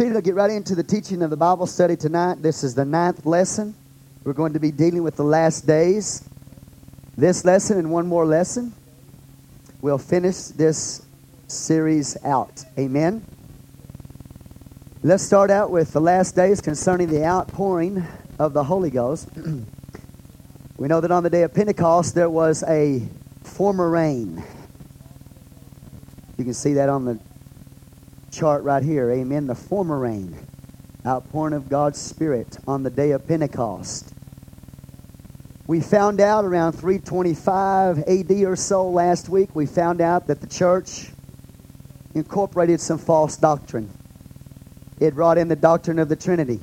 seated, I'll get right into the teaching of the Bible study tonight. This is the ninth lesson. We're going to be dealing with the last days. This lesson and one more lesson, we'll finish this series out. Amen. Let's start out with the last days concerning the outpouring of the Holy Ghost. we know that on the day of Pentecost there was a former rain. You can see that on the chart right here. Amen. The former rain, outpouring of God's Spirit on the day of Pentecost. We found out around 325 AD or so last week, we found out that the church incorporated some false doctrine. It brought in the doctrine of the Trinity.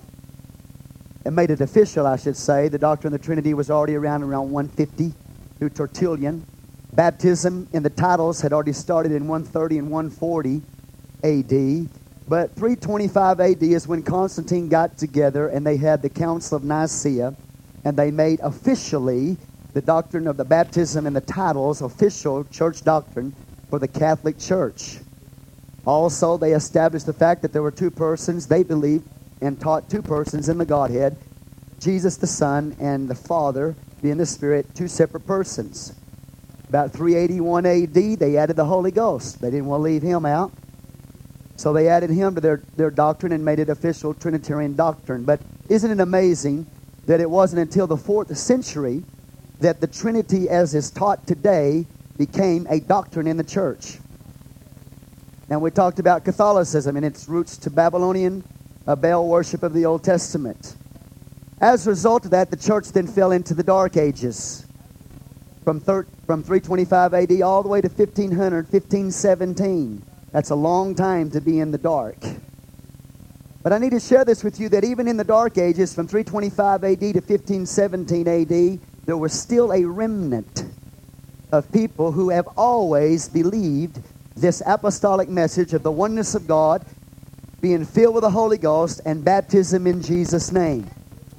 It made it official, I should say. The doctrine of the Trinity was already around around 150 through Tertullian. Baptism in the titles had already started in 130 and 140 AD. But 325 AD is when Constantine got together and they had the Council of Nicaea and they made officially the doctrine of the baptism and the titles official church doctrine for the Catholic Church. Also, they established the fact that there were two persons they believed and taught two persons in the Godhead Jesus the Son and the Father being the Spirit, two separate persons. About 381 AD, they added the Holy Ghost. They didn't want to leave him out. So they added him to their, their doctrine and made it official Trinitarian doctrine. But isn't it amazing that it wasn't until the fourth century that the Trinity, as is taught today, became a doctrine in the church? Now, we talked about Catholicism and its roots to Babylonian uh, Baal worship of the Old Testament. As a result of that, the church then fell into the Dark Ages. From, thir- from 325 AD all the way to 1500, 1517. That's a long time to be in the dark. But I need to share this with you that even in the dark ages, from 325 AD to 1517 AD, there was still a remnant of people who have always believed this apostolic message of the oneness of God, being filled with the Holy Ghost, and baptism in Jesus' name.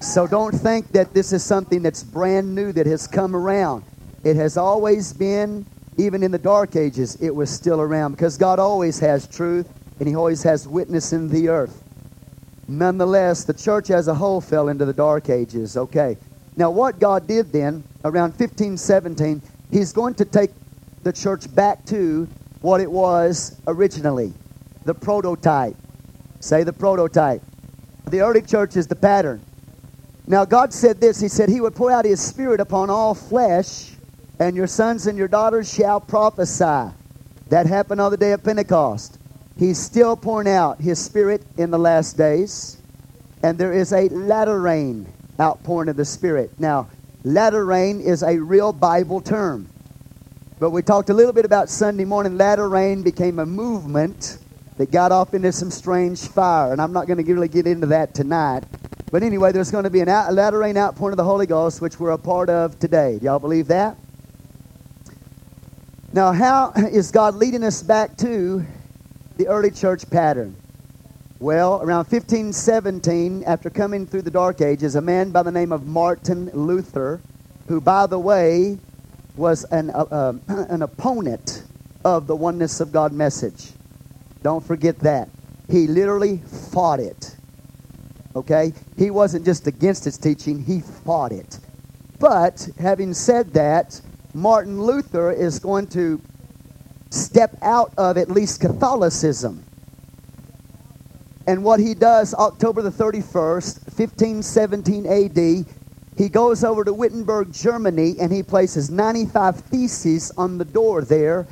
So don't think that this is something that's brand new that has come around. It has always been even in the dark ages, it was still around because God always has truth and He always has witness in the earth. Nonetheless, the church as a whole fell into the dark ages. Okay. Now, what God did then, around 1517, He's going to take the church back to what it was originally the prototype. Say the prototype. The early church is the pattern. Now, God said this He said He would pour out His Spirit upon all flesh and your sons and your daughters shall prophesy. That happened on the day of Pentecost. He's still pouring out his spirit in the last days. And there is a latter rain outpouring of the spirit. Now, latter rain is a real Bible term. But we talked a little bit about Sunday morning. Latter rain became a movement that got off into some strange fire. And I'm not going to really get into that tonight. But anyway, there's going to be an out, latter rain outpouring of the Holy Ghost, which we're a part of today. Do y'all believe that? Now, how is God leading us back to the early church pattern? Well, around 1517, after coming through the Dark Ages, a man by the name of Martin Luther, who, by the way, was an, uh, uh, an opponent of the oneness of God message. Don't forget that. He literally fought it. Okay? He wasn't just against its teaching, he fought it. But, having said that, Martin Luther is going to step out of at least Catholicism. And what he does, October the 31st, 1517 AD, he goes over to Wittenberg, Germany, and he places 95 theses on the door there.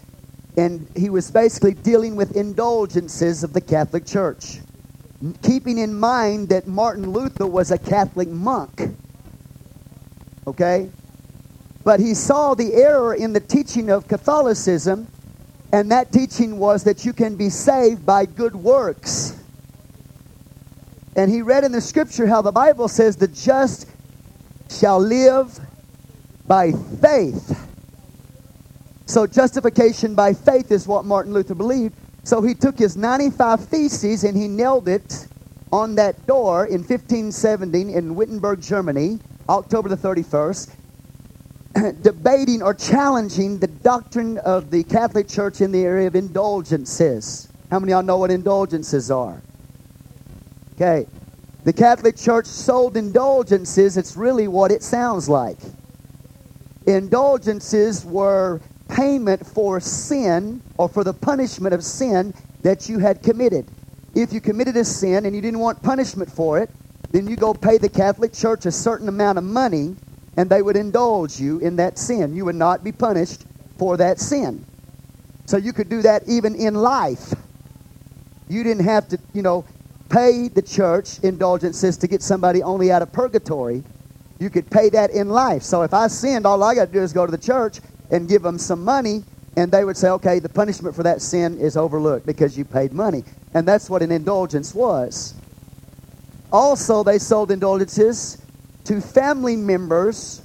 And he was basically dealing with indulgences of the Catholic Church. Keeping in mind that Martin Luther was a Catholic monk. Okay? But he saw the error in the teaching of Catholicism, and that teaching was that you can be saved by good works. And he read in the scripture how the Bible says the just shall live by faith. So justification by faith is what Martin Luther believed. So he took his 95 theses and he nailed it on that door in 1517 in Wittenberg, Germany, October the 31st. debating or challenging the doctrine of the Catholic Church in the area of indulgences. How many of y'all know what indulgences are? Okay. The Catholic Church sold indulgences. It's really what it sounds like. Indulgences were payment for sin or for the punishment of sin that you had committed. If you committed a sin and you didn't want punishment for it, then you go pay the Catholic Church a certain amount of money and they would indulge you in that sin. You would not be punished for that sin. So you could do that even in life. You didn't have to, you know, pay the church indulgences to get somebody only out of purgatory. You could pay that in life. So if I sinned, all I got to do is go to the church and give them some money, and they would say, okay, the punishment for that sin is overlooked because you paid money. And that's what an indulgence was. Also, they sold indulgences to family members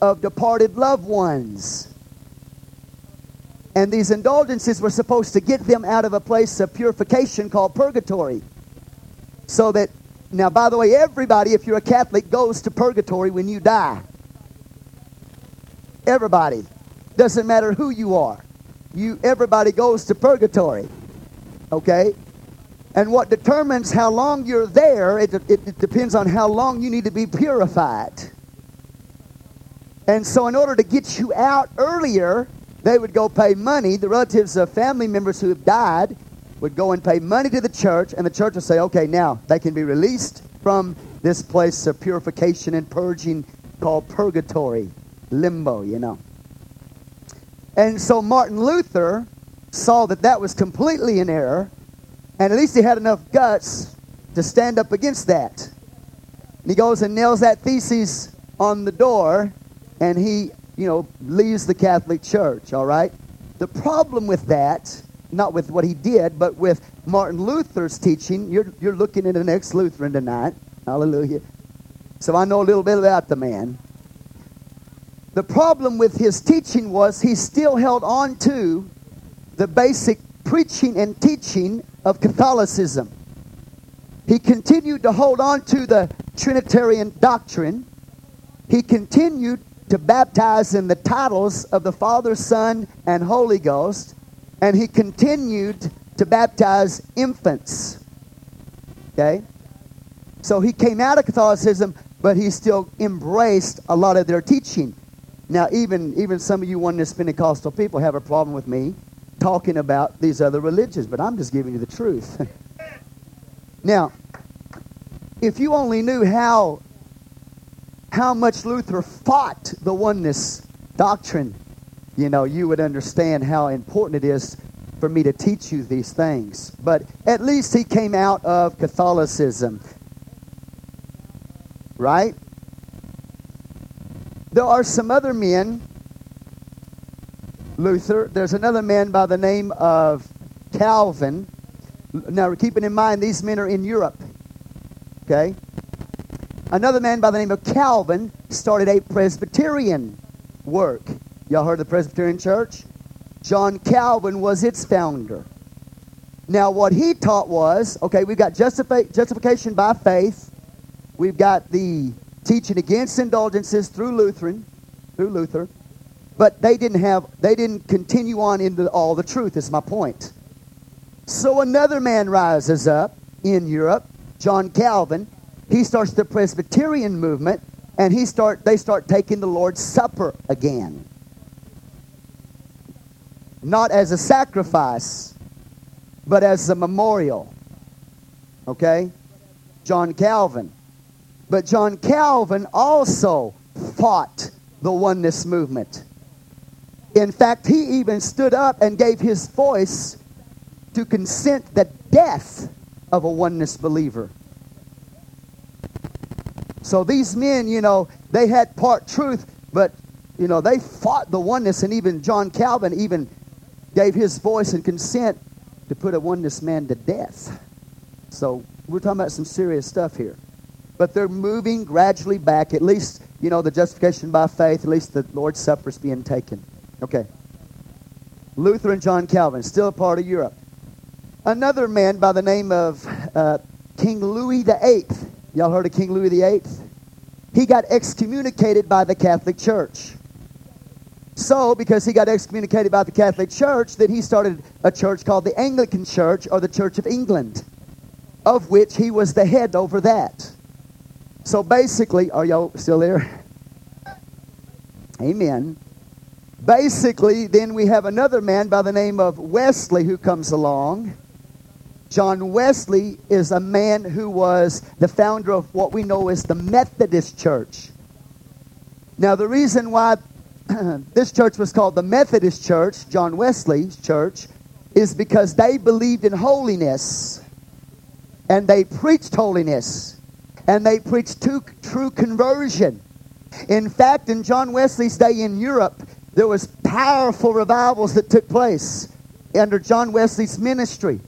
of departed loved ones. And these indulgences were supposed to get them out of a place of purification called purgatory. So that, now, by the way, everybody, if you're a Catholic, goes to purgatory when you die. Everybody. Doesn't matter who you are. You, everybody goes to purgatory. Okay? And what determines how long you're there, it, it, it, depends on how long you need to be purified. And so, in order to get you out earlier, they would go pay money. The relatives of family members who have died would go and pay money to the church, and the church would say, okay, now they can be released from this place of purification and purging called purgatory, limbo, you know. And so Martin Luther saw that that was completely in error, and at least he had enough guts to stand up against that. And he goes and nails that thesis on the door, and he you know, leaves the Catholic Church, all right? The problem with that, not with what he did, but with Martin Luther's teaching, you're, you're looking at the next Lutheran tonight. Hallelujah. So I know a little bit about the man. The problem with his teaching was he still held on to the basic preaching and teaching of Catholicism. He continued to hold on to the Trinitarian doctrine. He continued to baptize in the titles of the Father, Son, and Holy Ghost, and he continued to baptize infants. Okay? So he came out of Catholicism, but he still embraced a lot of their teaching. Now, even, even some of you oneness Pentecostal people have a problem with me talking about these other religions, but I'm just giving you the truth. now, if you only knew how how much Luther fought the oneness doctrine, you know, you would understand how important it is for me to teach you these things. But at least he came out of Catholicism. Right? There are some other men, Luther. There's another man by the name of Calvin. Now, keeping in mind, these men are in Europe. Okay? Another man by the name of Calvin started a Presbyterian work. Y'all heard of the Presbyterian Church? John Calvin was its founder. Now, what he taught was okay, we've got justifi- justification by faith, we've got the teaching against indulgences through Lutheran, through Luther, but they didn't have, they didn't continue on into all the truth, is my point. So another man rises up in Europe, John Calvin, he starts the Presbyterian movement, and he start, they start taking the Lord's Supper again. Not as a sacrifice, but as a memorial. Okay? John Calvin. But John Calvin also fought the oneness movement. In fact, he even stood up and gave his voice to consent the death of a oneness believer. So these men, you know, they had part truth, but, you know, they fought the oneness, and even John Calvin even gave his voice and consent to put a oneness man to death. So we're talking about some serious stuff here. But they're moving gradually back, at least, you know, the justification by faith, at least the Lord's Supper is being taken. Okay. Luther and John Calvin, still a part of Europe. Another man by the name of uh, King Louis VIII Y'all heard of King Louis VIII? He got excommunicated by the Catholic Church. So, because he got excommunicated by the Catholic Church, then he started a church called the Anglican Church or the Church of England. of which he was the head over that. So basically, are y'all still there? Amen. Basically, then we have another man by the name of Wesley who comes along. John Wesley is a man who was the founder of what we know as the Methodist Church. Now, the reason why this church was called the Methodist Church, John Wesley's church, is because they believed in holiness and they preached holiness and they preached true conversion. In fact, in John Wesley's day in Europe, there was powerful revivals that took place under John Wesley's ministry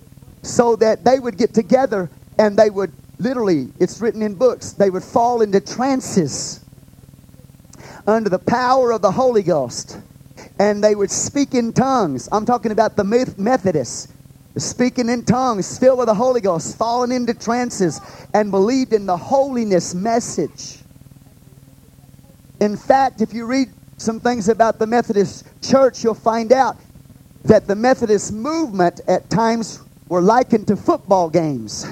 so that they would get together and they would literally, it's written in books, they would fall into trances under the power of the Holy Ghost. And they would speak in tongues. I'm talking about the Methodists. Speaking in tongues, filled with the Holy Ghost, falling into trances, and believed in the holiness message. In fact, if you read some things about the Methodist Church, you'll find out that the Methodist movement at times were likened to football games.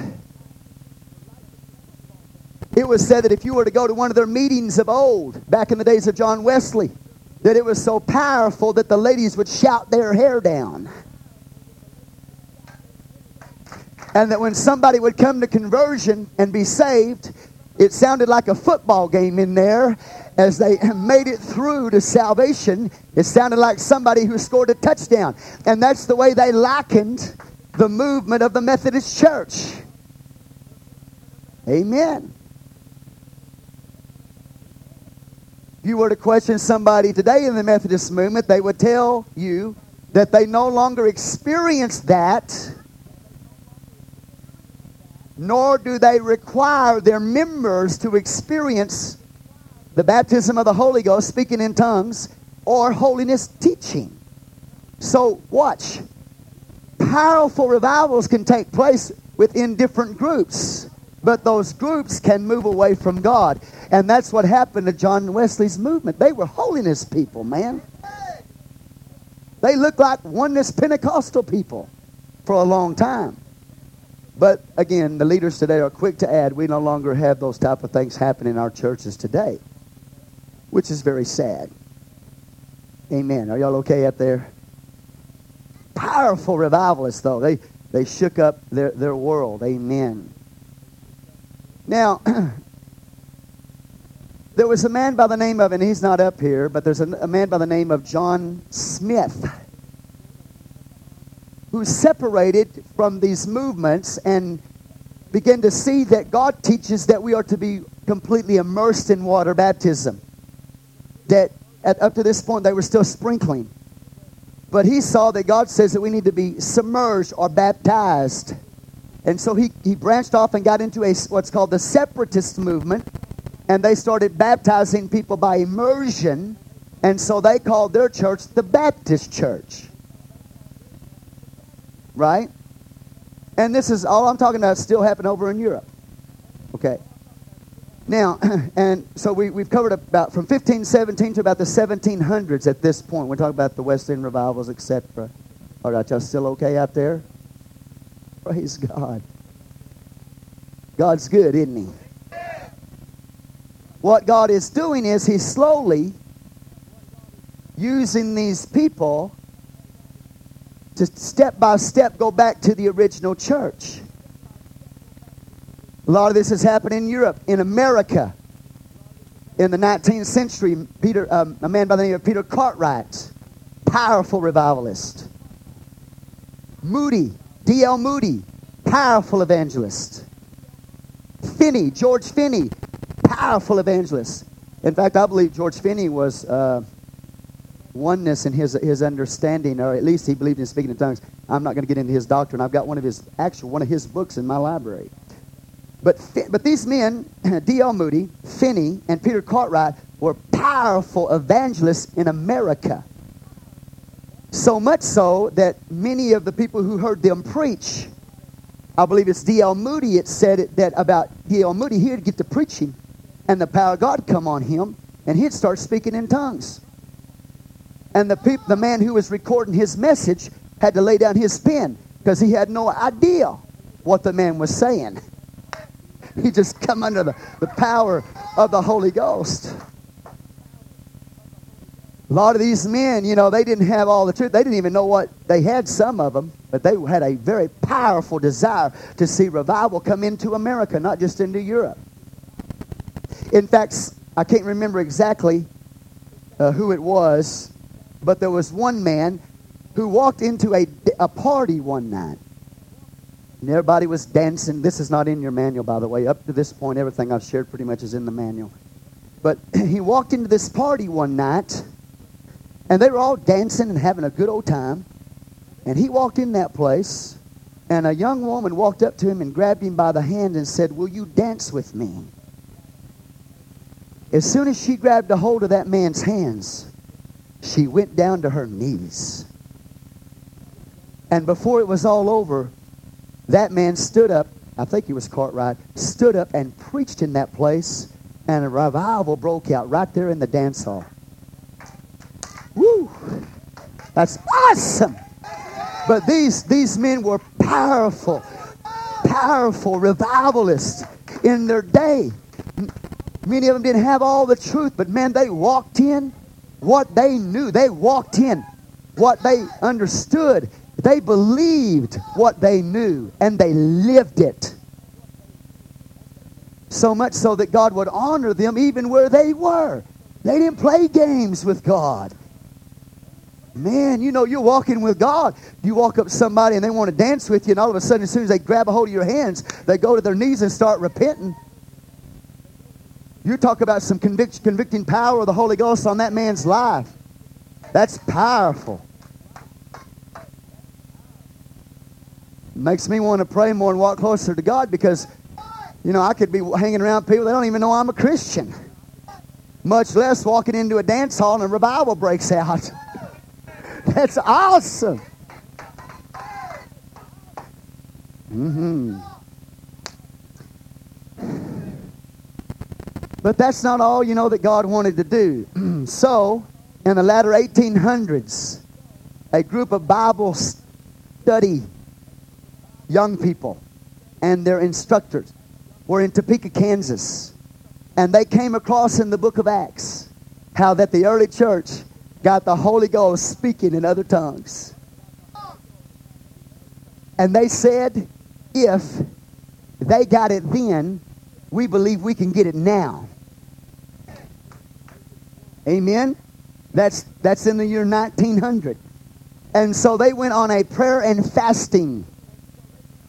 It was said that if you were to go to one of their meetings of old, back in the days of John Wesley, that it was so powerful that the ladies would shout their hair down. And that when somebody would come to conversion and be saved, it sounded like a football game in there as they made it through to salvation. It sounded like somebody who scored a touchdown. And that's the way they likened the movement of the Methodist Church. Amen. If you were to question somebody today in the Methodist movement, they would tell you that they no longer experience that, nor do they require their members to experience the baptism of the Holy Ghost, speaking in tongues, or holiness teaching. So, watch. Powerful revivals can take place within different groups. But those groups can move away from God. And that's what happened to John Wesley's movement. They were holiness people, man. They looked like oneness Pentecostal people for a long time. But again, the leaders today are quick to add we no longer have those type of things happen in our churches today, which is very sad. Amen. Are y'all okay up there? Powerful revivalists, though. They, they shook up their, their world. Amen. Now, there was a man by the name of, and he's not up here, but there's a, a man by the name of John Smith who separated from these movements and began to see that God teaches that we are to be completely immersed in water baptism. That at, up to this point they were still sprinkling. But he saw that God says that we need to be submerged or baptized. And so he, he branched off and got into a what's called the separatist movement. And they started baptizing people by immersion. And so they called their church the Baptist Church. Right? And this is all I'm talking about still happening over in Europe. Okay. Now, and so we, we've covered about from 1517 to about the 1700s at this point. We're talking about the Wesleyan revivals, etc. All right, y'all still okay out there? Praise God. God's good, isn't He? What God is doing is He's slowly using these people to step by step go back to the original church. A lot of this has happened in Europe, in America. In the 19th century, Peter, um, a man by the name of Peter Cartwright, powerful revivalist. Moody, D.L. Moody, powerful evangelist. Finney, George Finney, powerful evangelist. In fact, I believe George Finney was uh, oneness in his, his understanding, or at least he believed in speaking in tongues. I'm not going to get into his doctrine. I've got one of his, actual, one of his books in my library. But, but these men, D.L. Moody, Finney, and Peter Cartwright, were powerful evangelists in America. So much so that many of the people who heard them preach, I believe it's D.L. Moody, it said it, that about D.L. Moody, he'd get to preaching, and the power of God come on him, and he'd start speaking in tongues. And the, peop- the man who was recording his message had to lay down his pen because he had no idea what the man was saying. He just come under the, the power of the Holy Ghost. A lot of these men, you know, they didn't have all the truth. They didn't even know what they had, some of them, but they had a very powerful desire to see revival come into America, not just into Europe. In fact, I can't remember exactly uh, who it was, but there was one man who walked into a, a party one night. And everybody was dancing. This is not in your manual, by the way. Up to this point, everything I've shared pretty much is in the manual. But he walked into this party one night and they were all dancing and having a good old time. And he walked in that place, and a young woman walked up to him and grabbed him by the hand and said, Will you dance with me? As soon as she grabbed a hold of that man's hands, she went down to her knees. And before it was all over, that man stood up, I think he was Cartwright, stood up and preached in that place, and a revival broke out right there in the dance hall. Woo! That's awesome. But these, these men were powerful, powerful revivalists in their day. Many of them didn't have all the truth, but man, they walked in what they knew. They walked in what they understood. They believed what they knew, and they lived it. So much so that God would honor them even where they were. They didn't play games with God. Man, you know, you're walking with God. You walk up to somebody and they want to dance with you, and all of a sudden, as soon as they grab a hold of your hands, they go to their knees and start repenting. You talk about some convict, convicting power of the Holy Ghost on that man's life. That's powerful. Makes me want to pray more and walk closer to God because, you know, I could be hanging around people that don't even know I'm a Christian, much less walking into a dance hall and a revival breaks out. That's awesome. Mm-hmm. But that's not all, you know, that God wanted to do. so, in the latter 1800s, a group of Bible study young people and their instructors were in Topeka, Kansas. And they came across in the book of Acts how that the early church got the Holy Ghost speaking in other tongues. And they said, if they got it then, we believe we can get it now. Amen? That's, that's in the year 1900. And so they went on a prayer and fasting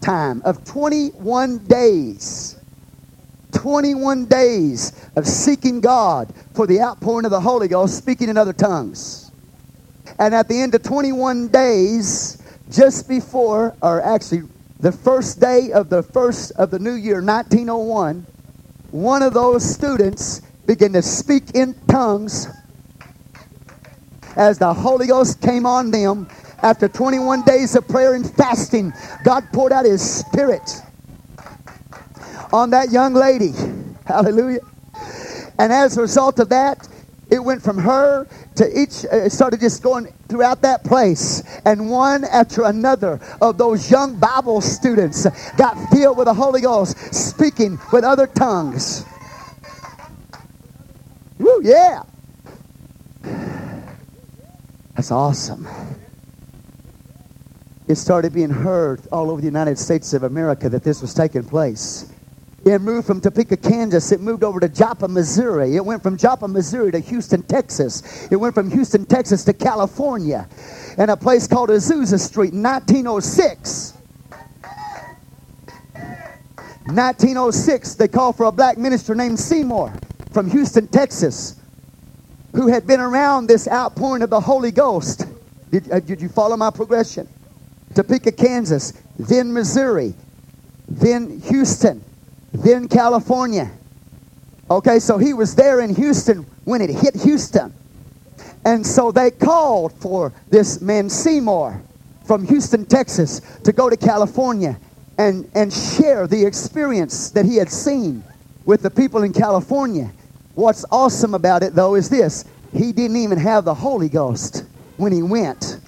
time of 21 days. 21 days of seeking God for the outpouring of the Holy Ghost, speaking in other tongues. And at the end of 21 days, just before, or actually the first day of the first of the new year, 1901, one of those students began to speak in tongues as the Holy Ghost came on them. After 21 days of prayer and fasting, God poured out His Spirit on that young lady. Hallelujah. And as a result of that, it went from her to each, uh, it started just going throughout that place. And one after another of those young Bible students got filled with the Holy Ghost, speaking with other tongues. Woo, yeah. That's awesome. It started being heard all over the United States of America that this was taking place. It moved from Topeka, Kansas. It moved over to Joplin, Missouri. It went from Joplin, Missouri to Houston, Texas. It went from Houston, Texas to California and a place called Azusa Street in 1906. 1906, they called for a black minister named Seymour from Houston, Texas, who had been around this outpouring of the Holy Ghost. Did, uh, did you follow my progression? Topeka, Kansas, then Missouri, then Houston, then California. Okay, so he was there in Houston when it hit Houston. And so they called for this man Seymour from Houston, Texas, to go to California and, and share the experience that he had seen with the people in California. What's awesome about it, though, is this he didn't even have the Holy Ghost when he went.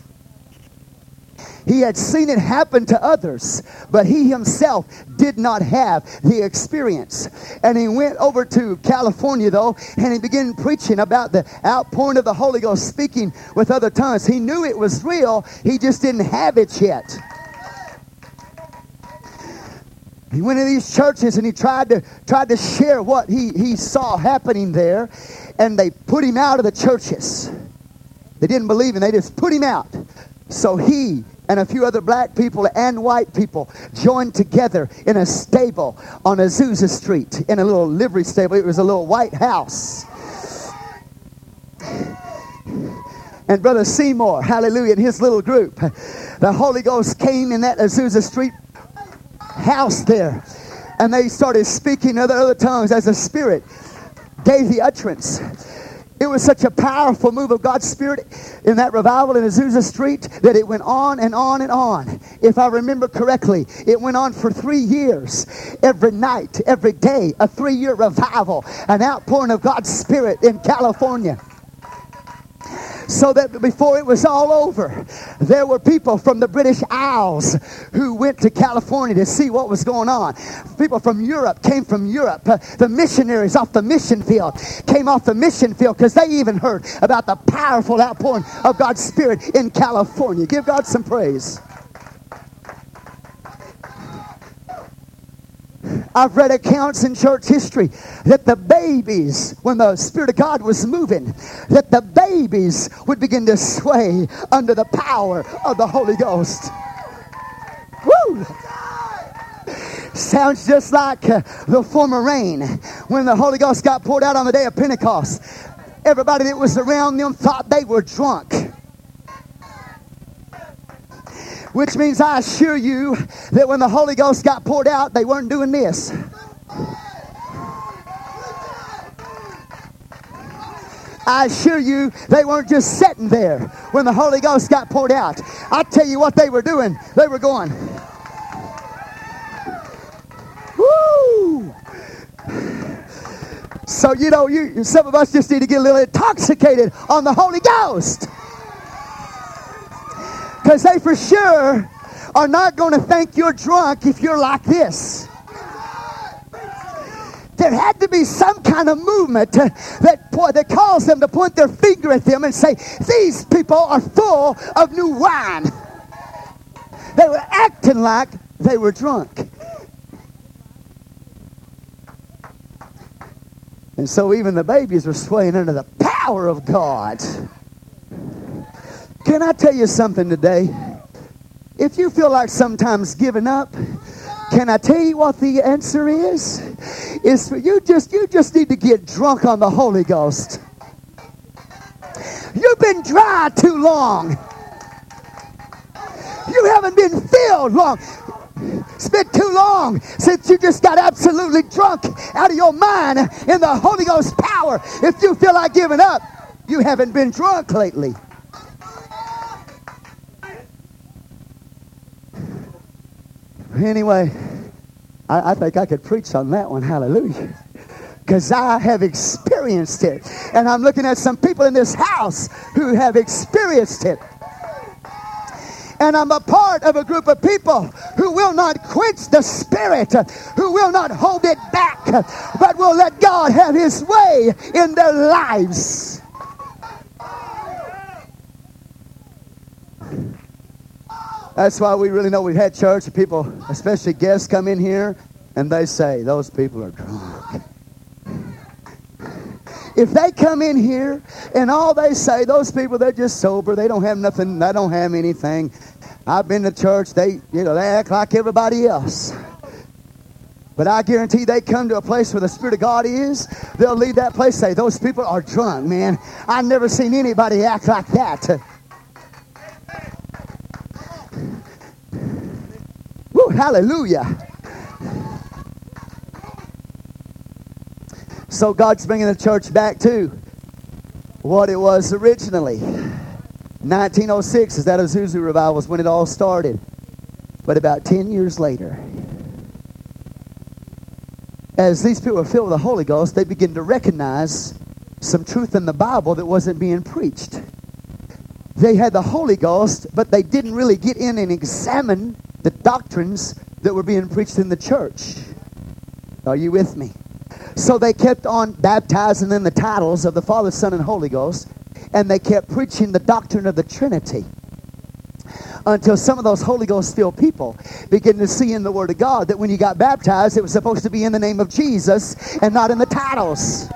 He had seen it happen to others, but he himself did not have the experience. And he went over to California, though, and he began preaching about the outpouring of the Holy Ghost, speaking with other tongues. He knew it was real, he just didn't have it yet. He went to these churches and he tried to tried to share what he, he saw happening there, and they put him out of the churches. They didn't believe him, they just put him out. So he and a few other black people and white people joined together in a stable on Azusa Street, in a little livery stable. It was a little white house. And Brother Seymour, hallelujah, and his little group, the Holy Ghost came in that Azusa Street house there. And they started speaking other, other tongues as the Spirit gave the utterance. It was such a powerful move of God's Spirit in that revival in Azusa Street that it went on and on and on. If I remember correctly, it went on for three years. Every night, every day, a three year revival, an outpouring of God's Spirit in California so that before it was all over, there were people from the British Isles who went to California to see what was going on. People from Europe came from Europe. Uh, the missionaries off the mission field came off the mission field because they even heard about the powerful outpouring of God's Spirit in California. Give God some praise. I've read accounts in church history that the babies, when the Spirit of God was moving, that the babies would begin to sway under the power of the Holy Ghost. Woo! Sounds just like uh, the former rain when the Holy Ghost got poured out on the day of Pentecost. Everybody that was around them thought they were drunk. Which means I assure you that when the Holy Ghost got poured out, they weren't doing this. I assure you, they weren't just sitting there when the Holy Ghost got poured out. I tell you what they were doing. They were going. Woo! So you know, you some of us just need to get a little intoxicated on the Holy Ghost. Because they for sure are not going to think you're drunk if you're like this. There had to be some kind of movement that, that caused them to point their finger at them and say, These people are full of new wine. They were acting like they were drunk. And so even the babies were swaying under the power of God. Can I tell you something today? If you feel like sometimes giving up, can I tell you what the answer is? Is for you just you just need to get drunk on the Holy Ghost. You've been dry too long. You haven't been filled long. It's been too long since you just got absolutely drunk out of your mind in the Holy Ghost power. If you feel like giving up, you haven't been drunk lately. Anyway, I, I think I could preach on that one. Hallelujah because I have experienced it. And I'm looking at some people in this house who have experienced it. And I'm a part of a group of people who will not quench the spirit, who will not hold it back, but will let God have his way in their lives. That's why we really know we've had church. People, especially guests, come in here and they say, Those people are drunk. If they come in here and all they say, those people, they're just sober. They don't have nothing. They don't have anything. I've been to church. They, you know, they act like everybody else. But I guarantee they come to a place where the Spirit of God is, they'll leave that place say, those people are drunk, man. I've never seen anybody act like that. Hallelujah. So God's bringing the church back to what it was originally. 1906 is that Azusa revival was when it all started. But about 10 years later, as these people were filled with the Holy Ghost, they begin to recognize some truth in the Bible that wasn't being preached. they had the Holy Ghost, but they didn't really get in and examine the doctrines that were being preached in the church. Are you with me? So they kept on baptizing in the titles of the Father, Son, and Holy Ghost, and they kept preaching the doctrine of the Trinity until some of those Holy Ghost filled people begin to see in the Word of God that when you got baptized, it was supposed to be in the name of Jesus and not in the titles.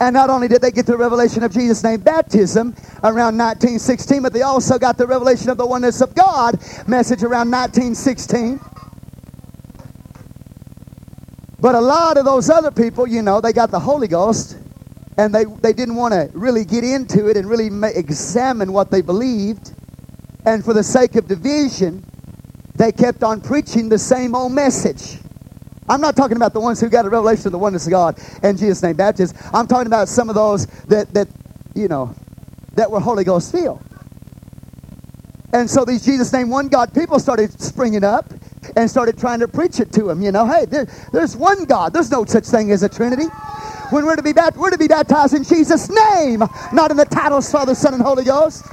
And not only did they get the revelation of Jesus' name baptism around 1916, but they also got the revelation of the oneness of God message around 1916. But a lot of those other people, you know, they got the Holy Ghost and they, they didn't want to really get into it and really ma- examine what they believed. And for the sake of division, they kept on preaching the same old message. I'm not talking about the ones who got a revelation of the oneness of God and Jesus' name Baptist. I'm talking about some of those that, that you know, that were Holy Ghost filled. And so these Jesus name one God people started springing up and started trying to preach it to them. You know, hey, there, there's one God. There's no such thing as a Trinity. When we're to be baptized, we're to be baptized in Jesus' name, not in the titles Father, Son, and Holy Ghost.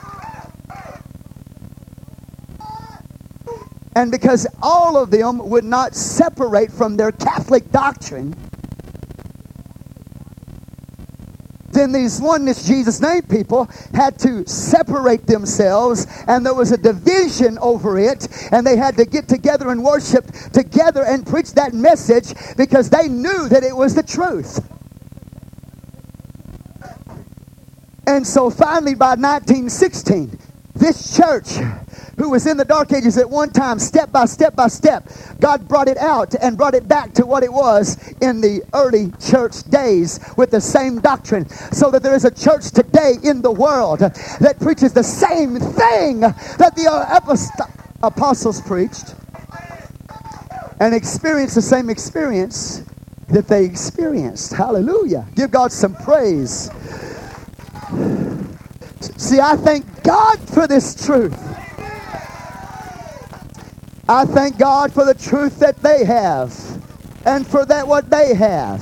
And because all of them would not separate from their Catholic doctrine, then these oneness Jesus name people had to separate themselves and there was a division over it and they had to get together and worship together and preach that message because they knew that it was the truth. And so finally by 1916 this church who was in the dark ages at one time, step by step by step, God brought it out and brought it back to what it was in the early church days with the same doctrine. So that there is a church today in the world that preaches the same thing that the apostles preached and experience the same experience that they experienced. Hallelujah. Give God some praise. See, I thank God for this truth. I thank God for the truth that they have and for that what they have.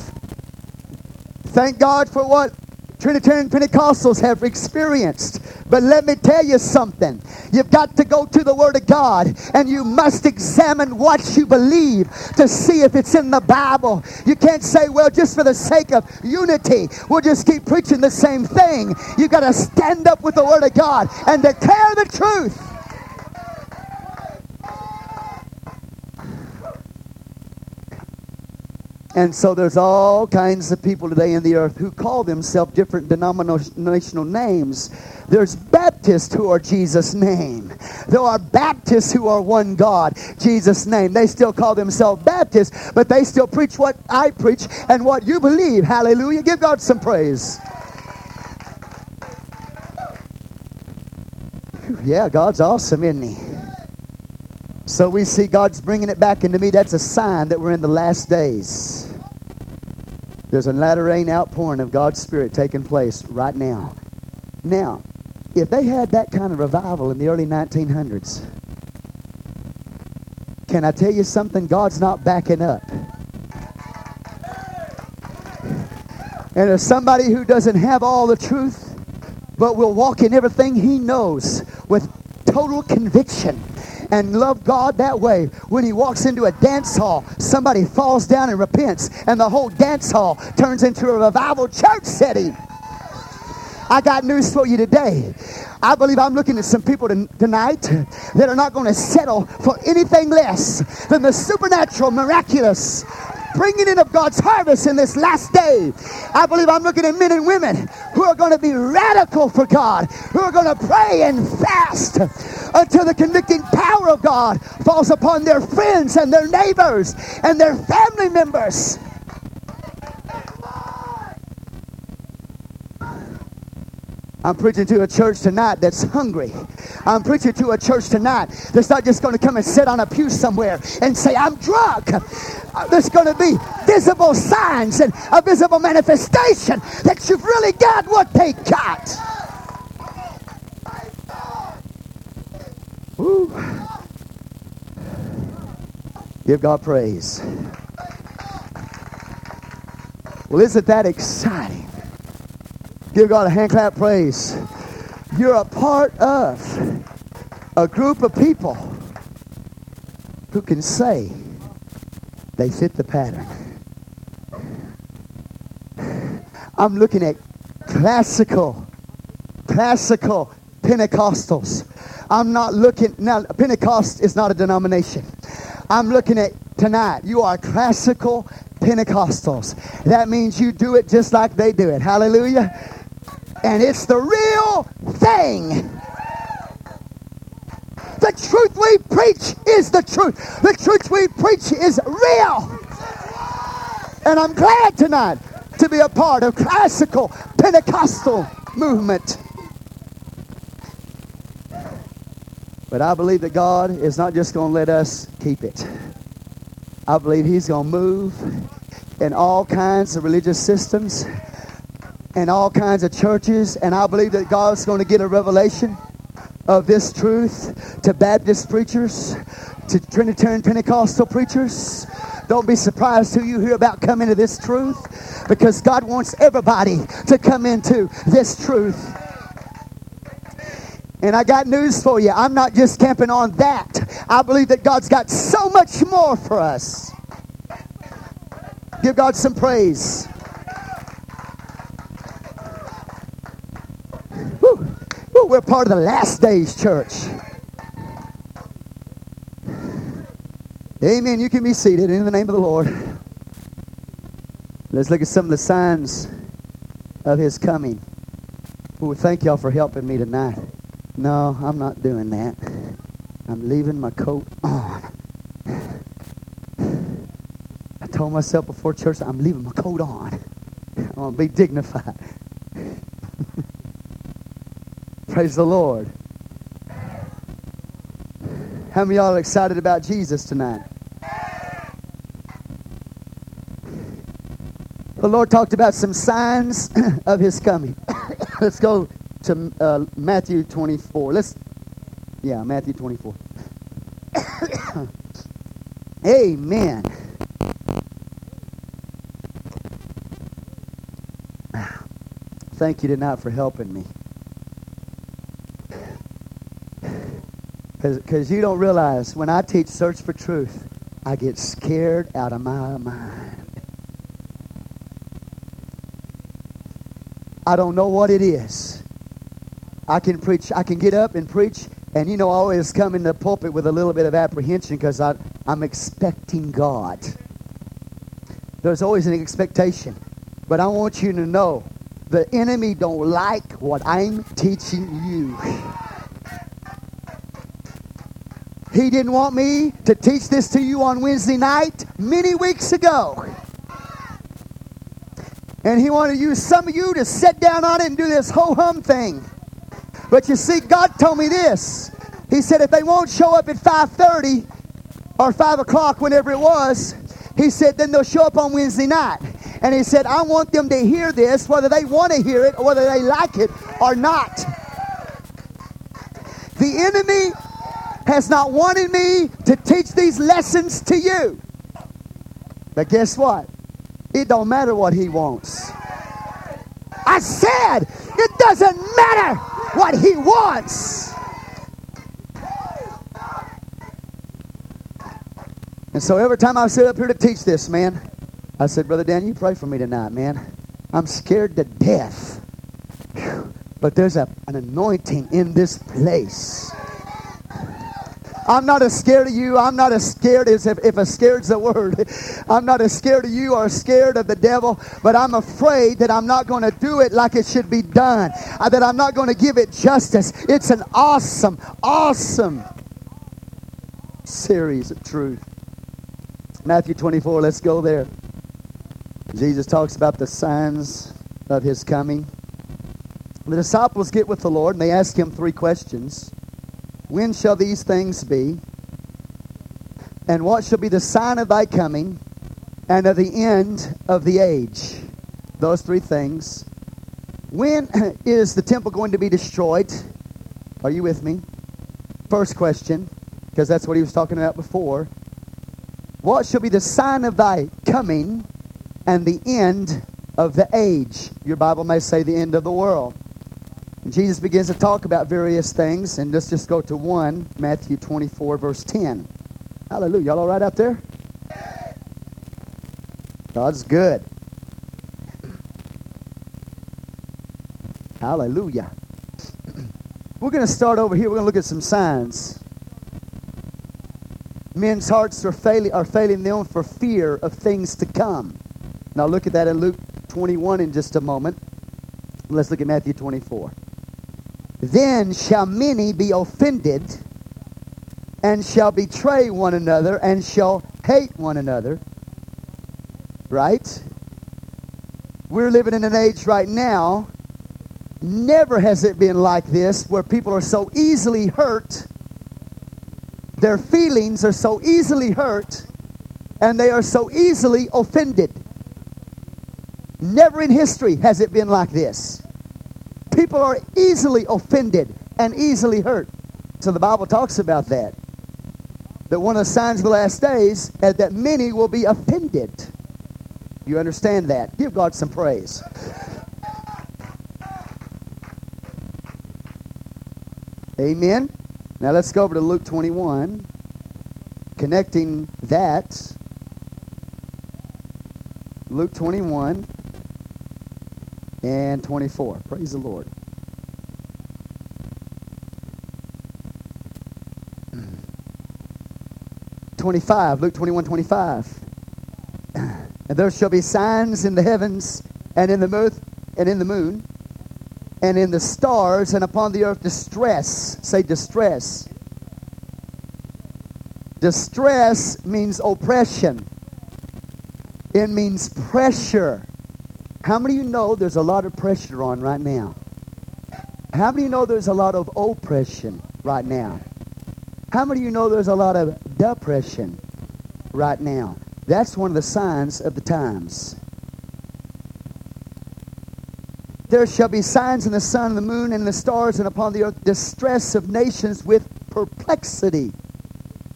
Thank God for what Trinitarian Pentecostals have experienced. But let me tell you something. You've got to go to the Word of God and you must examine what you believe to see if it's in the Bible. You can't say, well, just for the sake of unity, we'll just keep preaching the same thing. You've got to stand up with the Word of God and declare the truth. And so there's all kinds of people today in the earth who call themselves different denominational names. There's Baptists who are Jesus' name. There are Baptists who are one God, Jesus' name. They still call themselves Baptists, but they still preach what I preach and what you believe. Hallelujah. Give God some praise. Yeah, God's awesome, isn't he? So we see God's bringing it back into me. That's a sign that we're in the last days. There's a latter rain outpouring of God's Spirit taking place right now. Now, if they had that kind of revival in the early 1900s, can I tell you something? God's not backing up. And if somebody who doesn't have all the truth, but will walk in everything he knows with total conviction, and love God that way. When he walks into a dance hall, somebody falls down and repents, and the whole dance hall turns into a revival church setting. I got news for you today. I believe I'm looking at some people tonight that are not going to settle for anything less than the supernatural, miraculous, bringing in of God's harvest in this last day. I believe I'm looking at men and women who are going to be radical for God, who are going to pray and fast until the convicting power of God falls upon their friends and their neighbors and their family members. I'm preaching to a church tonight that's hungry. I'm preaching to a church tonight that's not just going to come and sit on a pew somewhere and say, I'm drunk. Uh, there's going to be visible signs and a visible manifestation that you've really got what they got. Give God praise. Well, isn't that exciting? Give God a hand clap praise. You're a part of a group of people who can say they fit the pattern. I'm looking at classical, classical Pentecostals. I'm not looking, now, Pentecost is not a denomination. I'm looking at tonight. You are classical Pentecostals. That means you do it just like they do it. Hallelujah. And it's the real thing. The truth we preach is the truth. The truth we preach is real. And I'm glad tonight to be a part of classical Pentecostal movement. But I believe that God is not just going to let us keep it. I believe He's going to move in all kinds of religious systems and all kinds of churches. And I believe that God's going to get a revelation of this truth to Baptist preachers, to Trinitarian Pentecostal preachers. Don't be surprised who you hear about coming to this truth because God wants everybody to come into this truth. And I got news for you. I'm not just camping on that. I believe that God's got so much more for us. Give God some praise. We're part of the last days church. Amen. You can be seated in the name of the Lord. Let's look at some of the signs of his coming. Ooh, thank y'all for helping me tonight. No, I'm not doing that. I'm leaving my coat on. I told myself before church, I'm leaving my coat on. I want to be dignified. Praise the Lord. How many y'all excited about Jesus tonight? The Lord talked about some signs of his coming. Let's go to uh, Matthew 24. Let's, yeah, Matthew 24. Amen. Thank you tonight for helping me. Because you don't realize when I teach Search for Truth, I get scared out of my mind. I don't know what it is. I can preach, I can get up and preach, and you know, I always come in the pulpit with a little bit of apprehension because I'm expecting God. There's always an expectation. But I want you to know the enemy don't like what I'm teaching you. He didn't want me to teach this to you on Wednesday night many weeks ago. And he wanted to use some of you to sit down on it and do this ho hum thing. But you see, God told me this. He said if they won't show up at 5:30 or 5 o'clock, whenever it was, he said then they'll show up on Wednesday night. And he said, I want them to hear this, whether they want to hear it or whether they like it or not. The enemy has not wanted me to teach these lessons to you. But guess what? It don't matter what he wants. I said, it doesn't matter what he wants. And so every time I sit up here to teach this, man, I said, Brother Dan, you pray for me tonight, man. I'm scared to death. But there's a, an anointing in this place. I'm not as scared of you. I'm not as scared as if, if a scared's the word. I'm not as scared of you or scared of the devil, but I'm afraid that I'm not going to do it like it should be done. Uh, that I'm not going to give it justice. It's an awesome, awesome series of truth. Matthew 24, let's go there. Jesus talks about the signs of his coming. The disciples get with the Lord and they ask him three questions. When shall these things be? And what shall be the sign of thy coming and of the end of the age? Those three things. When is the temple going to be destroyed? Are you with me? First question, because that's what he was talking about before. What shall be the sign of thy coming and the end of the age. Your Bible may say the end of the world. Jesus begins to talk about various things, and let's just go to one, Matthew 24, verse 10. Hallelujah. Y'all all right out there? God's good. Hallelujah. We're going to start over here. We're going to look at some signs. Men's hearts are failing, are failing them for fear of things to come. Now look at that in Luke 21 in just a moment. Let's look at Matthew 24. Then shall many be offended and shall betray one another and shall hate one another. Right? We're living in an age right now Never has it been like this where people are so easily hurt. Their feelings are so easily hurt and they are so easily offended. Never in history has it been like this. People are easily offended and easily hurt. So the Bible talks about that. That one of the signs of the last days is that many will be offended. You understand that? Give God some praise. Amen. Now let's go over to Luke 21, connecting that. Luke 21 and 24. Praise the Lord. Twenty-five, Luke 21, 25. And there shall be signs in the heavens and in the moon and in the moon and in the stars and upon the earth distress. Say distress. Distress means oppression. It means pressure. How many of you know there's a lot of pressure on right now? How many of you know there's a lot of oppression right now? How many of you know there's a lot of depression right now? That's one of the signs of the times. There shall be signs in the sun, the moon, and the stars, and upon the earth distress of nations with perplexity.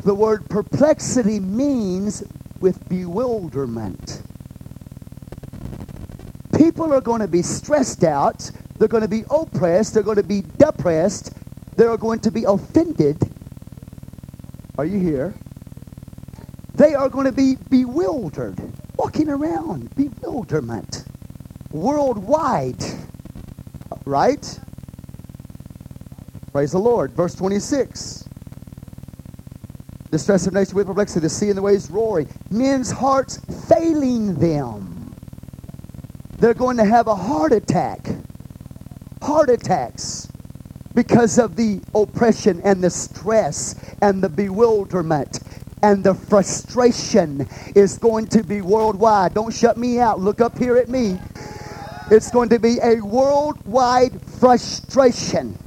The word perplexity means with bewilderment. People are going to be stressed out. They're going to be oppressed. They're going to be depressed. They're going to be offended. Are you here? They are going to be bewildered, walking around, bewilderment worldwide. Right? Praise the Lord. Verse 26. Distress of nation with perplexity, the sea and the waves roaring. Men's hearts failing them. They're going to have a heart attack. Heart attacks because of the oppression and the stress and the bewilderment and the frustration is going to be worldwide. Don't shut me out. Look up here at me. It's going to be a worldwide frustration,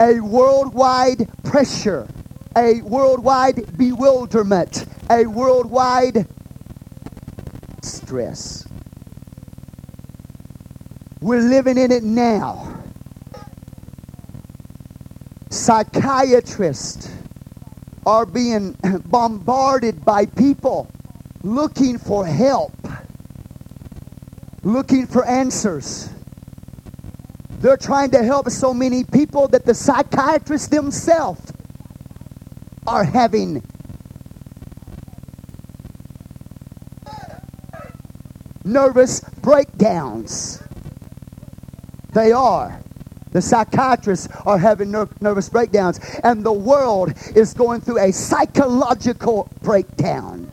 a worldwide pressure, a worldwide bewilderment, a worldwide stress. We're living in it now. Psychiatrists are being bombarded by people looking for help looking for answers. They're trying to help so many people that the psychiatrists themselves are having nervous breakdowns. They are. The psychiatrists are having ner- nervous breakdowns, and the world is going through a psychological breakdown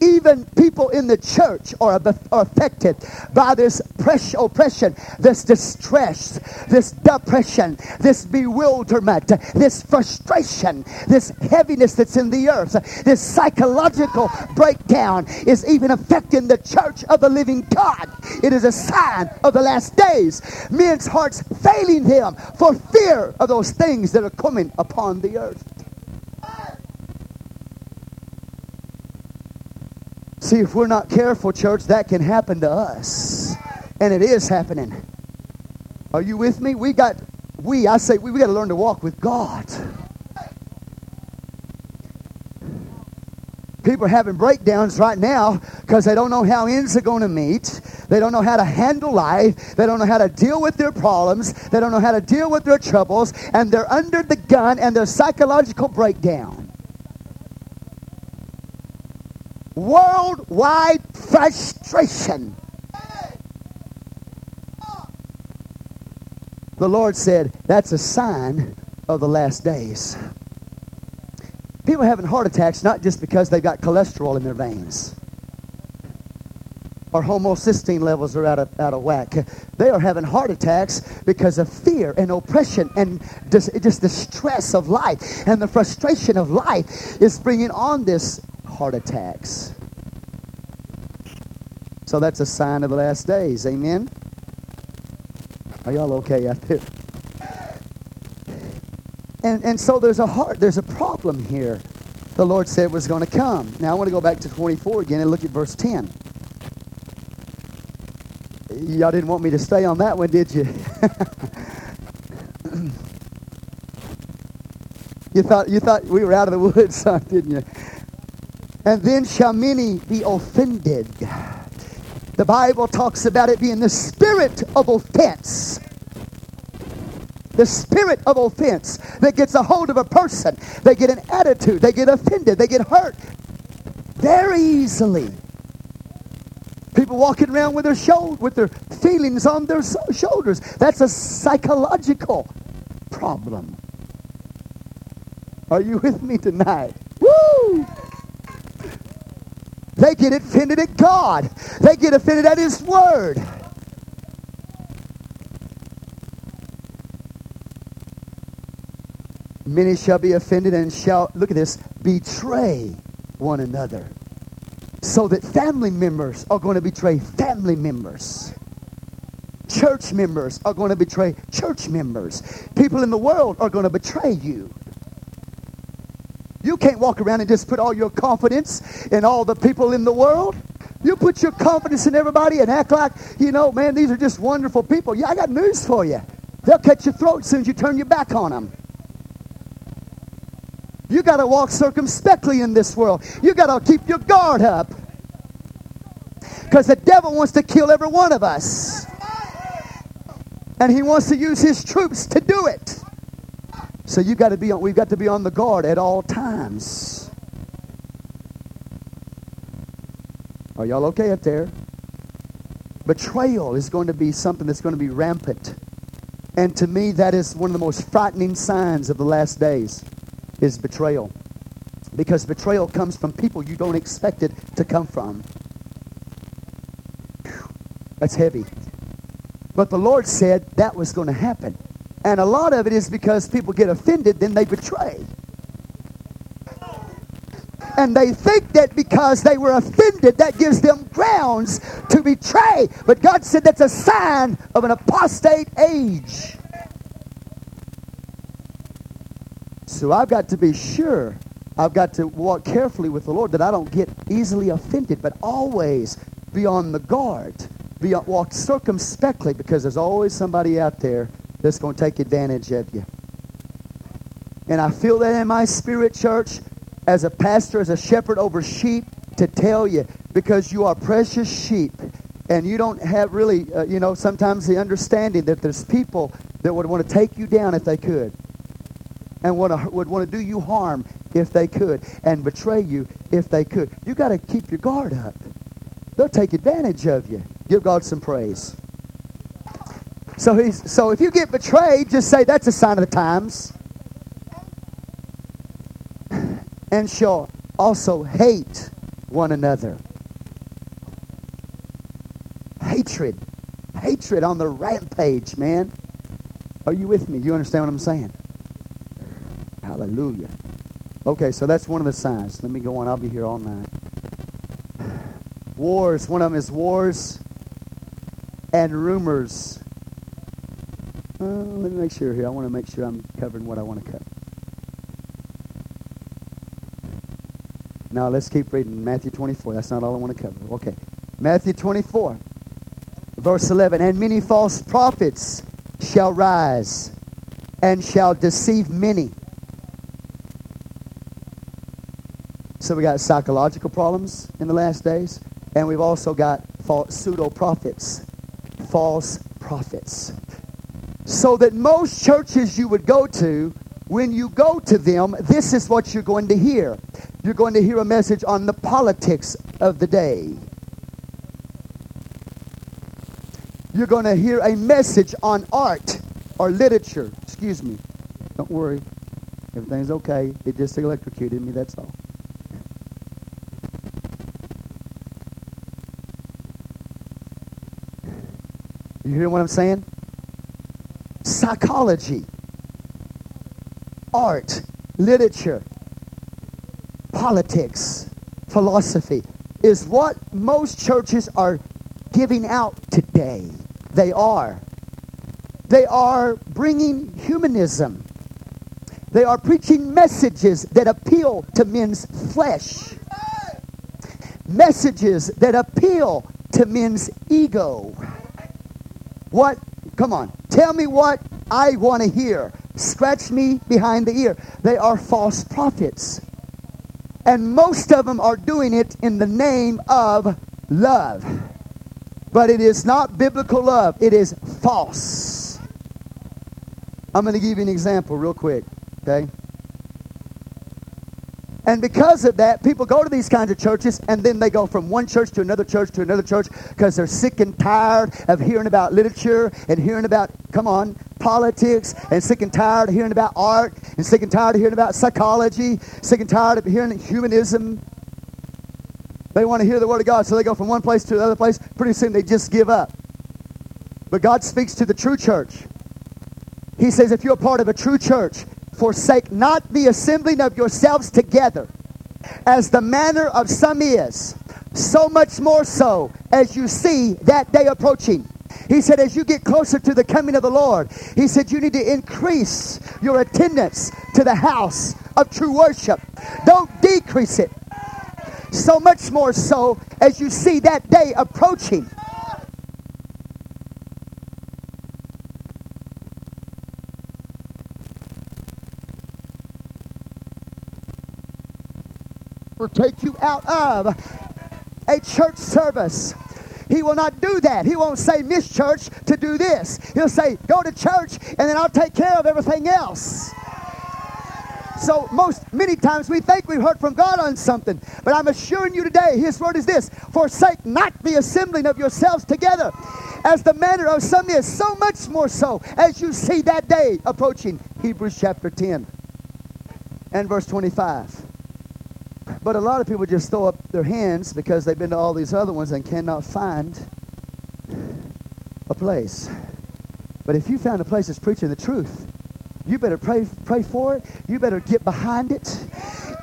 even people in the church are, are affected by this pressure, oppression, this distress, this depression, this bewilderment, this frustration, this heaviness that's in the earth, this psychological breakdown is even affecting the church of the living God. It is a sign of the last days. Men's hearts failing them for fear of those things that are coming upon the earth. See, if we're not careful, church, that can happen to us. And it is happening. Are you with me? We got, we, I say, we, we got to learn to walk with God. People are having breakdowns right now because they don't know how ends are going to meet. They don't know how to handle life. They don't know how to deal with their problems. They don't know how to deal with their troubles. And they're under the gun and their psychological breakdown. Worldwide frustration. The Lord said, that's a sign of the last days. People are having heart attacks not just because they've got cholesterol in their veins or homocysteine levels are out of, out of whack. They are having heart attacks because of fear and oppression and just, just the stress of life and the frustration of life is bringing on this heart attacks. So that's a sign of the last days. Amen? Are y'all okay out there? And, and so there's a heart, there's a problem here. The Lord said was going to come. Now I want to go back to 24 again and look at verse 10. Y'all didn't want me to stay on that one, did you? you thought you thought we were out of the woods, didn't you? And then shall many be offended. The Bible talks about it being the spirit of offense the spirit of offense that gets a hold of a person. They get an attitude, they get offended, they get hurt very easily. People walking around with their shoulder, with their feelings on their shoulders. That's a psychological problem. Are you with me tonight? Woo! They get offended at God. They get offended at His Word. Many shall be offended and shall, look at this, betray one another. So that family members are going to betray family members. Church members are going to betray church members. People in the world are going to betray you. You can't walk around and just put all your confidence in all the people in the world. You put your confidence in everybody and act like, you know, man, these are just wonderful people. Yeah, I got news for you. They'll cut your throat as soon as you turn your back on them. You got to walk circumspectly in this world. You got to keep your guard up. Because the devil wants to kill every one of us. And he wants to use his troops to do it. So you got to be on, we've got to be on the guard at all times. Are y'all okay up there? Betrayal is going to be something that's going to be rampant. And to me, that is one of the most frightening signs of the last days is betrayal. Because betrayal comes from people you don't expect it to come from. That's heavy. But the Lord said that was going to happen. And a lot of it is because people get offended, then they betray. And they think that because they were offended, that gives them grounds to betray. But God said that's a sign of an apostate age. So I've got to be sure, I've got to walk carefully with the Lord that I don't get easily offended, but always be on the guard. Be walk circumspectly because there's always somebody out there that's going to take advantage of you. And I feel that in my spirit, church, as a pastor, as a shepherd over sheep, to tell you because you are precious sheep and you don't have really, uh, you know, sometimes the understanding that there's people that would want to take you down if they could and would, would want to do you harm if they could and betray you if they could. You got to keep your guard up. They'll take advantage of you. Give God some praise. So he's so if you get betrayed, just say that's a sign of the times. And shall also hate one another. Hatred. Hatred on the rampage, man. Are you with me? You understand what I'm saying? Hallelujah. Okay, so that's one of the signs. Let me go on. I'll be here all night. Wars. One of them is wars and rumors. Uh, let me make sure here. I want to make sure I'm covering what I want to cover. Now let's keep reading Matthew 24. That's not all I want to cover. Okay. Matthew 24, verse 11. And many false prophets shall rise and shall deceive many. So we got psychological problems in the last days, and we've also got pseudo prophets, false prophets. So that most churches you would go to, when you go to them, this is what you're going to hear. You're going to hear a message on the politics of the day. You're going to hear a message on art or literature. Excuse me. Don't worry. Everything's okay. It just electrocuted me, that's all. You hear what I'm saying? Psychology, art, literature, politics, philosophy is what most churches are giving out today. They are. They are bringing humanism. They are preaching messages that appeal to men's flesh. Messages that appeal to men's ego. What? Come on. Tell me what I want to hear. Scratch me behind the ear. They are false prophets. And most of them are doing it in the name of love. But it is not biblical love, it is false. I'm going to give you an example real quick, okay? And because of that, people go to these kinds of churches and then they go from one church to another church to another church because they're sick and tired of hearing about literature and hearing about, come on, politics and sick and tired of hearing about art and sick and tired of hearing about psychology, sick and tired of hearing humanism. They want to hear the Word of God, so they go from one place to another place. Pretty soon they just give up. But God speaks to the true church. He says, if you're part of a true church, Forsake not the assembling of yourselves together, as the manner of some is, so much more so as you see that day approaching. He said, as you get closer to the coming of the Lord, he said, you need to increase your attendance to the house of true worship. Don't decrease it. So much more so as you see that day approaching. or take you out of a church service. He will not do that. He won't say, Miss Church, to do this. He'll say, Go to church, and then I'll take care of everything else. So most many times we think we've heard from God on something, but I'm assuring you today, His word is this: forsake not the assembling of yourselves together, as the manner of some is, so much more so as you see that day approaching. Hebrews chapter 10 and verse 25. But a lot of people just throw up their hands because they've been to all these other ones and cannot find a place. But if you found a place that's preaching the truth, you better pray, pray for it. You better get behind it.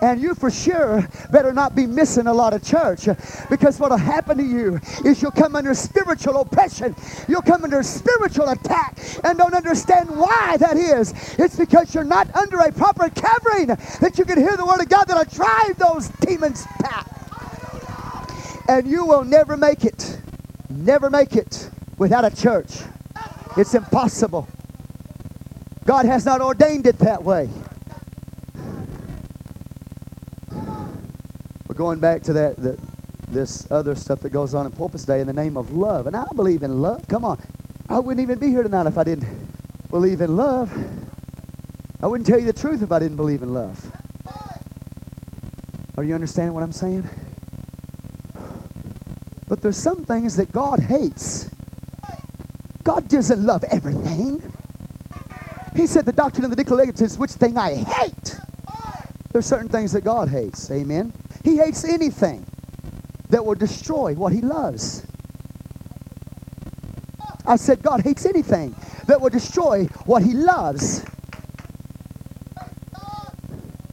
And you for sure better not be missing a lot of church because what'll happen to you is you'll come under spiritual oppression. You'll come under spiritual attack and don't understand why that is. It's because you're not under a proper covering that you can hear the word of God that'll drive those demons back. And you will never make it. Never make it without a church. It's impossible. God has not ordained it that way. Going back to that, that this other stuff that goes on in Pulpit Day in the name of love. And I believe in love. Come on. I wouldn't even be here tonight if I didn't believe in love. I wouldn't tell you the truth if I didn't believe in love. Are you understanding what I'm saying? But there's some things that God hates. God doesn't love everything. He said the doctrine of the Nicolaitans, which thing I hate. There's certain things that God hates. Amen. He hates anything that will destroy what he loves. I said, God hates anything that will destroy what he loves.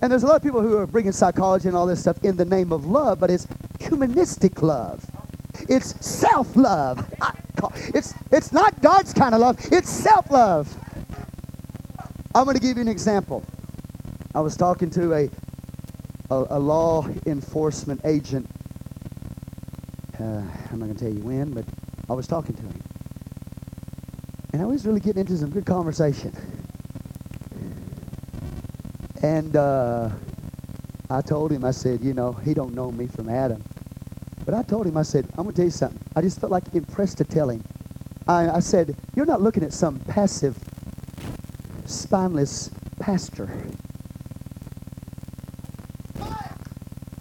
And there's a lot of people who are bringing psychology and all this stuff in the name of love, but it's humanistic love. It's self-love. It's, it's not God's kind of love. It's self-love. I'm going to give you an example. I was talking to a a, a law enforcement agent. Uh, I'm not going to tell you when, but I was talking to him. And I was really getting into some good conversation. And uh, I told him, I said, you know, he don't know me from Adam. But I told him, I said, I'm going to tell you something. I just felt like impressed to tell him. I, I said, you're not looking at some passive, spineless pastor.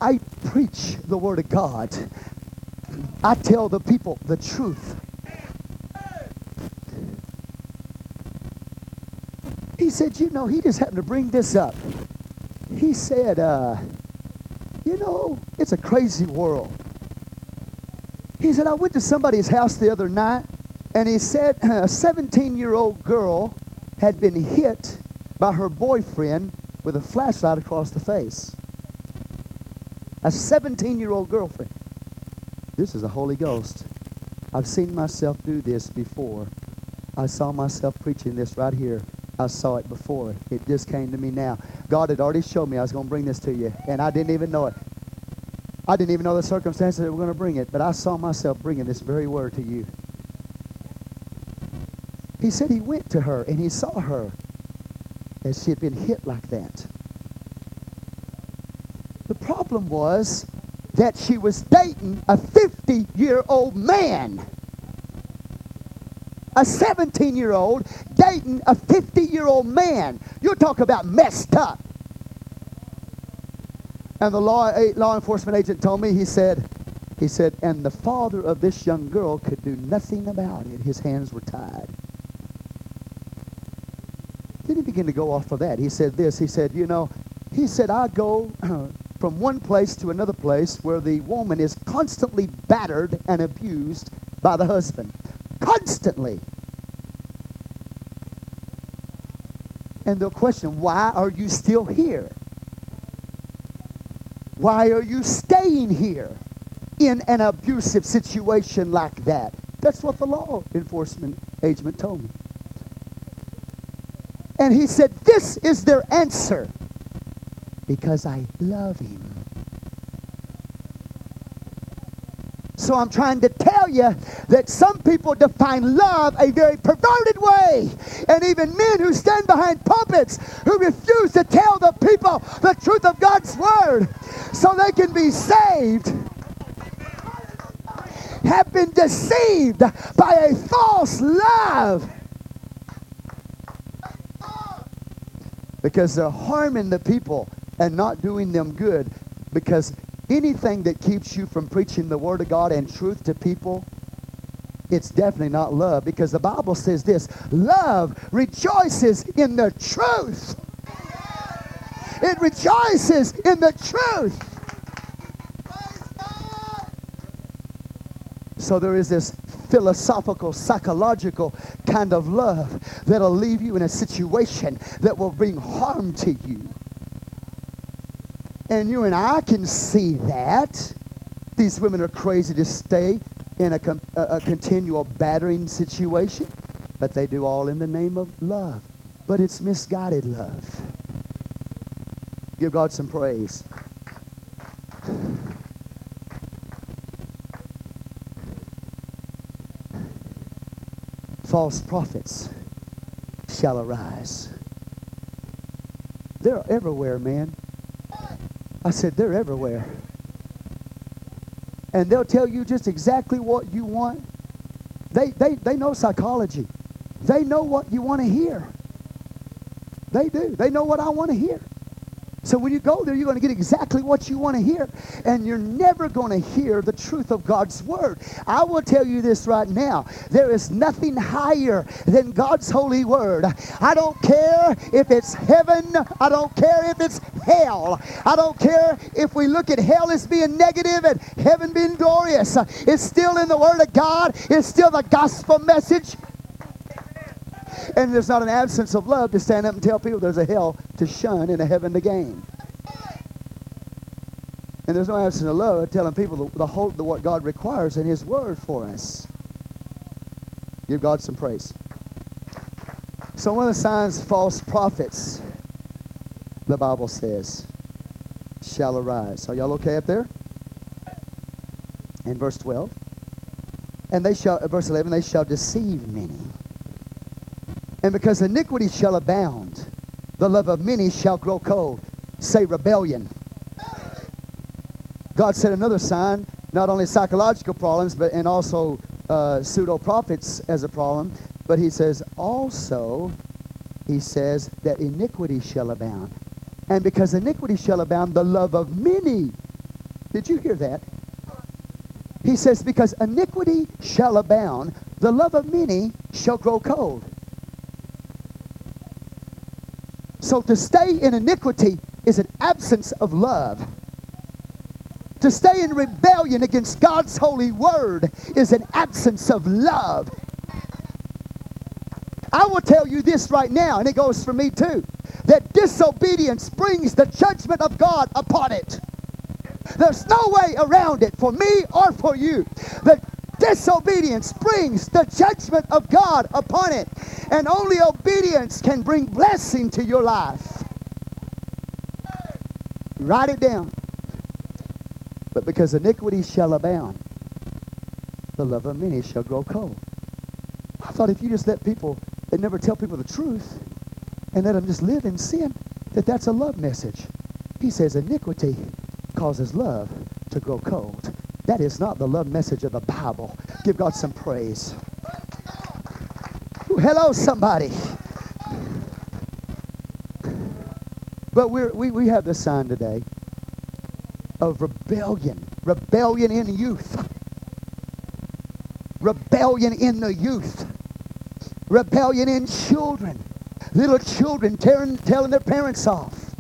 I preach the Word of God. I tell the people the truth. He said, you know, he just happened to bring this up. He said, uh, you know, it's a crazy world. He said, I went to somebody's house the other night, and he said a 17-year-old girl had been hit by her boyfriend with a flashlight across the face. A 17-year-old girlfriend. This is the Holy Ghost. I've seen myself do this before. I saw myself preaching this right here. I saw it before. It just came to me now. God had already showed me I was going to bring this to you, and I didn't even know it. I didn't even know the circumstances that were going to bring it, but I saw myself bringing this very word to you. He said he went to her and he saw her as she had been hit like that. Problem was that she was dating a 50 year old man. A 17 year old dating a 50 year old man. You talk about messed up. And the law, eh, law enforcement agent told me, he said, he said, and the father of this young girl could do nothing about it. His hands were tied. Then he began to go off of that. He said this. He said, you know, he said, I go from one place to another place where the woman is constantly battered and abused by the husband. Constantly. And they'll question, why are you still here? Why are you staying here in an abusive situation like that? That's what the law enforcement agent told me. And he said, This is their answer because I love him. So I'm trying to tell you that some people define love a very perverted way. And even men who stand behind pulpits who refuse to tell the people the truth of God's word so they can be saved have been deceived by a false love. Because they're harming the people and not doing them good. Because anything that keeps you from preaching the Word of God and truth to people, it's definitely not love. Because the Bible says this love rejoices in the truth. It rejoices in the truth. So there is this philosophical, psychological kind of love that'll leave you in a situation that will bring harm to you. And you and I can see that. These women are crazy to stay in a, a, a continual battering situation, but they do all in the name of love. But it's misguided love. Give God some praise. False prophets shall arise. They're everywhere, man. I said, they're everywhere. And they'll tell you just exactly what you want. They, they, they know psychology. They know what you want to hear. They do. They know what I want to hear. So when you go there, you're going to get exactly what you want to hear. And you're never going to hear the truth of God's word. I will tell you this right now. There is nothing higher than God's holy word. I don't care if it's heaven. I don't care if it's hell. I don't care if we look at hell as being negative and heaven being glorious. It's still in the word of God. It's still the gospel message. And there's not an absence of love to stand up and tell people there's a hell to shun and a heaven to gain. And there's no absence of love telling people the, the whole the, what God requires in His Word for us. Give God some praise. So one of the signs false prophets, the Bible says, shall arise. Are y'all okay up there? In verse 12. And they shall, verse 11, they shall deceive many. And because iniquity shall abound, the love of many shall grow cold. Say rebellion. God said another sign, not only psychological problems, but and also uh, pseudo prophets as a problem, but he says also, he says that iniquity shall abound. And because iniquity shall abound, the love of many. Did you hear that? He says, because iniquity shall abound, the love of many shall grow cold. So to stay in iniquity is an absence of love. To stay in rebellion against God's holy word is an absence of love. I will tell you this right now, and it goes for me too, that disobedience brings the judgment of God upon it. There's no way around it for me or for you. The disobedience brings the judgment of God upon it. And only obedience can bring blessing to your life. Write it down. But because iniquity shall abound, the love of many shall grow cold. I thought if you just let people and never tell people the truth and let them just live in sin, that that's a love message. He says iniquity causes love to grow cold. That is not the love message of the Bible. Give God some praise. Hello, somebody. But we're, we, we have the sign today of rebellion. Rebellion in youth. Rebellion in the youth. Rebellion in children. Little children tearing, telling their parents off.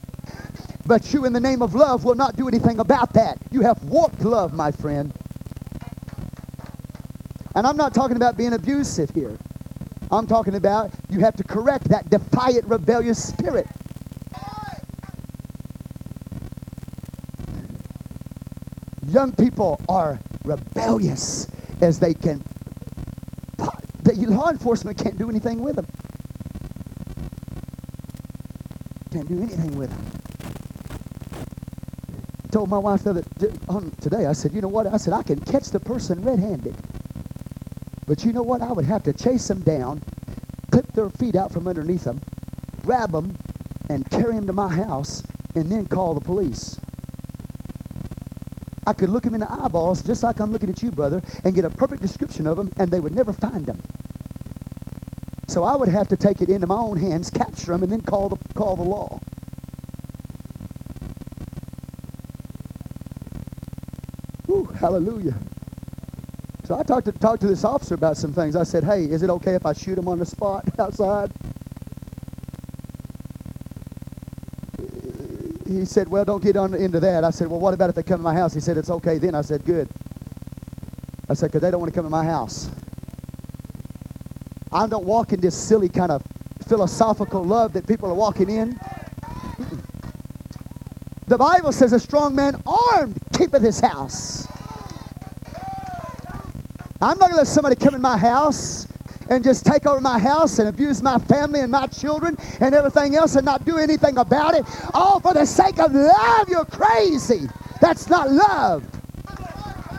But you, in the name of love, will not do anything about that. You have warped love, my friend. And I'm not talking about being abusive here. I'm talking about you have to correct that defiant, rebellious spirit. Young people are rebellious as they can. The law enforcement can't do anything with them. Can't do anything with them. I told my wife other, on um, today, I said, you know what? I said, I can catch the person red-handed. But you know what? I would have to chase them down, clip their feet out from underneath them, grab them, and carry them to my house, and then call the police. I could look them in the eyeballs, just like I'm looking at you, brother, and get a perfect description of them, and they would never find them. So I would have to take it into my own hands, capture them, and then call the, call the law. Hallelujah. So I talked to, talked to this officer about some things. I said, hey, is it okay if I shoot him on the spot outside? He said, well, don't get on into that. I said, well, what about if they come to my house? He said, it's okay then. I said, good. I said, because they don't want to come to my house. I don't walk in this silly kind of philosophical love that people are walking in. The Bible says a strong man armed keepeth his house. I'm not going to let somebody come in my house and just take over my house and abuse my family and my children and everything else and not do anything about it. All for the sake of love. You're crazy. That's not love.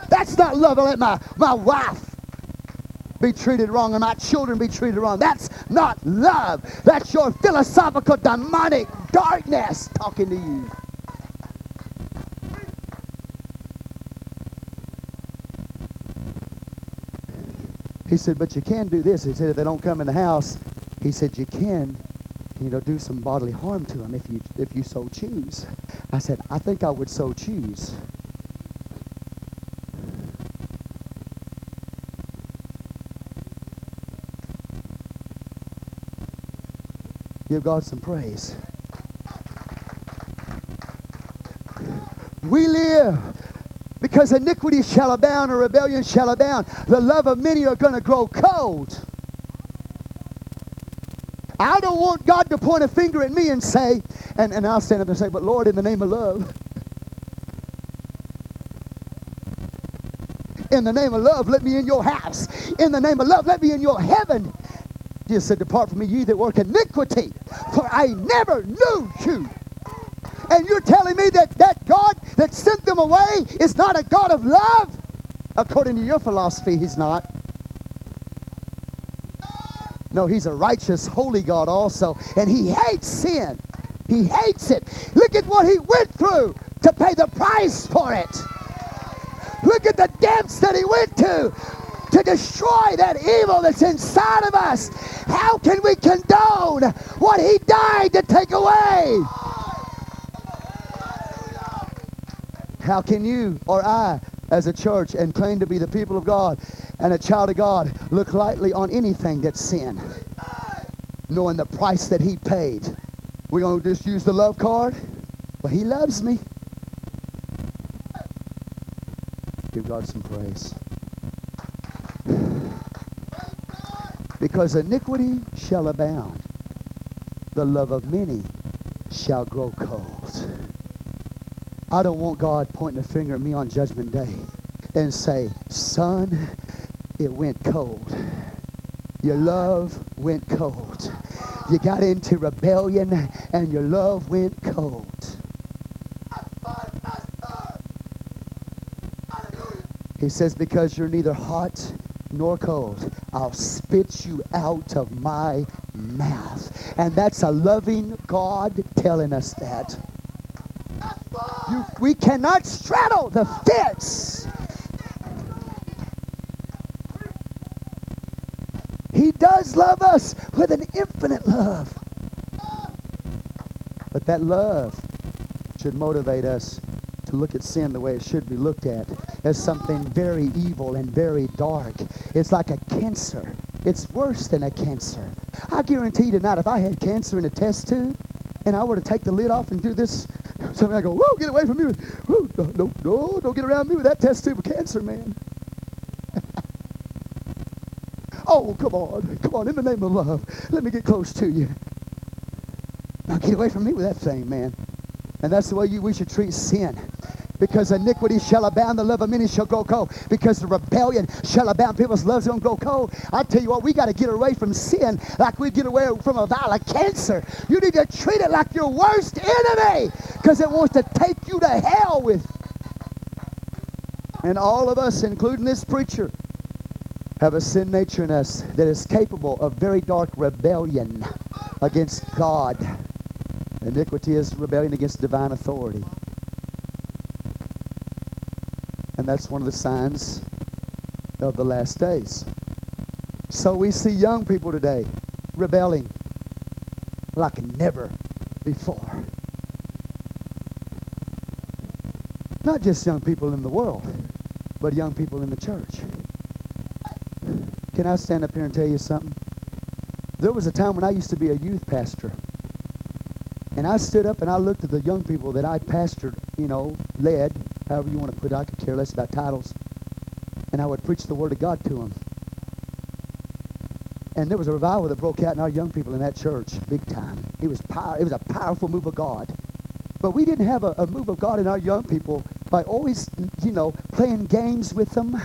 That's not love. I let my, my wife be treated wrong and my children be treated wrong. That's not love. That's your philosophical demonic darkness talking to you. He said, but you can do this. He said, if they don't come in the house, he said, you can, you know, do some bodily harm to them if you, if you so choose. I said, I think I would so choose. Give God some praise. We live because iniquity shall abound and rebellion shall abound. The love of many are going to grow cold. I don't want God to point a finger at me and say, and, and I'll stand up and say, but Lord, in the name of love, in the name of love, let me in your house. In the name of love, let me in your heaven. Jesus said, Depart from me, ye that work iniquity, for I never knew you. And you're telling me that that God that sent them away is not a God of love? According to your philosophy, he's not. No, he's a righteous, holy God also. And he hates sin. He hates it. Look at what he went through to pay the price for it. Look at the depths that he went to to destroy that evil that's inside of us. How can we condone what he died to take away? How can you or I, as a church and claim to be the people of God and a child of God, look lightly on anything that's sin? Knowing the price that he paid. We're going to just use the love card? Well, he loves me. Give God some praise. Because iniquity shall abound, the love of many shall grow cold. I don't want God pointing a finger at me on Judgment Day and say, son, it went cold. Your love went cold. You got into rebellion and your love went cold. He says, because you're neither hot nor cold, I'll spit you out of my mouth. And that's a loving God telling us that. You, we cannot straddle the fence. He does love us with an infinite love. But that love should motivate us to look at sin the way it should be looked at as something very evil and very dark. It's like a cancer. It's worse than a cancer. I guarantee you tonight, if I had cancer in a test tube and I were to take the lid off and do this, something I go, whoa, get away from me. Whoa, no, no, no, don't get around me with that test tube of cancer, man. oh, come on, come on, in the name of love, let me get close to you. Now get away from me with that thing, man. And that's the way you, we should treat sin. Because iniquity shall abound, the love of many shall grow cold. Because the rebellion shall abound, people's loves don't grow cold. I tell you what, we got to get away from sin like we get away from a violent cancer. You need to treat it like your worst enemy because it wants to take you to hell with. And all of us, including this preacher, have a sin nature in us that is capable of very dark rebellion against God. Iniquity is rebellion against divine authority. And that's one of the signs of the last days. So we see young people today rebelling like never before. Not just young people in the world, but young people in the church. Can I stand up here and tell you something? There was a time when I used to be a youth pastor. And I stood up and I looked at the young people that I pastored, you know, led, however you want to put it. I could care less about titles. And I would preach the Word of God to them. And there was a revival that broke out in our young people in that church, big time. It was power, it was a powerful move of God. But we didn't have a, a move of God in our young people by always, you know, playing games with them,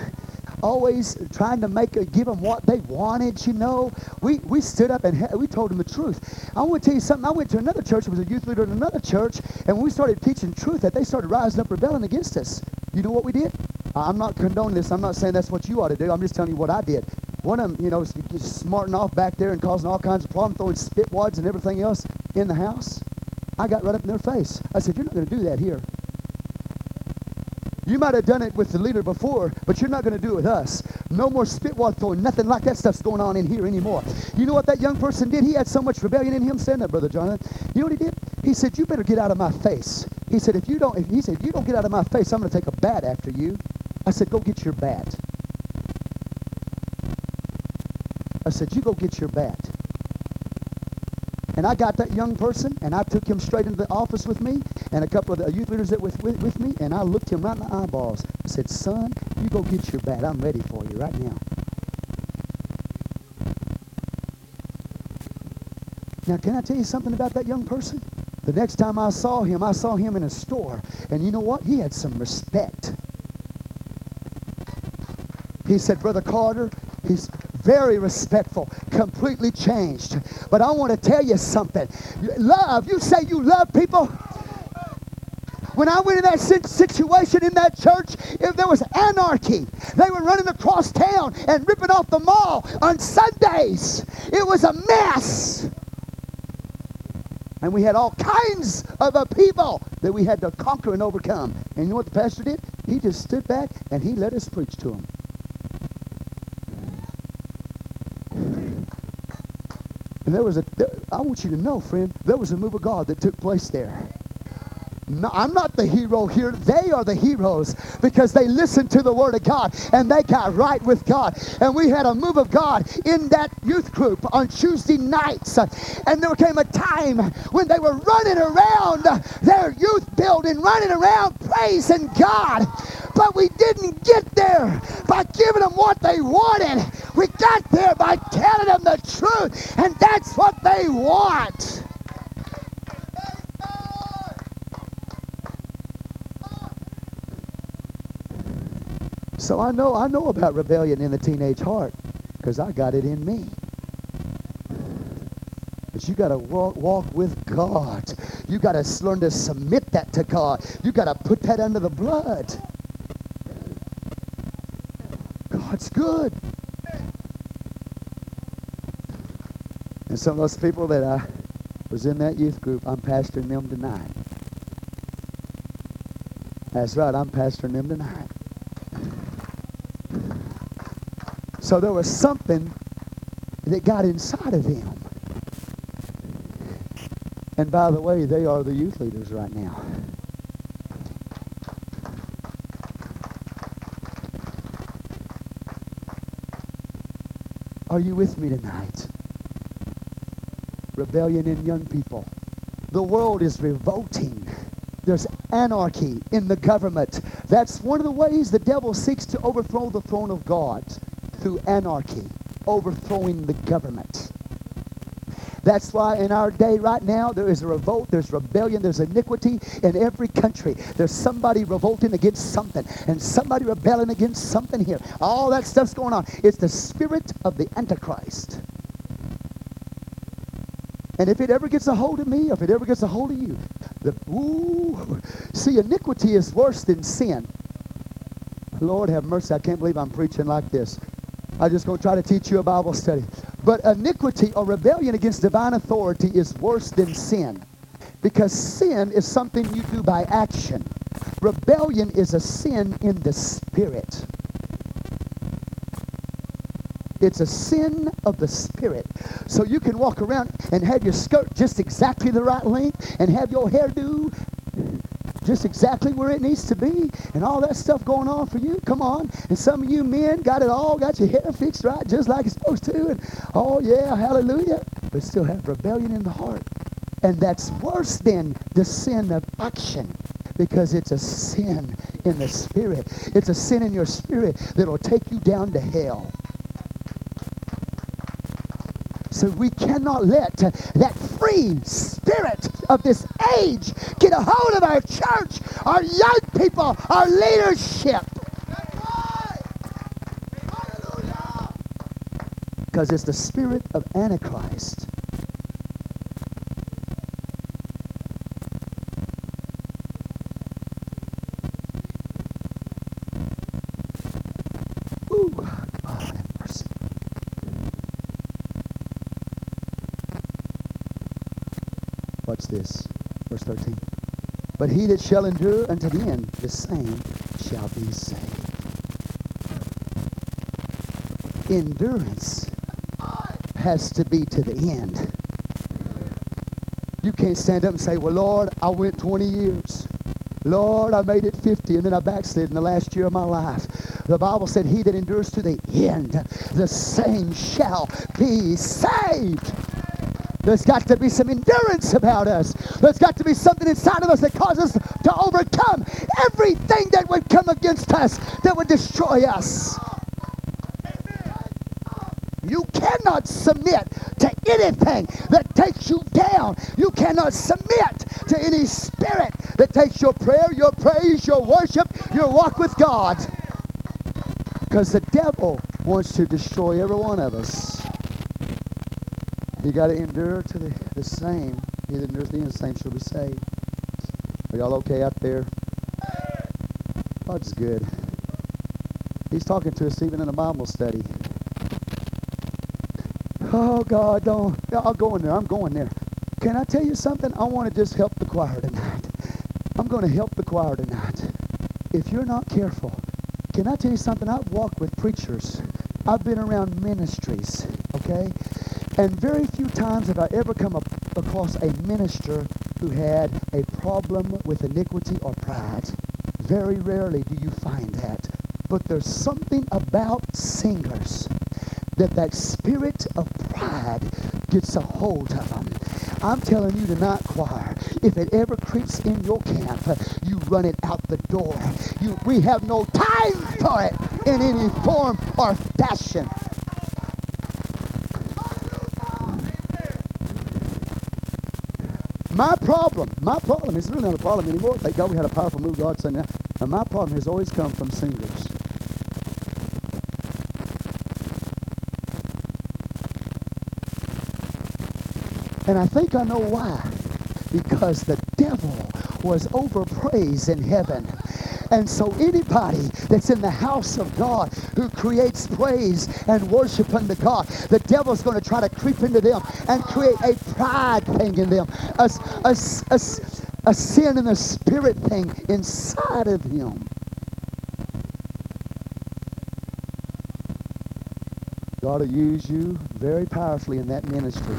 always trying to make a, give them what they wanted, you know. We, we stood up and we told them the truth. I want to tell you something. I went to another church. I was a youth leader in another church. And when we started teaching truth, that they started rising up, rebelling against us. You know what we did? I'm not condoning this. I'm not saying that's what you ought to do. I'm just telling you what I did. One of them, you know, smarting off back there and causing all kinds of problems, throwing spit wads and everything else in the house. I got right up in their face. I said, you're not going to do that here. You might have done it with the leader before, but you're not going to do it with us. No more spit throwing, nothing like that stuff's going on in here anymore. You know what that young person did? He had so much rebellion in him. Stand up, Brother Jonathan. You know what he did? He said, you better get out of my face. He said, if you don't, if, he said, if you don't get out of my face, I'm going to take a bat after you. I said, go get your bat. I said, you go get your bat. And I got that young person, and I took him straight into the office with me, and a couple of the youth leaders that with, with, with me, and I looked him right in the eyeballs. I said, son, you go get your bat. I'm ready for you right now. Now, can I tell you something about that young person? The next time I saw him, I saw him in a store. And you know what? He had some respect. He said, Brother Carter, he's very respectful, completely changed. But I want to tell you something. Love, you say you love people. When I went in that situation in that church, if there was anarchy, they were running across town and ripping off the mall on Sundays. It was a mess. And we had all kinds of people that we had to conquer and overcome. And you know what the pastor did? he just stood back and he let us preach to them. And there was a, there, I want you to know, friend, there was a move of God that took place there. I'm not the hero here. They are the heroes because they listened to the Word of God and they got right with God. And we had a move of God in that youth group on Tuesday nights. And there came a time when they were running around their youth building, running around praising God. But we didn't get there by giving them what they wanted. We got there by telling them the truth. And that's what they want. So I know I know about rebellion in the teenage heart because I got it in me. But you got to walk, walk with God. You got to learn to submit that to God. You got to put that under the blood. God's good. And some of those people that I was in that youth group, I'm pastoring them tonight. That's right, I'm pastoring them tonight. So there was something that got inside of them. And by the way, they are the youth leaders right now. Are you with me tonight? Rebellion in young people. The world is revolting. There's anarchy in the government. That's one of the ways the devil seeks to overthrow the throne of God through anarchy, overthrowing the government. That's why in our day right now, there is a revolt, there's rebellion, there's iniquity in every country. There's somebody revolting against something and somebody rebelling against something here. All that stuff's going on. It's the spirit of the Antichrist. And if it ever gets a hold of me, if it ever gets a hold of you, the, ooh, see, iniquity is worse than sin. Lord have mercy. I can't believe I'm preaching like this. I'm just going to try to teach you a Bible study. But iniquity or rebellion against divine authority is worse than sin. Because sin is something you do by action. Rebellion is a sin in the spirit. It's a sin of the spirit. So you can walk around and have your skirt just exactly the right length and have your hairdo just exactly where it needs to be and all that stuff going on for you. Come on. And some of you men got it all, got your hair fixed right just like it's supposed to. And oh, yeah, hallelujah. But still have rebellion in the heart. And that's worse than the sin of action because it's a sin in the spirit. It's a sin in your spirit that'll take you down to hell. So we cannot let that free spirit of this age get a hold of our church, our young people, our leadership. Because it's the spirit of Antichrist. 13. But he that shall endure unto the end, the same shall be saved. Endurance has to be to the end. You can't stand up and say, Well, Lord, I went 20 years. Lord, I made it 50 and then I backslid in the last year of my life. The Bible said, He that endures to the end, the same shall be saved. There's got to be some endurance about us. There's got to be something inside of us that causes us to overcome everything that would come against us, that would destroy us. You cannot submit to anything that takes you down. You cannot submit to any spirit that takes your prayer, your praise, your worship, your walk with God. Because the devil wants to destroy every one of us. You got to endure to the, the same. He that endures the end, the same shall be saved. Are y'all okay out there? God's good. He's talking to us even in a Bible study. Oh, God, don't. I'll go in there. I'm going there. Can I tell you something? I want to just help the choir tonight. I'm going to help the choir tonight. if you're not careful, can I tell you something? I've walked with preachers. I've been around ministries, okay? And very few times have I ever come across a minister who had a problem with iniquity or pride. Very rarely do you find that. But there's something about singers that that spirit of pride gets a hold of them. I'm telling you tonight, choir, if it ever creeps in your camp, you run it out the door. You, we have no time for it in any form or fashion. My problem, my problem, it's really not a problem anymore. Thank God we had a powerful move God saying that. And my problem has always come from singers. And I think I know why. Because the devil was overpraised in heaven. And so anybody that's in the house of God who creates praise and worship unto God, the devil's going to try to creep into them and create a pride thing in them, a, a, a, a sin in the spirit thing inside of him. God will use you very powerfully in that ministry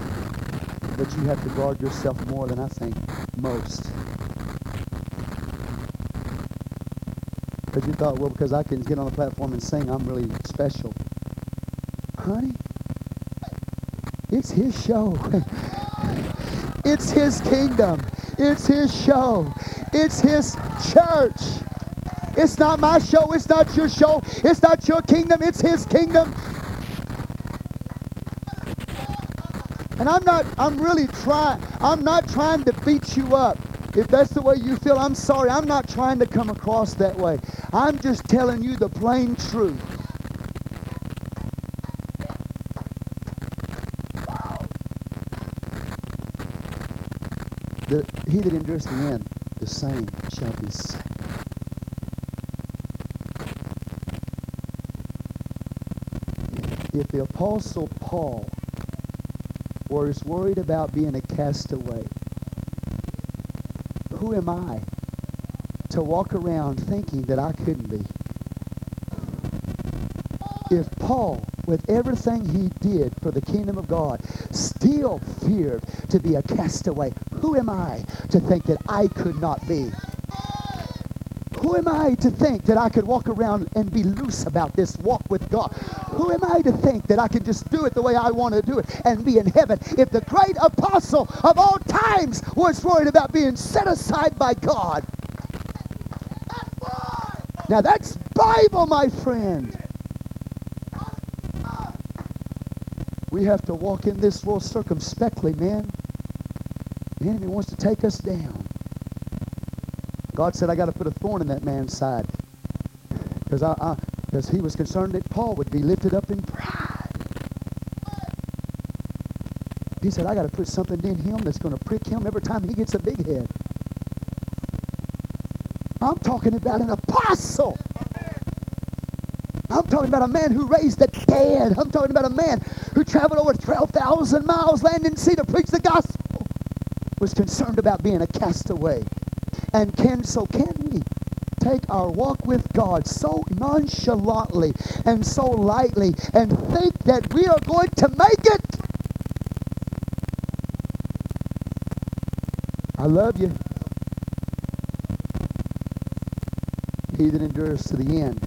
but you have to guard yourself more than I think most. Because you thought, well, because I can get on the platform and sing, I'm really special. Honey, it's his show. it's his kingdom. It's his show. It's his church. It's not my show. It's not your show. It's not your kingdom. It's his kingdom. And I'm not, I'm really trying, I'm not trying to beat you up. If that's the way you feel, I'm sorry. I'm not trying to come across that way. I'm just telling you the plain truth. The, he that endures the end, the same shall be saved. If the Apostle Paul is worried about being a castaway. Who am I to walk around thinking that I couldn't be? If Paul, with everything he did for the kingdom of God, still feared to be a castaway, who am I to think that I could not be? Who am I to think that I could walk around and be loose about this walk with God? Who am I to think that I can just do it the way I want to do it and be in heaven? If the great apostle of all times was worried about being set aside by God. Now that's Bible, my friend. We have to walk in this world circumspectly, man. The enemy wants to take us down. God said, I got to put a thorn in that man's side. Because I, I, because he was concerned that Paul would be lifted up in pride. He said, I got to put something in him that's going to prick him every time he gets a big head. I'm talking about an apostle. I'm talking about a man who raised the dead. I'm talking about a man who traveled over 12,000 miles land and sea to preach the gospel. Was concerned about being a castaway. And can so can take our walk with God so nonchalantly and so lightly and think that we are going to make it. I love you. He that endures to the end,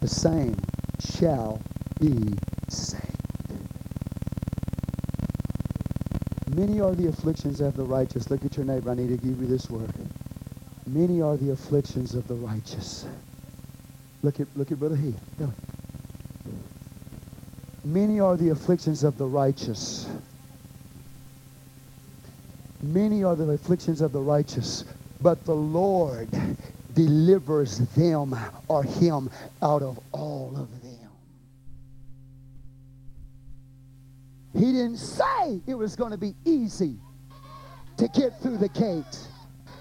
the same shall be saved. Many are the afflictions of the righteous. Look at your neighbor. I need to give you this word. Many are the afflictions of the righteous. Look at, look at Brother Heath. Many are the afflictions of the righteous. Many are the afflictions of the righteous, but the Lord delivers them or him out of all of them. He didn't say it was going to be easy to get through the gate.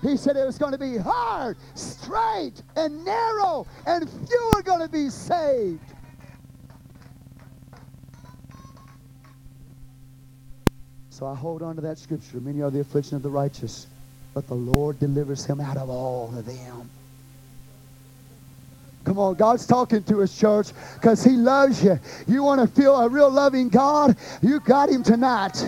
He said it was going to be hard, straight, and narrow, and few are going to be saved. So I hold on to that scripture. Many are the affliction of the righteous, but the Lord delivers him out of all of them. Come on, God's talking to us, church, because He loves you. You want to feel a real loving God? You got Him tonight.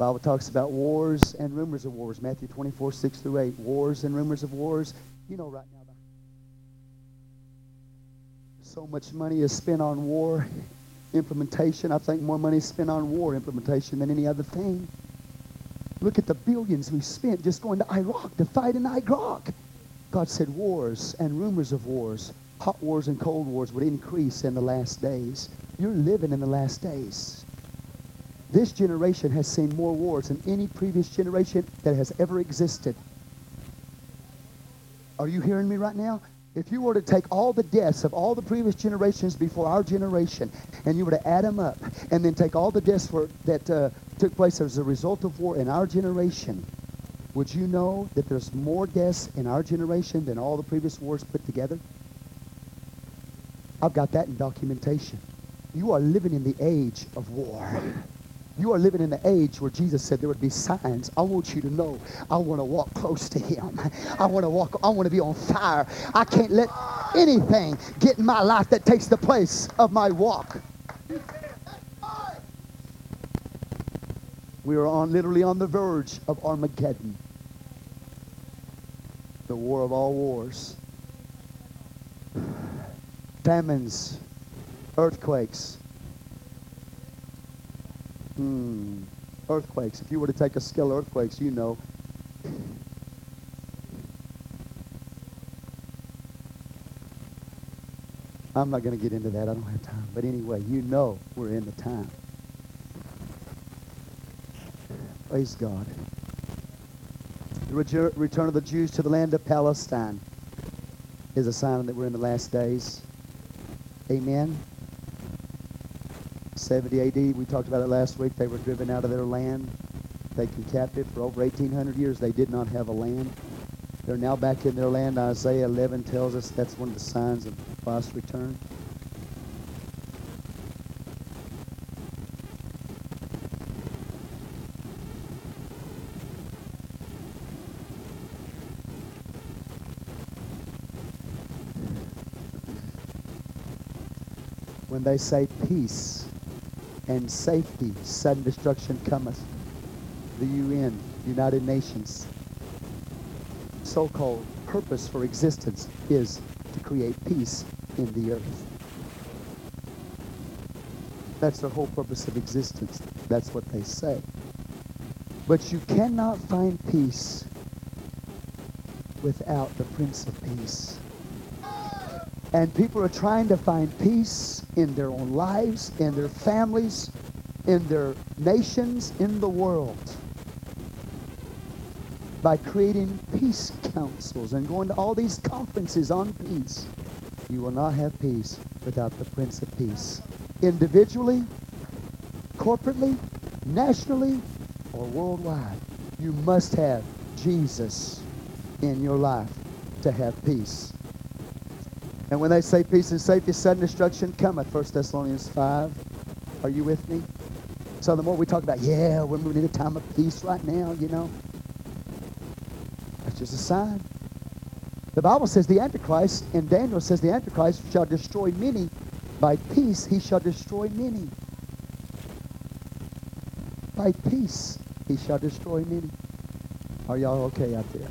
Bible talks about wars and rumors of wars. Matthew 24, 6 through 8. Wars and rumors of wars. You know right now. So much money is spent on war implementation. I think more money is spent on war implementation than any other thing. Look at the billions we spent just going to Iraq to fight in Iraq. God said wars and rumors of wars, hot wars and cold wars would increase in the last days. You're living in the last days. This generation has seen more wars than any previous generation that has ever existed. Are you hearing me right now? If you were to take all the deaths of all the previous generations before our generation, and you were to add them up, and then take all the deaths for, that uh, took place as a result of war in our generation, would you know that there's more deaths in our generation than all the previous wars put together? I've got that in documentation. You are living in the age of war. You are living in the age where Jesus said there would be signs. I want you to know I want to walk close to him. I want to walk, I want to be on fire. I can't let anything get in my life that takes the place of my walk. We are on literally on the verge of Armageddon. The war of all wars. Famines, earthquakes, Hmm. Earthquakes. If you were to take a scale of earthquakes, you know. I'm not going to get into that. I don't have time. But anyway, you know we're in the time. Praise God. The return of the Jews to the land of Palestine is a sign that we're in the last days. Amen. 70 AD, we talked about it last week, they were driven out of their land, taken captive for over 1,800 years. They did not have a land. They're now back in their land. Isaiah 11 tells us that's one of the signs of Christ's return. When they say peace, and safety, sudden destruction cometh. The UN, United Nations, so-called purpose for existence is to create peace in the earth. That's the whole purpose of existence. That's what they say. But you cannot find peace without the Prince of Peace. And people are trying to find peace in their own lives, in their families, in their nations, in the world by creating peace councils and going to all these conferences on peace. You will not have peace without the Prince of Peace. Individually, corporately, nationally, or worldwide, you must have Jesus in your life to have peace. And when they say peace and safety, sudden destruction cometh, 1 Thessalonians 5. Are you with me? So the more we talk about, yeah, we're moving into a time of peace right now, you know, that's just a sign. The Bible says the Antichrist, and Daniel says the Antichrist shall destroy many. By peace he shall destroy many. By peace he shall destroy many. Are y'all okay out there?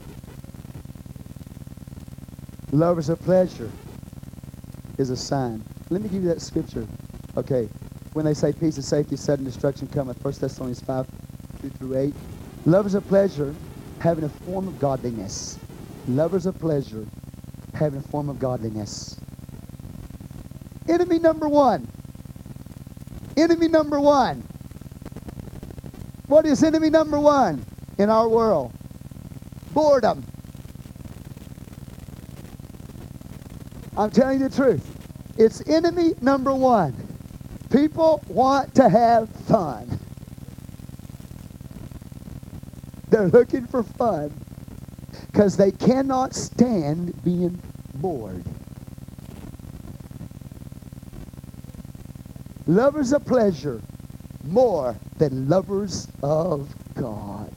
Lovers of pleasure is a sign. Let me give you that scripture. Okay. When they say peace and safety, sudden destruction cometh. 1 Thessalonians 5, 2 through 8. Lovers of pleasure, having a form of godliness. Lovers of pleasure, having a form of godliness. Enemy number one. Enemy number one. What is enemy number one in our world? Boredom. I'm telling you the truth. It's enemy number one. People want to have fun. They're looking for fun because they cannot stand being bored. Lovers of pleasure, more than lovers of God.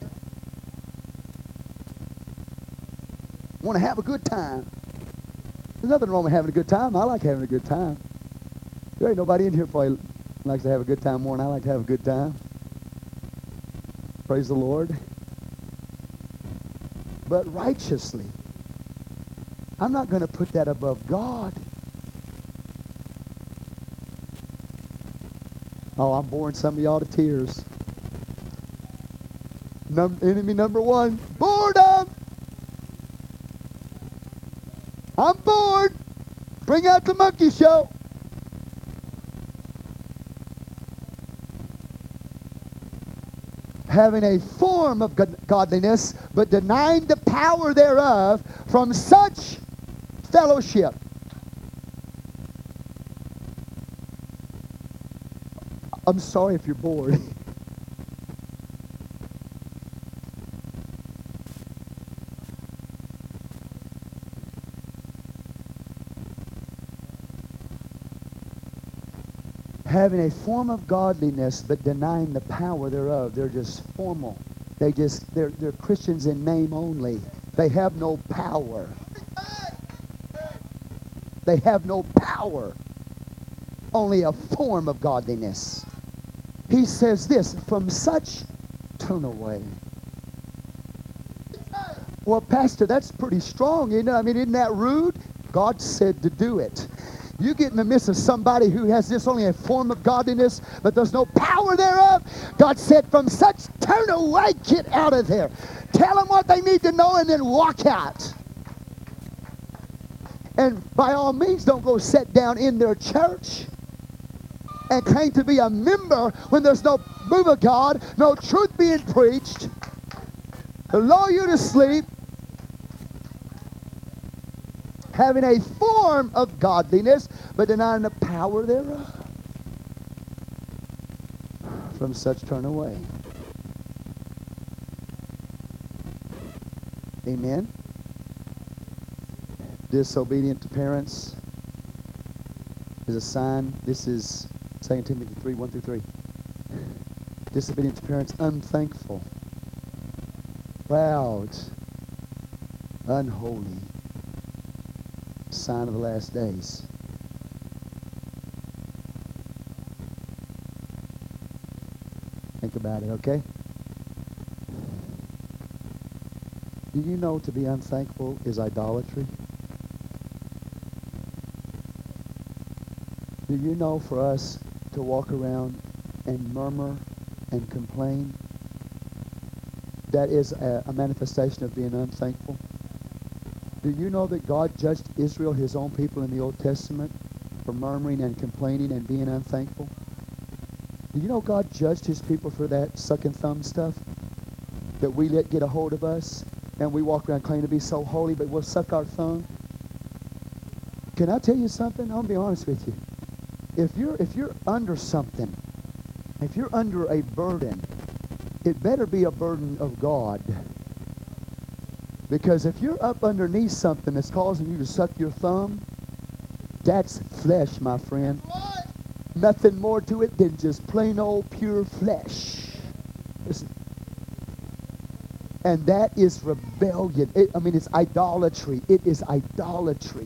Want to have a good time. There's nothing wrong with having a good time. I like having a good time. There ain't nobody in here probably likes to have a good time more than I like to have a good time. Praise the Lord. But righteously. I'm not going to put that above God. Oh, I'm boring some of y'all to tears. Num- enemy number one, boredom. I'm bored. Bring out the monkey show. Having a form of godliness, but denying the power thereof, from such fellowship. I'm sorry if you're bored. Having a form of godliness but denying the power thereof. They're just formal. They just they're they're Christians in name only. They have no power. They have no power. Only a form of godliness. He says this, from such turn away. Well, Pastor, that's pretty strong, isn't it? I mean, isn't that rude? God said to do it. You get in the midst of somebody who has this only a form of godliness, but there's no power thereof. God said, from such turn away, get out of there. Tell them what they need to know and then walk out. And by all means, don't go sit down in their church and claim to be a member when there's no move of God, no truth being preached, to lull you to sleep, having a form of godliness, but denying the power thereof. From such turn away. Amen. Disobedient to parents is a sign. This is 2 Timothy 3, 1 through 3. Disobedient to parents, unthankful, proud, unholy. Sign of the last days. Think about it, okay? Do you know to be unthankful is idolatry? Do you know for us to walk around and murmur and complain, that is a, manifestation of being unthankful. Do you know that God judged Israel, his own people in the Old Testament, for murmuring and complaining and being unthankful? Do you know God judged his people for that sucking thumb stuff that we let get a hold of us and we walk around claiming to be so holy, but we'll suck our thumb? Can I tell you something? I'll be honest with you if you're if you're under something, if you're under a burden, it better be a burden of God. Because if you're up underneath something that's causing you to suck your thumb, that's flesh, my friend. Nothing more to it than just plain old pure flesh. Listen. And that is rebellion. It, I mean, it's idolatry. It is idolatry.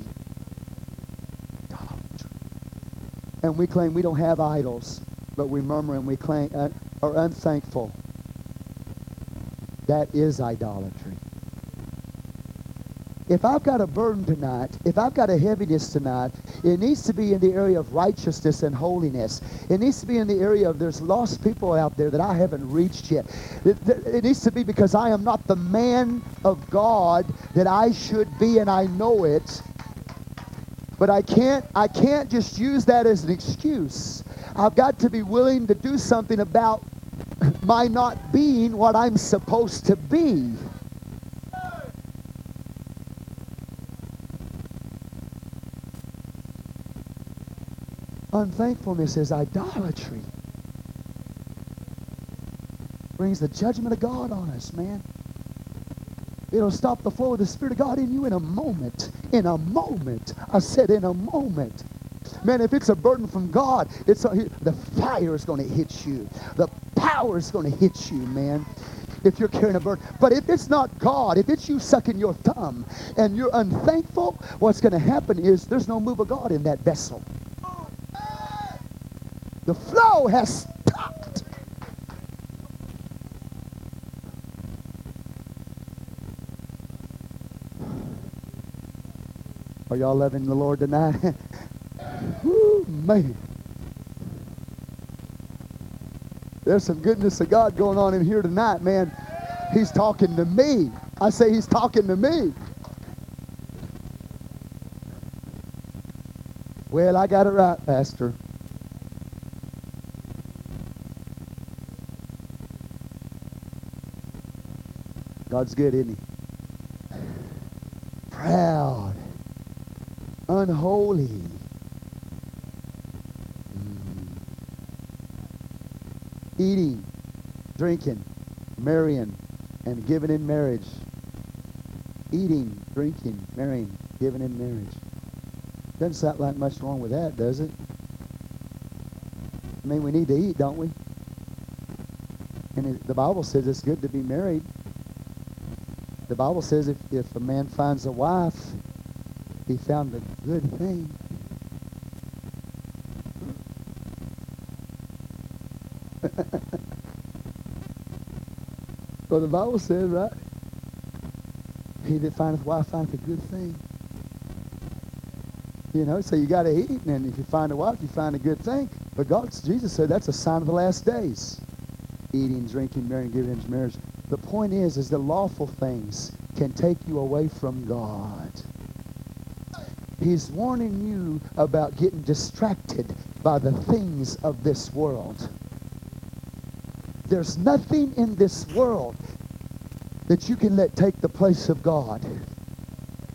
and we claim we don't have idols, but we murmur and we claim uh, are unthankful. That is idolatry. If I've got a burden tonight, if I've got a heaviness tonight, it needs to be in the area of righteousness and holiness. It needs to be in the area of there's lost people out there that I haven't reached yet. It, it needs to be because I am not the man of God that I should be and I know it. But I can't, I can't just use that as an excuse. I've got to be willing to do something about my not being what I'm supposed to be. Unthankfulness is idolatry. Brings the judgment of God on us, man. It'll stop the flow of the Spirit of God in you in a moment. In a moment. I said in a moment. Man, if it's a burden from God, it's a, the fire is going to hit you. The power is going to hit you, man if you're carrying a burden. But if it's not God, if it's you sucking your thumb and you're unthankful, what's going to happen is there's no move of God in that vessel. The flow has stopped. Are y'all loving the Lord tonight? Woo, man. There's some goodness of God going on in here tonight, man. He's talking to me. I say he's talking to me. Well, I got it right, Pastor. God's good, isn't he? Proud. Unholy. Mm. eating, drinking, marrying, and giving in marriage. Eating, drinking, marrying, giving in marriage. Doesn't sound like much wrong with that, does it? I mean, we need to eat, don't we? And the Bible says it's good to be married. The Bible says if, if a man finds a wife, he found a good thing. well, the Bible says, right? He that findeth wife findeth a good thing. You know, so you got to eat, and if you find a wife, you find a good thing. But God, Jesus said that's a sign of the last days. Eating, drinking, marrying, giving in marriage. The point is, is the lawful things can take you away from God. He's warning you about getting distracted by the things of this world. There's nothing in this world that you can let take the place of God.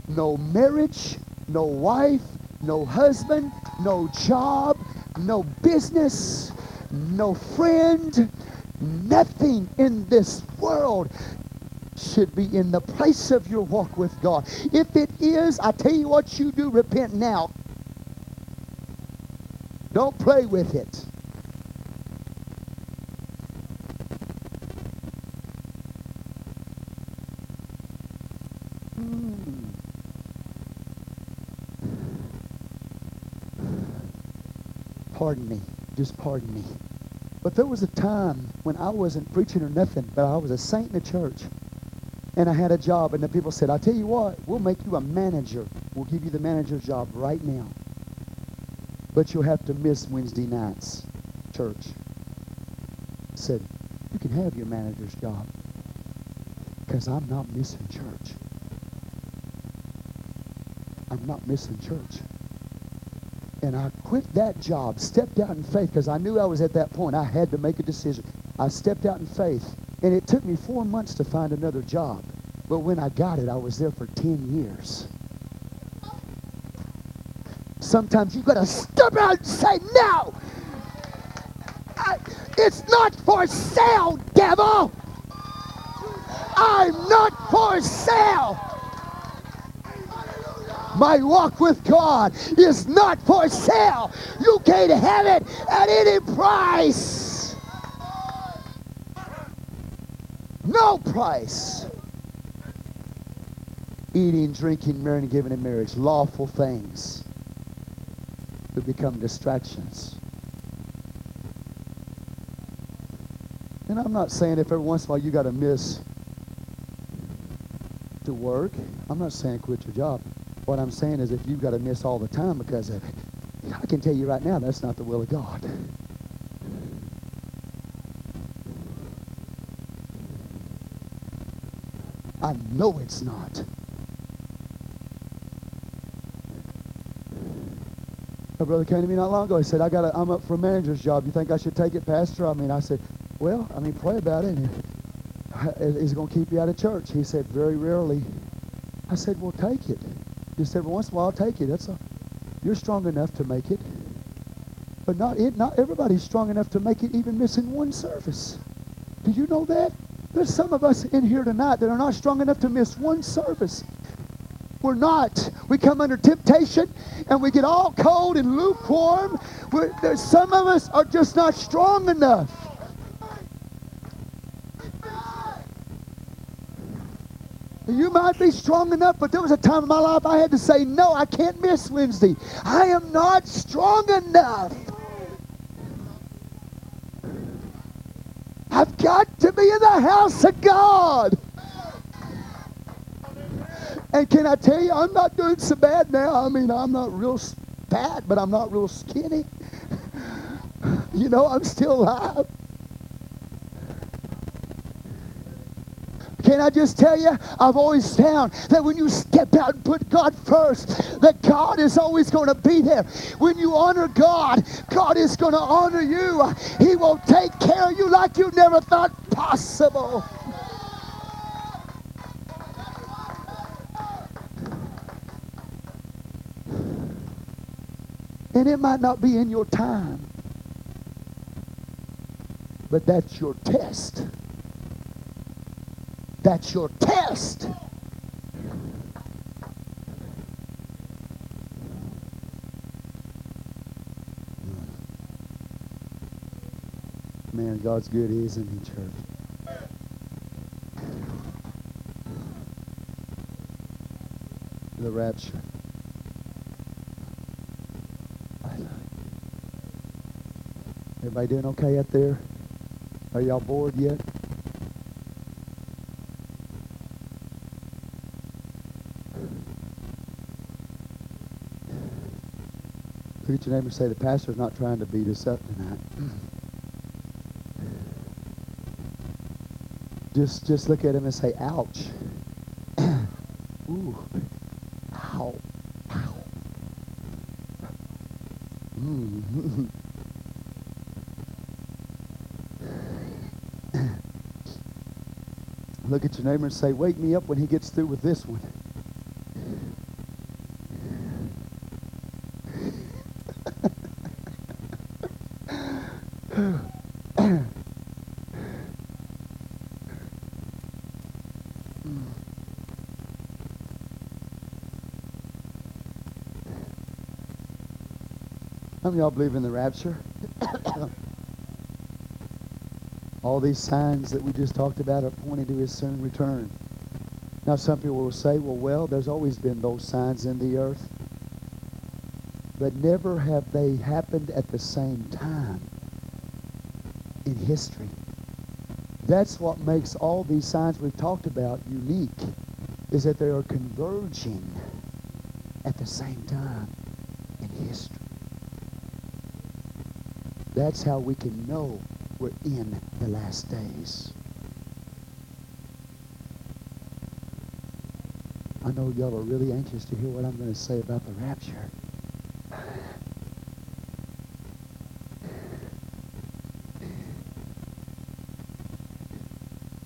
No marriage, no wife, no husband, no job, no business, no friend, nothing in this world should be in the place of your walk with God. If it is, I tell you what you do, repent now. Don't play with it. Hmm. pardon me. Just pardon me. But there was a time when I wasn't preaching or nothing, but I was a saint in the church. And I had a job, and the people said, I'll tell you what, we'll make you a manager. We'll give you the manager's job right now. But you'll have to miss Wednesday nights, church. I said, you can have your manager's job because I'm not missing church. I'm not missing church. And I quit that job, stepped out in faith because I knew I was at that point. I had to make a decision. I stepped out in faith. And it took me four months to find another job. But when I got it, I was there for 10 years. Sometimes you've got to step out and say, no! I, it's not for sale, devil! I'm not for sale! My walk with God is not for sale. You can't have it at any price. No price. Eating, drinking, marrying, giving in marriage, lawful things to become distractions. And I'm not saying if every once in a while you got to miss to work. I'm not saying quit your job. What I'm saying is if you've got to miss all the time because of it, I can tell you right now that's not the will of God. I know it's not. A brother came to me not long ago. He said, I got a, I'm up for a manager's job. You think I should take it, Pastor? I mean, I said, well, I mean, pray about it. Is it going to keep you out of church? He said, very rarely. I said, well, take it. Just every once in a while, take it. That's a, you're strong enough to make it. But not it, not everybody's strong enough to make it even missing one service. Do you know that? There's some of us in here tonight that are not strong enough to miss one service. we're not. We come under temptation and we get all cold and lukewarm. We're, some of us are just not strong enough. You might be strong enough, but there was a time in my life I had to say, no, I can't miss Wednesday. I am not strong enough. I've got to be in the house of God. And can I tell you, I'm not doing so bad now. I mean, I'm not real fat, but I'm not real skinny. you know, I'm still alive. Can I just tell you, I've always found that when you step out and put God first, that God is always going to be there. When you honor God, God is going to honor you. He will take care of you like you never thought possible. And it might not be in your time, but that's your test. That's your test. Man, God's good, isn't he, church? The rapture. Everybody doing okay out there? Are y'all bored yet? Look your neighbor and say, the pastor's not trying to beat us up tonight. just, just look at him and say, ouch. Ooh. Ow. Ow. Mm. look at your neighbor and say, wake me up when he gets through with this one. Many of y'all believe in the rapture? All these signs that we just talked about are pointing to his soon return. Now, some people will say, well, well, there's always been those signs in the earth. But never have they happened at the same time in history. That's what makes all these signs we've talked about unique, is that they are converging at the same time in history. That's how we can know we're in the last days. I know y'all are really anxious to hear what I'm going to say about the rapture.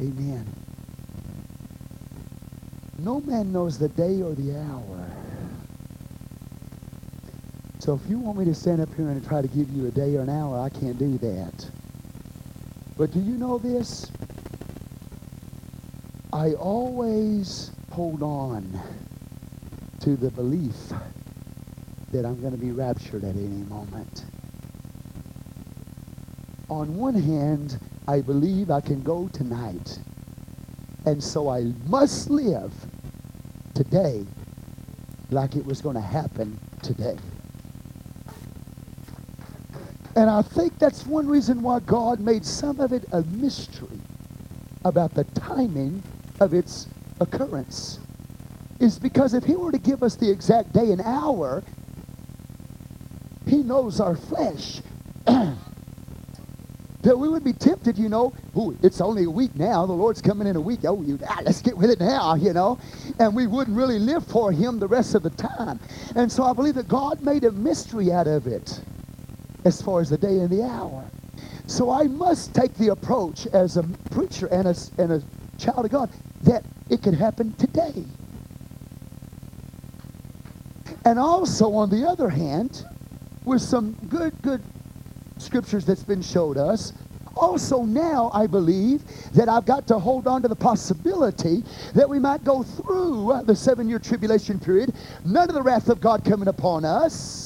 Amen. No man knows the day or the hour. So if you want me to stand up here and try to give you a day or an hour, I can't do that. But do you know this? I always hold on to the belief that I'm going to be raptured at any moment. On one hand, I believe I can go tonight. And so I must live today like it was going to happen today. And I think that's one reason why God made some of it a mystery about the timing of its occurrence. Is because if he were to give us the exact day and hour, he knows our flesh. that we would be tempted, you know, Ooh, it's only a week now. The Lord's coming in a week. Oh, you, ah, let's get with it now, you know. And we wouldn't really live for him the rest of the time. And so I believe that God made a mystery out of it as far as the day and the hour. So I must take the approach as a preacher and a, and a child of God that it could happen today. And also, on the other hand, with some good, good scriptures that's been showed us, also now I believe that I've got to hold on to the possibility that we might go through the seven year tribulation period, none of the wrath of God coming upon us.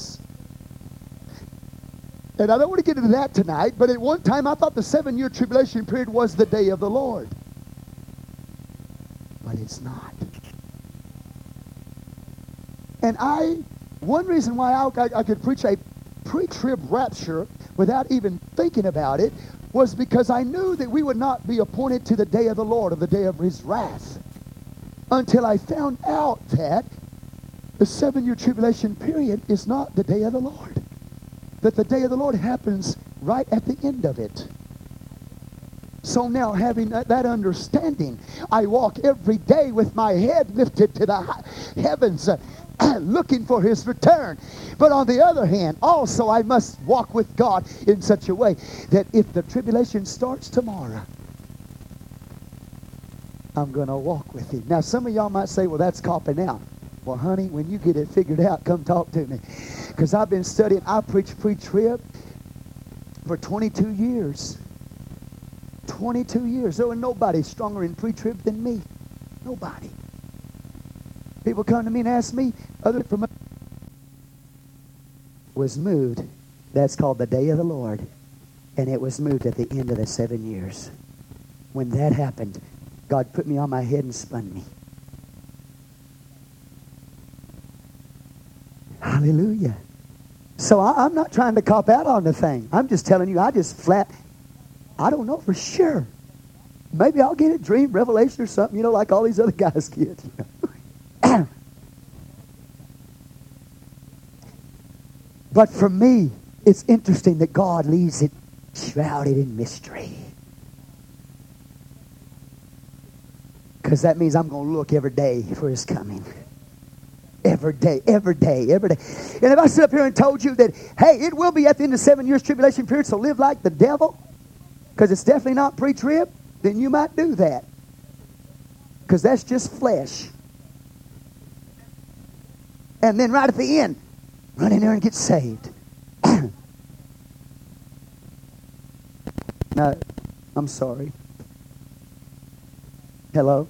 And I don't want to get into that tonight, but at one time I thought the seven year tribulation period was the day of the Lord. But it's not. And I, one reason why I, I, I could preach a pre-trib rapture without even thinking about it was because I knew that we would not be appointed to the day of the Lord or the day of his wrath until I found out that the seven-year tribulation period is not the day of the Lord. That the day of the Lord happens right at the end of it. So now, having that understanding, I walk every day with my head lifted to the heavens, looking for his return. But on the other hand, also I must walk with God in such a way that if the tribulation starts tomorrow, I'm going to walk with him. Now, some of y'all might say, well, that's copping out. Well, honey, when you get it figured out, come talk to me. Because I've been studying, I preach pre trib for 22 years. 22 years. There was nobody stronger in pre trib than me. Nobody. People come to me and ask me, other from was moved. That's called the day of the Lord. And it was moved at the end of the seven years. When that happened, God put me on my head and spun me. Hallelujah. So I, am not trying to cop out on the thing. I'm just telling you, I just flat, I don't know for sure. Maybe I'll get a dream, revelation, or something, you know, like all these other guys get. But for me, it's interesting that God leaves it shrouded in mystery. Because that means I'm going to look every day for his coming. Every day, every day, every day. And if I sit up here and told you that, hey, it will be at the end of seven years tribulation period, so live like the devil, because it's definitely not pre-trib, then you might do that. Because that's just flesh. And then right at the end, Run in there and get saved. no, I'm sorry. Hello?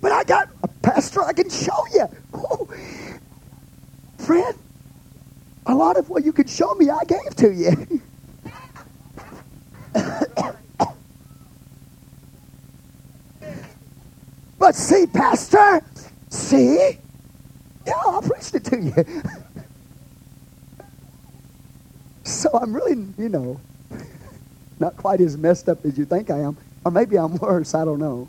But I got a pastor I can show you. Friend, a lot of what you could show me, I gave to you. but see, Pastor, See? Yeah, I preached it to you. so I'm really, you know, not quite as messed up as you think I am. Or maybe I'm worse, I don't know.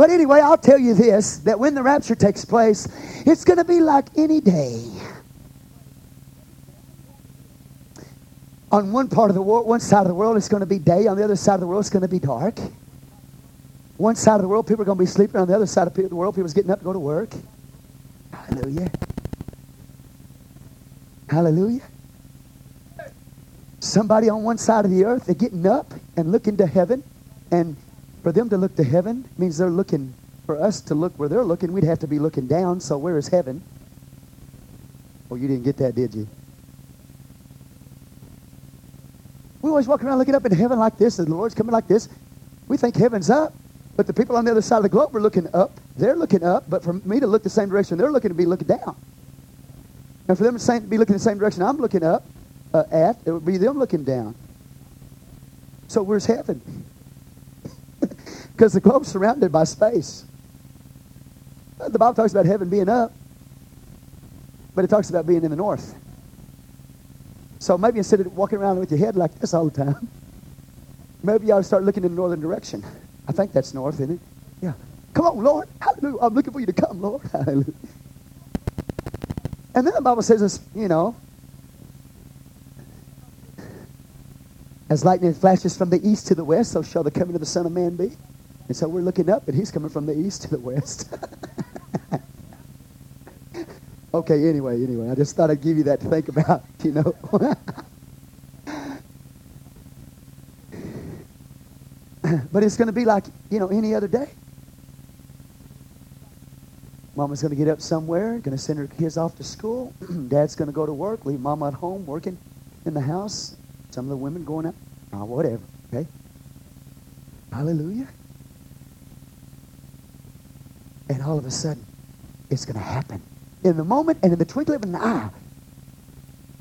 But anyway, I'll tell you this that when the rapture takes place, it's going to be like any day. On one part of the world, one side of the world, it's going to be day. On the other side of the world, it's going to be dark. One side of the world, people are going to be sleeping. On the other side of the world, people's getting up to go to work. Hallelujah. Hallelujah. Somebody on one side of the earth, they're getting up and looking to heaven. And for them to look to heaven means they're looking, for us to look where they're looking, we'd have to be looking down. So where is heaven? Oh, you didn't get that, did you? We always walk around looking up in heaven like this, and the Lord's coming like this. We think heaven's up. But the people on the other side of the globe are looking up. They're looking up, but for me to look the same direction, they're looking to be looking down. And for them to be looking the same direction I'm looking up uh, at, it would be them looking down. So where's heaven? Because the globe's surrounded by space. The Bible talks about heaven being up, but it talks about being in the north. So maybe instead of walking around with your head like this all the time, maybe you ought to start looking in the northern direction. I think that's north, isn't it? Yeah. Come on, Lord. Hallelujah. I'm looking for you to come, Lord. Hallelujah. And then the Bible says you know, as lightning flashes from the east to the west, so shall the coming of the Son of Man be. And so we're looking up, and he's coming from the east to the west. okay, anyway, anyway, I just thought I'd give you that to think about, you know. but it's going to be like, you know, any other day. Mama's going to get up somewhere, going to send her kids off to school. Dad's going to go to work, leave Mama at home working in the house. Some of the women going out, oh, whatever, okay? Hallelujah. And all of a sudden, it's going to happen. In the moment and in the twinkling of an eye,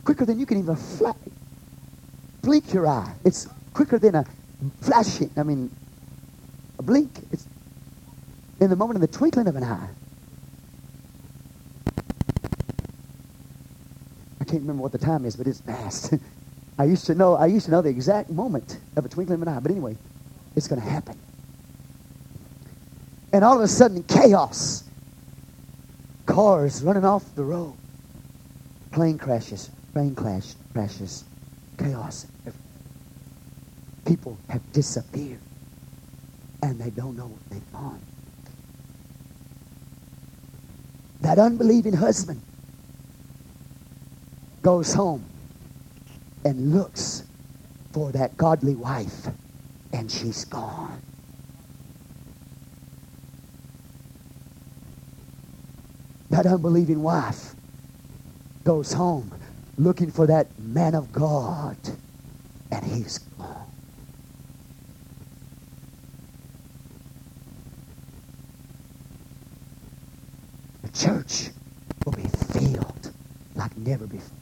quicker than you can even fly, blink your eye. It's quicker than a flashing, I mean, a blink. It's in the moment in the twinkling of an eye. I can't remember what the time is, but it's fast. I used to know I used to know the exact moment of a twinkling of an eye, but anyway, it's going to happen. And all of a sudden, chaos. Cars running off the road. Plane crashes, plane crash, crashes, chaos. People have disappeared, and they don't know what they've gone. That unbelieving husband goes home and looks for that godly wife, and she's gone. That unbelieving wife goes home looking for that man of God, and he's gone. The church will be filled like never before.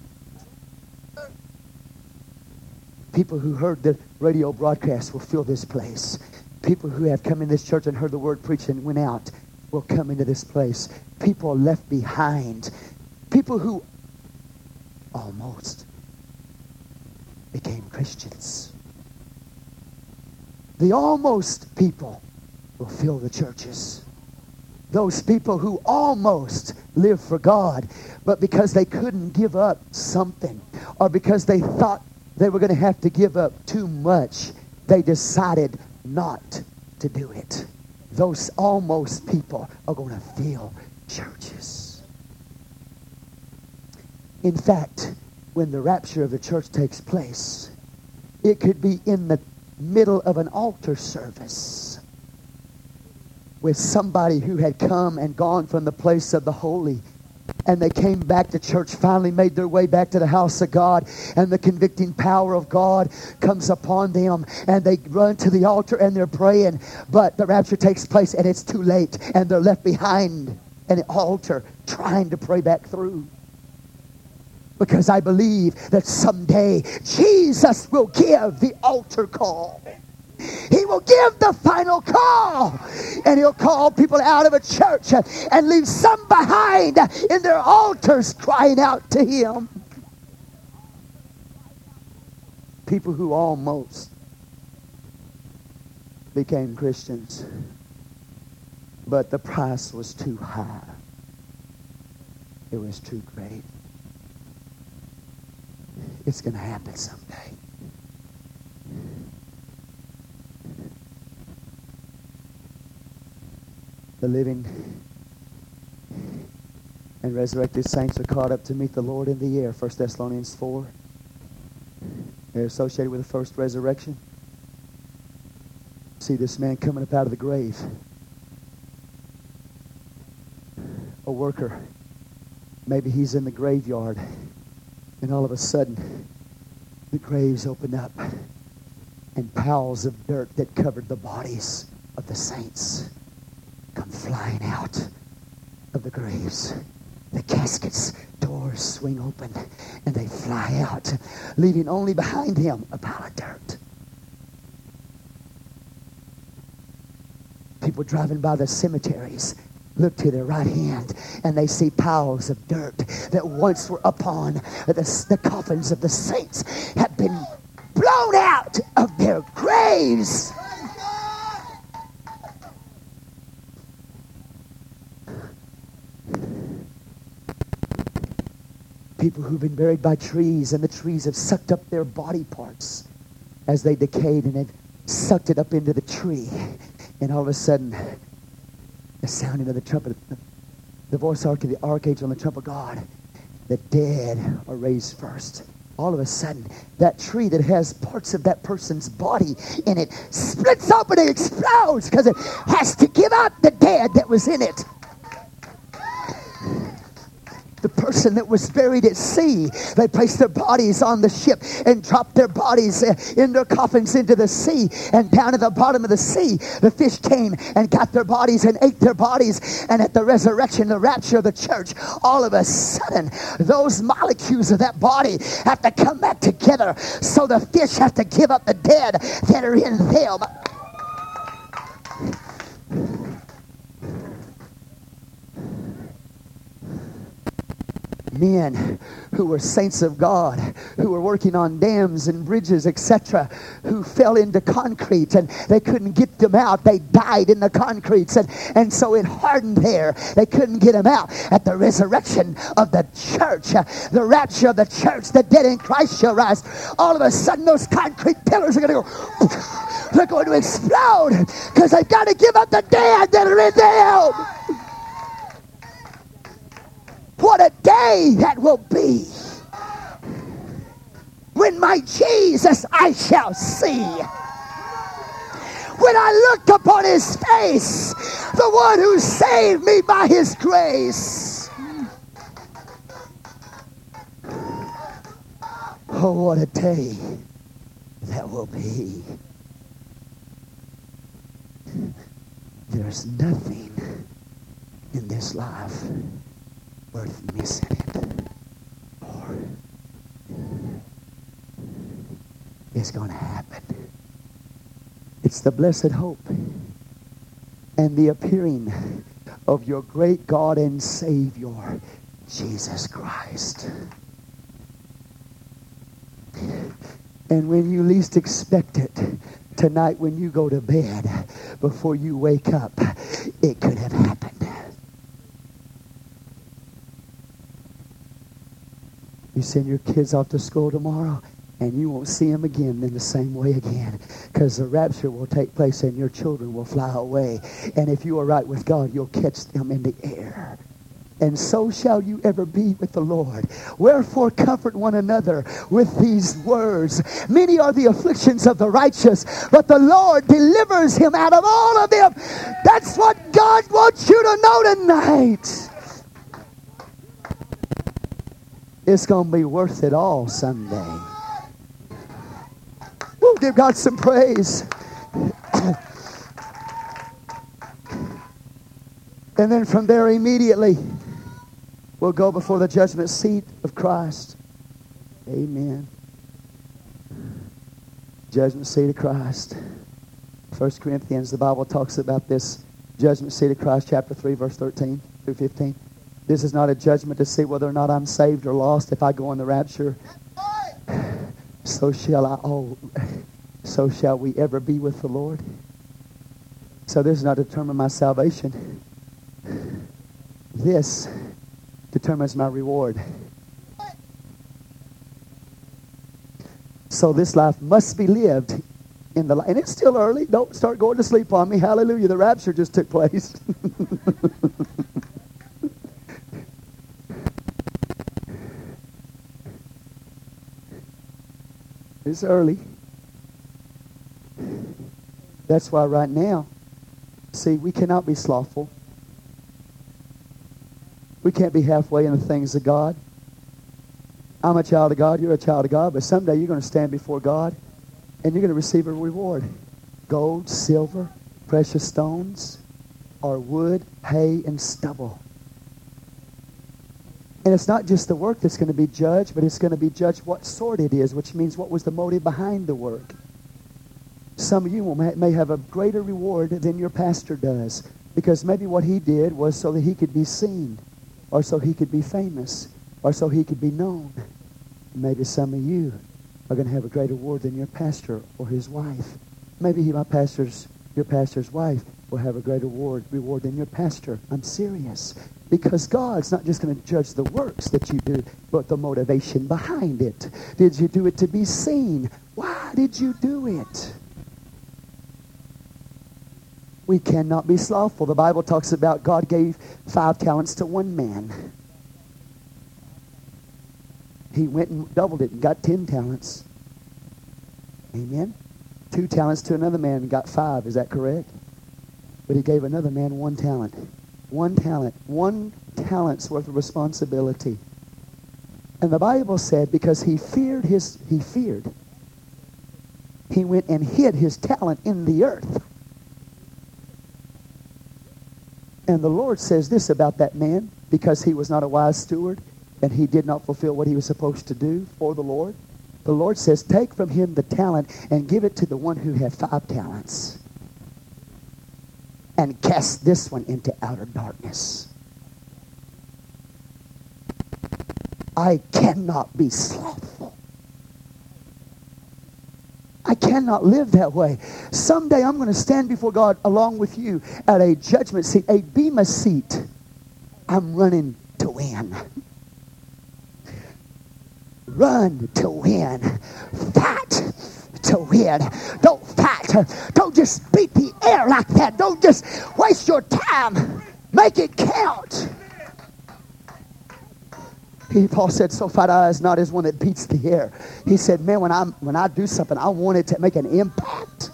People who heard the radio broadcast will fill this place. People who have come in this church and heard the word preached and went out will come into this place. People left behind. People who almost became Christians. The almost people will fill the churches. Those people who almost lived for God, but because they couldn't give up something, or because they thought they were going to have to give up too much, they decided not to do it. Those almost people are going to fill churches. In fact, when the rapture of the church takes place, it could be in the middle of an altar service with somebody who had come and gone from the place of the holy and they came back to church, finally made their way back to the house of God, and the convicting power of God comes upon them, and they run to the altar and they're praying, but the rapture takes place and it's too late, and they're left behind an altar trying to pray back through. Because I believe that someday Jesus will give the altar call. He will give the final call. And he'll call people out of a church and leave some behind in their altars crying out to him. People who almost became Christians, but the price was too high. It was too great. It's going to happen someday. the living and resurrected saints are caught up to meet the Lord in the air. 1 Thessalonians 4. They're associated with the first resurrection. See this man coming up out of the grave. A worker. Maybe he's in the graveyard. And all of a sudden, the graves open up. And piles of dirt that covered the bodies of the saints come flying out of the graves. The caskets doors swing open and they fly out, leaving only behind him a pile of dirt. People driving by the cemeteries look to their right hand and they see piles of dirt that once were upon the, the coffins of the saints have been blown out of their graves. People who've been buried by trees, and the trees have sucked up their body parts as they decayed and have sucked it up into the tree. And all of a sudden, the sounding of the trumpet, the voice of the archangel and the trumpet of God, the dead are raised first. All of a sudden, that tree that has parts of that person's body in it splits open and explodes because it has to give up the dead that was in it. The person that was buried at sea. They placed their bodies on the ship and dropped their bodies uh, in their coffins into the sea. And down at the bottom of the sea, the fish came and got their bodies and ate their bodies. And at the resurrection, the rapture of the church, all of a sudden, those molecules of that body have to come back together. So the fish have to give up the dead that are in them. Men who were saints of God, who were working on dams and bridges, etc., who fell into concrete and they couldn't get them out. They died in the concrete, and, and so it hardened there. They couldn't get them out. At the resurrection of the church, uh, the rapture of the church, the dead in Christ shall rise. All of a sudden, those concrete pillars are going to go. They're going to explode because they've got to give up the dead that are in them. What a day that will be when my Jesus I shall see. When I look upon his face, the one who saved me by his grace. Oh, what a day that will be. There's nothing in this life worth missing it. It's going to happen. It's the blessed hope and the appearing of your great God and Savior, Jesus Christ. And when you least expect it, tonight when you go to bed, before you wake up, it could have happened. You send your kids off to school tomorrow, and you won't see them again in the same way again because the rapture will take place and your children will fly away. And if you are right with God, you'll catch them in the air. And so shall you ever be with the Lord. Wherefore, comfort one another with these words. Many are the afflictions of the righteous, but the Lord delivers him out of all of them. That's what God wants you to know tonight. It's going to be worth it all someday. We'll give God some praise. and then from there immediately, we'll go before the judgment seat of Christ. Amen. Judgment seat of Christ. 1 Corinthians, the Bible talks about this judgment seat of Christ, chapter 3, verse 13 through 15. This is not a judgment to see whether or not I'm saved or lost if I go in the rapture. So shall I oh so shall we ever be with the Lord. So this does not determine my salvation. This determines my reward. So this life must be lived in the light. and it's still early. Don't start going to sleep on me. Hallelujah. The rapture just took place. It's early. That's why right now, see, we cannot be slothful. We can't be halfway in the things of God. I'm a child of God, you're a child of God, but someday you're going to stand before God and you're going to receive a reward. Gold, silver, precious stones, or wood, hay, and stubble. And it's not just the work that's going to be judged, but it's going to be judged what sort it is, which means what was the motive behind the work. Some of you may have a greater reward than your pastor does because maybe what he did was so that he could be seen or so he could be famous or so he could be known. Maybe some of you are going to have a greater reward than your pastor or his wife. Maybe my pastor's, your pastor's wife will have a greater reward, than your pastor. I'm serious. Because God's not just going to judge the works that you do, but the motivation behind it. Did you do it to be seen? Why did you do it? We cannot be slothful. The Bible talks about God gave five talents to one man. He went and doubled it and got ten talents. Amen. Two talents to another man and got five. Is that correct? But he gave another man one talent. One talent. One talents worth of responsibility. And the Bible said because he feared his he feared. He went and hid his talent in the earth. And the Lord says this about that man because he was not a wise steward and he did not fulfill what he was supposed to do for the Lord. The Lord says, Take from him the talent and give it to the one who had five talents. And cast this one into outer darkness. I cannot be slothful. I cannot live that way. Someday I'm going to stand before God along with you at a judgment seat, a bema seat. I'm running to win. Run to win. Fight to win. Don't fight. Don't just beat the air like that. Don't just waste your time. Make it count. He, Paul said, so fight I is not as one that beats the air. He said, man, when, I'm, when I do something, I want it to make an impact.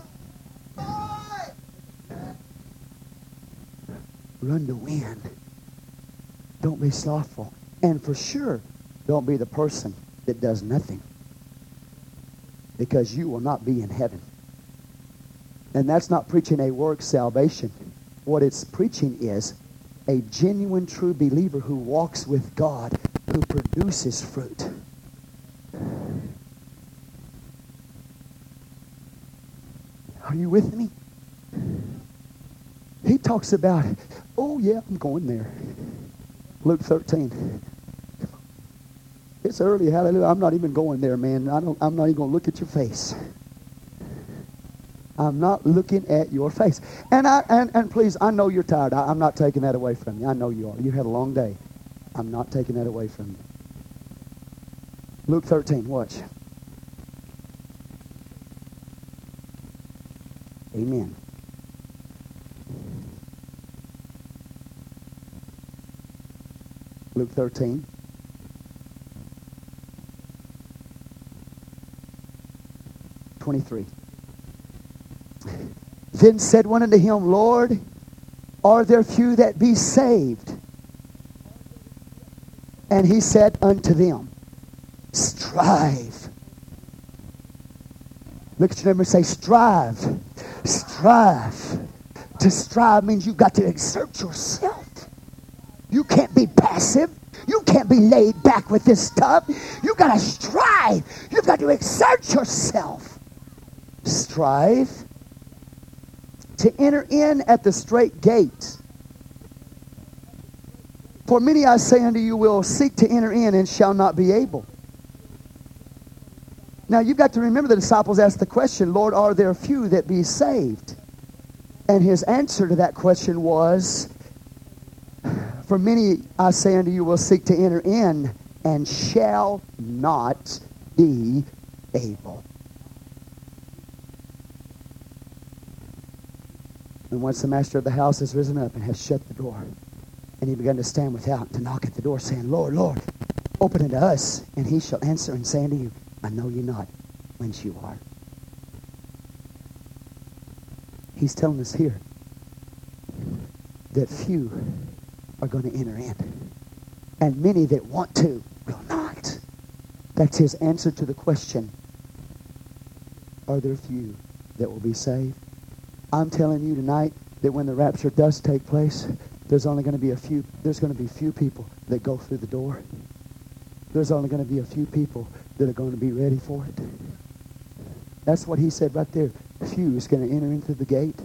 Run to win. Don't be slothful. And for sure, don't be the person that does nothing. Because you will not be in heaven. And that's not preaching a work salvation. What it's preaching is a genuine, true believer who walks with God, who produces fruit. Are you with me? He talks about, oh, yeah, I'm going there. Luke 13. It's early, hallelujah. I'm not even going there, man. I don't, I'm not even going to look at your face. I'm not looking at your face. And, I, and, and please, I know you're tired. I, I'm not taking that away from you. I know you are. You had a long day. I'm not taking that away from you. Luke 13, watch. Amen. Luke 13. Twenty-three. Then said one unto him, Lord, are there few that be saved? And he said unto them, Strive. Look at your neighbor and say, Strive. Strive. To strive means you've got to exert yourself. You can't be passive. You can't be laid back with this stuff. You've got to strive. You've got to exert yourself. Strive to enter in at the straight gate. For many, I say unto you, will seek to enter in and shall not be able. Now, you've got to remember the disciples asked the question, Lord, are there few that be saved? And his answer to that question was, For many, I say unto you, will seek to enter in and shall not be able. And once the master of the house has risen up and has shut the door, and he began to stand without to knock at the door, saying, Lord, Lord, open it to us. And he shall answer and say unto you, I know you not whence you are. He's telling us here that few are going to enter in. And many that want to will not. That's his answer to the question, are there few that will be saved? I'm telling you tonight that when the rapture does take place, there's only going to be a few, there's going to be few people that go through the door. There's only going to be a few people that are going to be ready for it. That's what he said right there. Few is going to enter into the gate.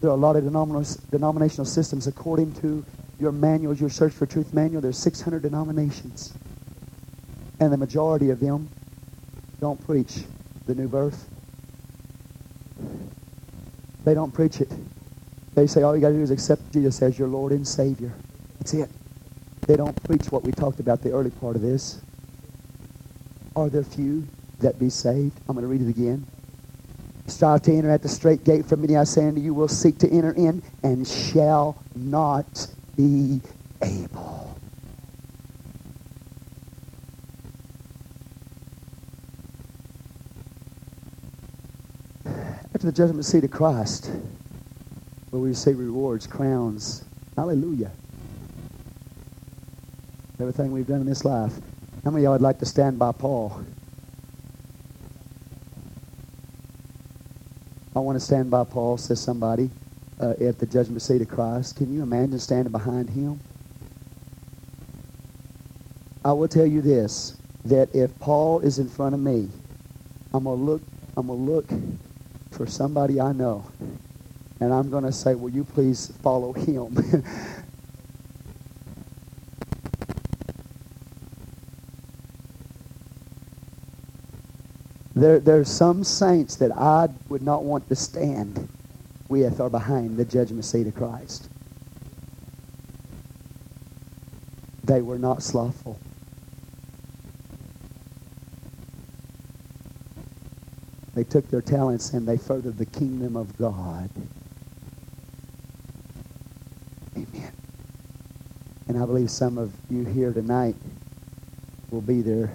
There are a lot of denominational systems according to your manuals, your Search for Truth manual. There's 600 denominations. And the majority of them don't preach the new birth. They don't preach it. They say all you got to do is accept Jesus as your Lord and Savior. That's it. They don't preach what we talked about the early part of this. Are there few that be saved? I'm going to read it again. Strive to enter at the straight gate. For many I say unto you will seek to enter in and shall not be able. After the judgment seat of Christ, where we receive rewards, crowns, hallelujah, Everything we've done in this life. How many of y'all would like to stand by Paul? I want to stand by Paul, says somebody, uh, at the judgment seat of Christ. Can you imagine standing behind him? I will tell you this, that if Paul is in front of me, I'm gonna look, I'm gonna look for somebody I know. And I'm gonna say, Will you please follow him? There, there's some saints that I would not want to stand with or behind the judgment seat of Christ. They were not slothful. They took their talents and they furthered the kingdom of God. Amen. And I believe some of you here tonight will be there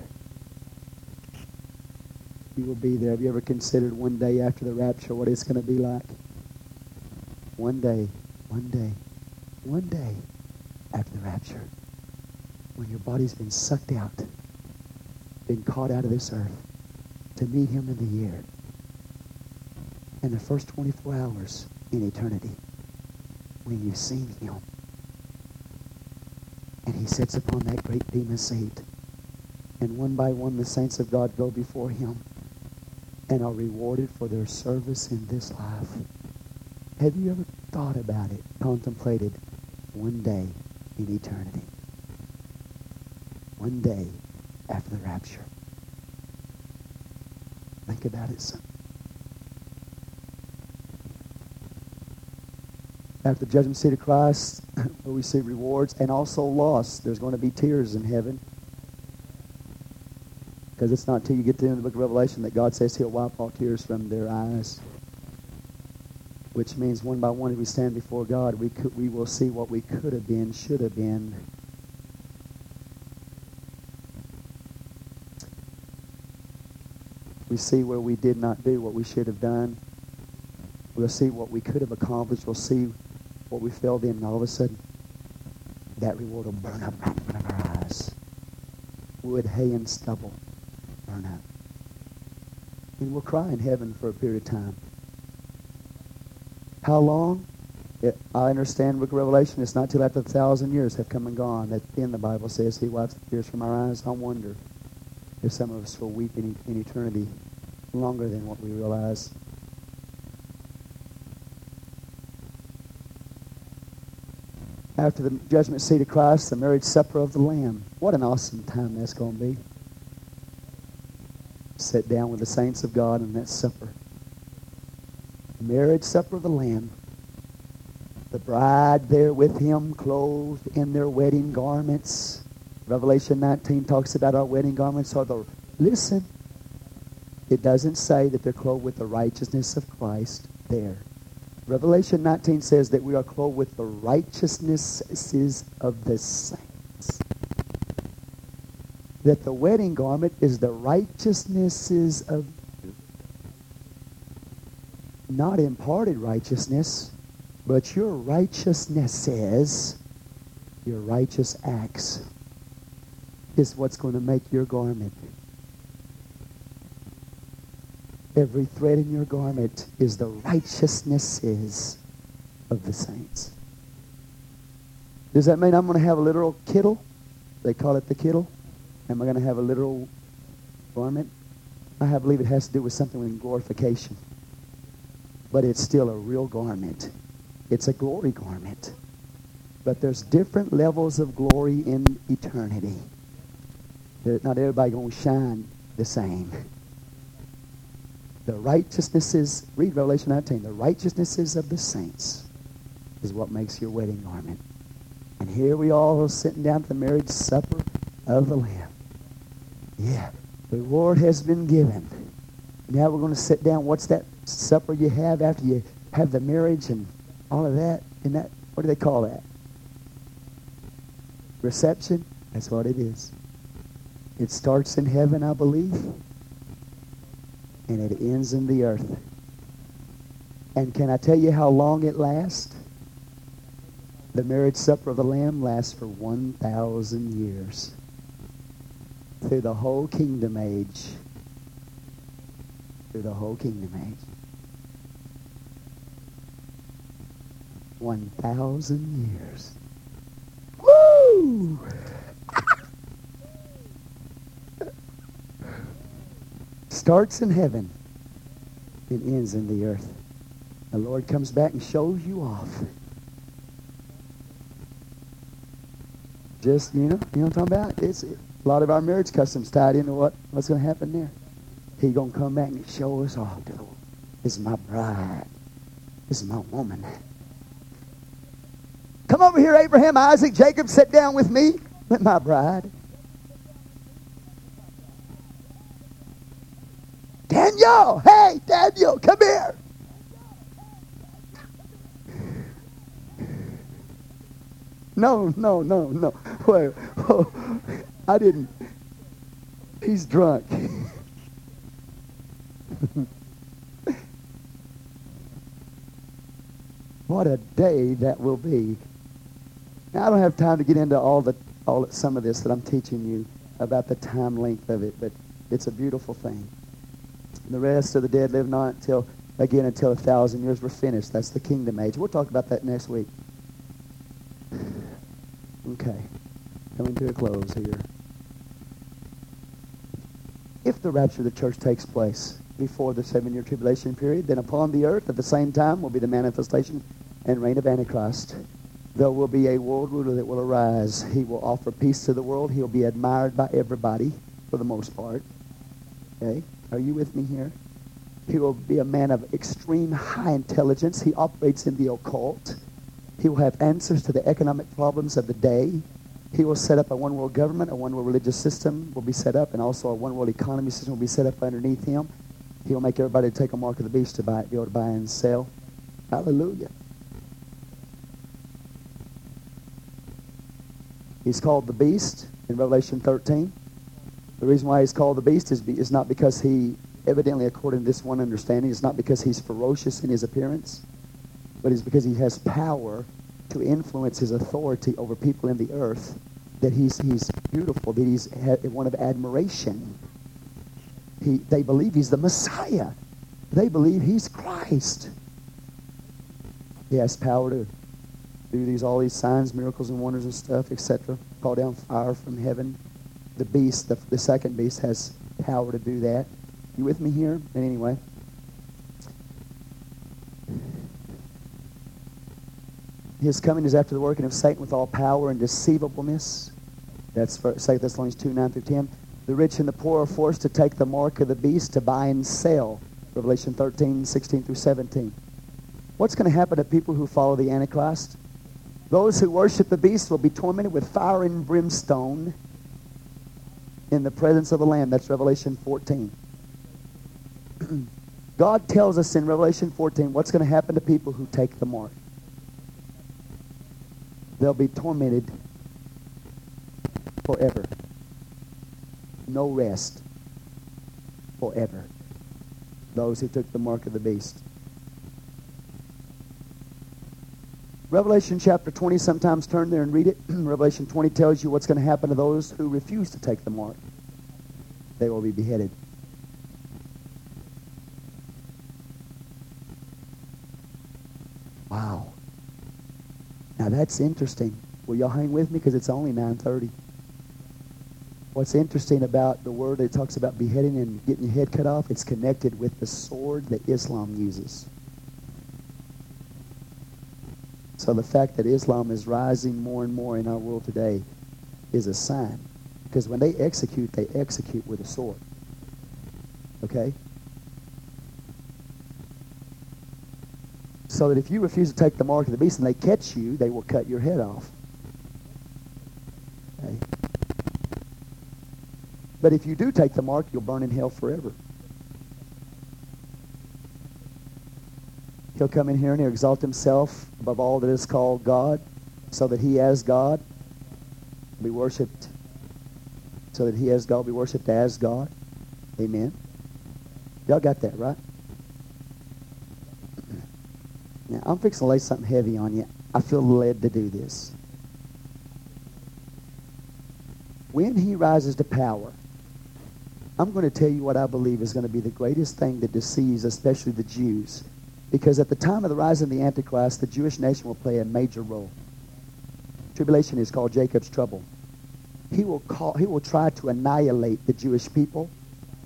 you will be there. Have you ever considered one day after the rapture what it's going to be like? One day, one day, one day after the rapture, when your body's been sucked out, been caught out of this earth, to meet him in the air. in the first 24 hours in eternity, when you've seen him, and he sits upon that great bema seat, and one by one the saints of God go before him and are rewarded for their service in this life. Have you ever thought about it, contemplated one day in eternity? One day after the rapture. Think about it, son. After the judgment seat of Christ, we see rewards and also loss. There's going to be tears in heaven. Because it's not until you get to the end of the book of Revelation that God says he'll wipe all tears from their eyes. Which means one by one, as we stand before God, we, could, we will see what we could have been, should have been. We see where we did not do what we should have done. We'll see what we could have accomplished. We'll see what we failed in, and all of a sudden, that reward will burn up right in front of our eyes. Wood, hay, and stubble burn up. And we'll cry in heaven for a period of time. How long? It, I understand of Revelation. It's not till after a thousand years have come and gone that then the Bible says He wipes the tears from our eyes. I wonder if some of us will weep in, in eternity longer than what we realize. After the judgment seat of Christ, the marriage supper of the Lamb. What an awesome time that's going to be sit down with the saints of God in that supper. Marriage supper of the Lamb. The bride there with him, clothed in their wedding garments. Revelation 19 talks about our wedding garments are the. Listen, it doesn't say that they're clothed with the righteousness of Christ there. Revelation 19 says that we are clothed with the righteousnesses of the saints that the wedding garment is the righteousnesses of not imparted righteousness, but your righteousnesses, your righteous acts, is what's going to make your garment. Every thread in your garment is the righteousnesses of the saints. Does that mean I'm going to have a literal kittle? They call it the kittle. Am I going to have a literal garment? I believe it has to do with something with glorification. But it's still a real garment. It's a glory garment. But there's different levels of glory in eternity. Not everybody going to shine the same. The righteousnesses, read Revelation 19, the righteousnesses of the saints is what makes your wedding garment. And here we all are sitting down at the marriage supper of the Lamb. Yeah, the reward has been given. Now we're going to sit down. What's that supper you have after you have the marriage and all of that? And that, what do they call that? Reception? That's what it is. It starts in heaven, I believe, and it ends in the earth. And can I tell you how long it lasts? The marriage supper of the Lamb lasts for 1,000 years. Through the whole kingdom age. Through the whole kingdom age. 1,000 years. Woo! Starts in heaven and ends in the earth. The Lord comes back and shows you off. Just, you know, you know what I'm talking about? It's a lot of our marriage customs tied into what, what's going to happen there. He's going to come back and show us off. To the Lord. This is my bride. This is my woman. Come over here, Abraham, Isaac, Jacob, sit down with me. Let my bride. Daniel, hey, Daniel, come here. No, no, no, no. Wait, I didn't. He's drunk. what a day that will be. Now, I don't have time to get into all the all some of this that I'm teaching you about the time length of it, but it's a beautiful thing. The rest of the dead live not until again until a thousand years were finished. That's the kingdom age. We'll talk about that next week. Okay. Coming to a close here. If the rapture of the church takes place before the seven-year tribulation period, then upon the earth at the same time will be the manifestation and reign of Antichrist. There will be a world ruler that will arise. He will offer peace to the world. He'll be admired by everybody for the most part. Okay? Are you with me here? He will be a man of extreme high intelligence. He operates in the occult. He will have answers to the economic problems of the day. He will set up a one world government, a one world religious system will be set up, and also a one world economy system will be set up underneath him. He'll make everybody take a mark of the beast to buy, be able to buy and sell. Hallelujah. He's called the beast in Revelation 13. The reason why he's called the beast is, be, is not because he, evidently according to this one understanding, it's not because he's ferocious in his appearance but it's because he has power to influence his authority over people in the earth that he's, he's beautiful, that he's one of admiration. He, they believe he's the Messiah. They believe he's Christ. He has power to do these all these signs, miracles, and wonders and stuff, etc. Call down fire from heaven. The beast, the, the second beast, has power to do that. You with me here? And anyway. His coming is after the working of Satan with all power and deceivableness. That's for, 2 Thessalonians 2, 9 through 10. The rich and the poor are forced to take the mark of the beast to buy and sell. Revelation 13, 16 through 17. What's going to happen to people who follow the Antichrist? Those who worship the beast will be tormented with fire and brimstone in the presence of the Lamb. That's Revelation 14. God tells us in Revelation 14 what's going to happen to people who take the mark they'll be tormented forever. No rest forever. Those who took the mark of the beast. Revelation chapter 20, sometimes turn there and read it. Revelation 20 tells you what's going to happen to those who refuse to take the mark. They will be beheaded. Wow. Now that's interesting. Will y'all hang with me? Because it's only 9.30. What's interesting about the word that talks about beheading and getting your head cut off, it's connected with the sword that Islam uses. So the fact that Islam is rising more and more in our world today is a sign. Because when they execute, they execute with a sword. Okay? So that if you refuse to take the mark of the beast and they catch you, they will cut your head off. Okay? But if you do take the mark, you'll burn in hell forever. He'll come in here and he'll exalt himself above all that is called God, so that he as God be worshipped, so that he as God be worshipped as God. Amen. Y'all got that, right? Now, I'm fixing to lay something heavy on you. I feel led to do this. When he rises to power, I'm going to tell you what I believe is going to be the greatest thing that deceives, especially the Jews. Because at the time of the rise of the Antichrist, the Jewish nation will play a major role. Tribulation is called Jacob's trouble. He will, call, he will try to annihilate the Jewish people.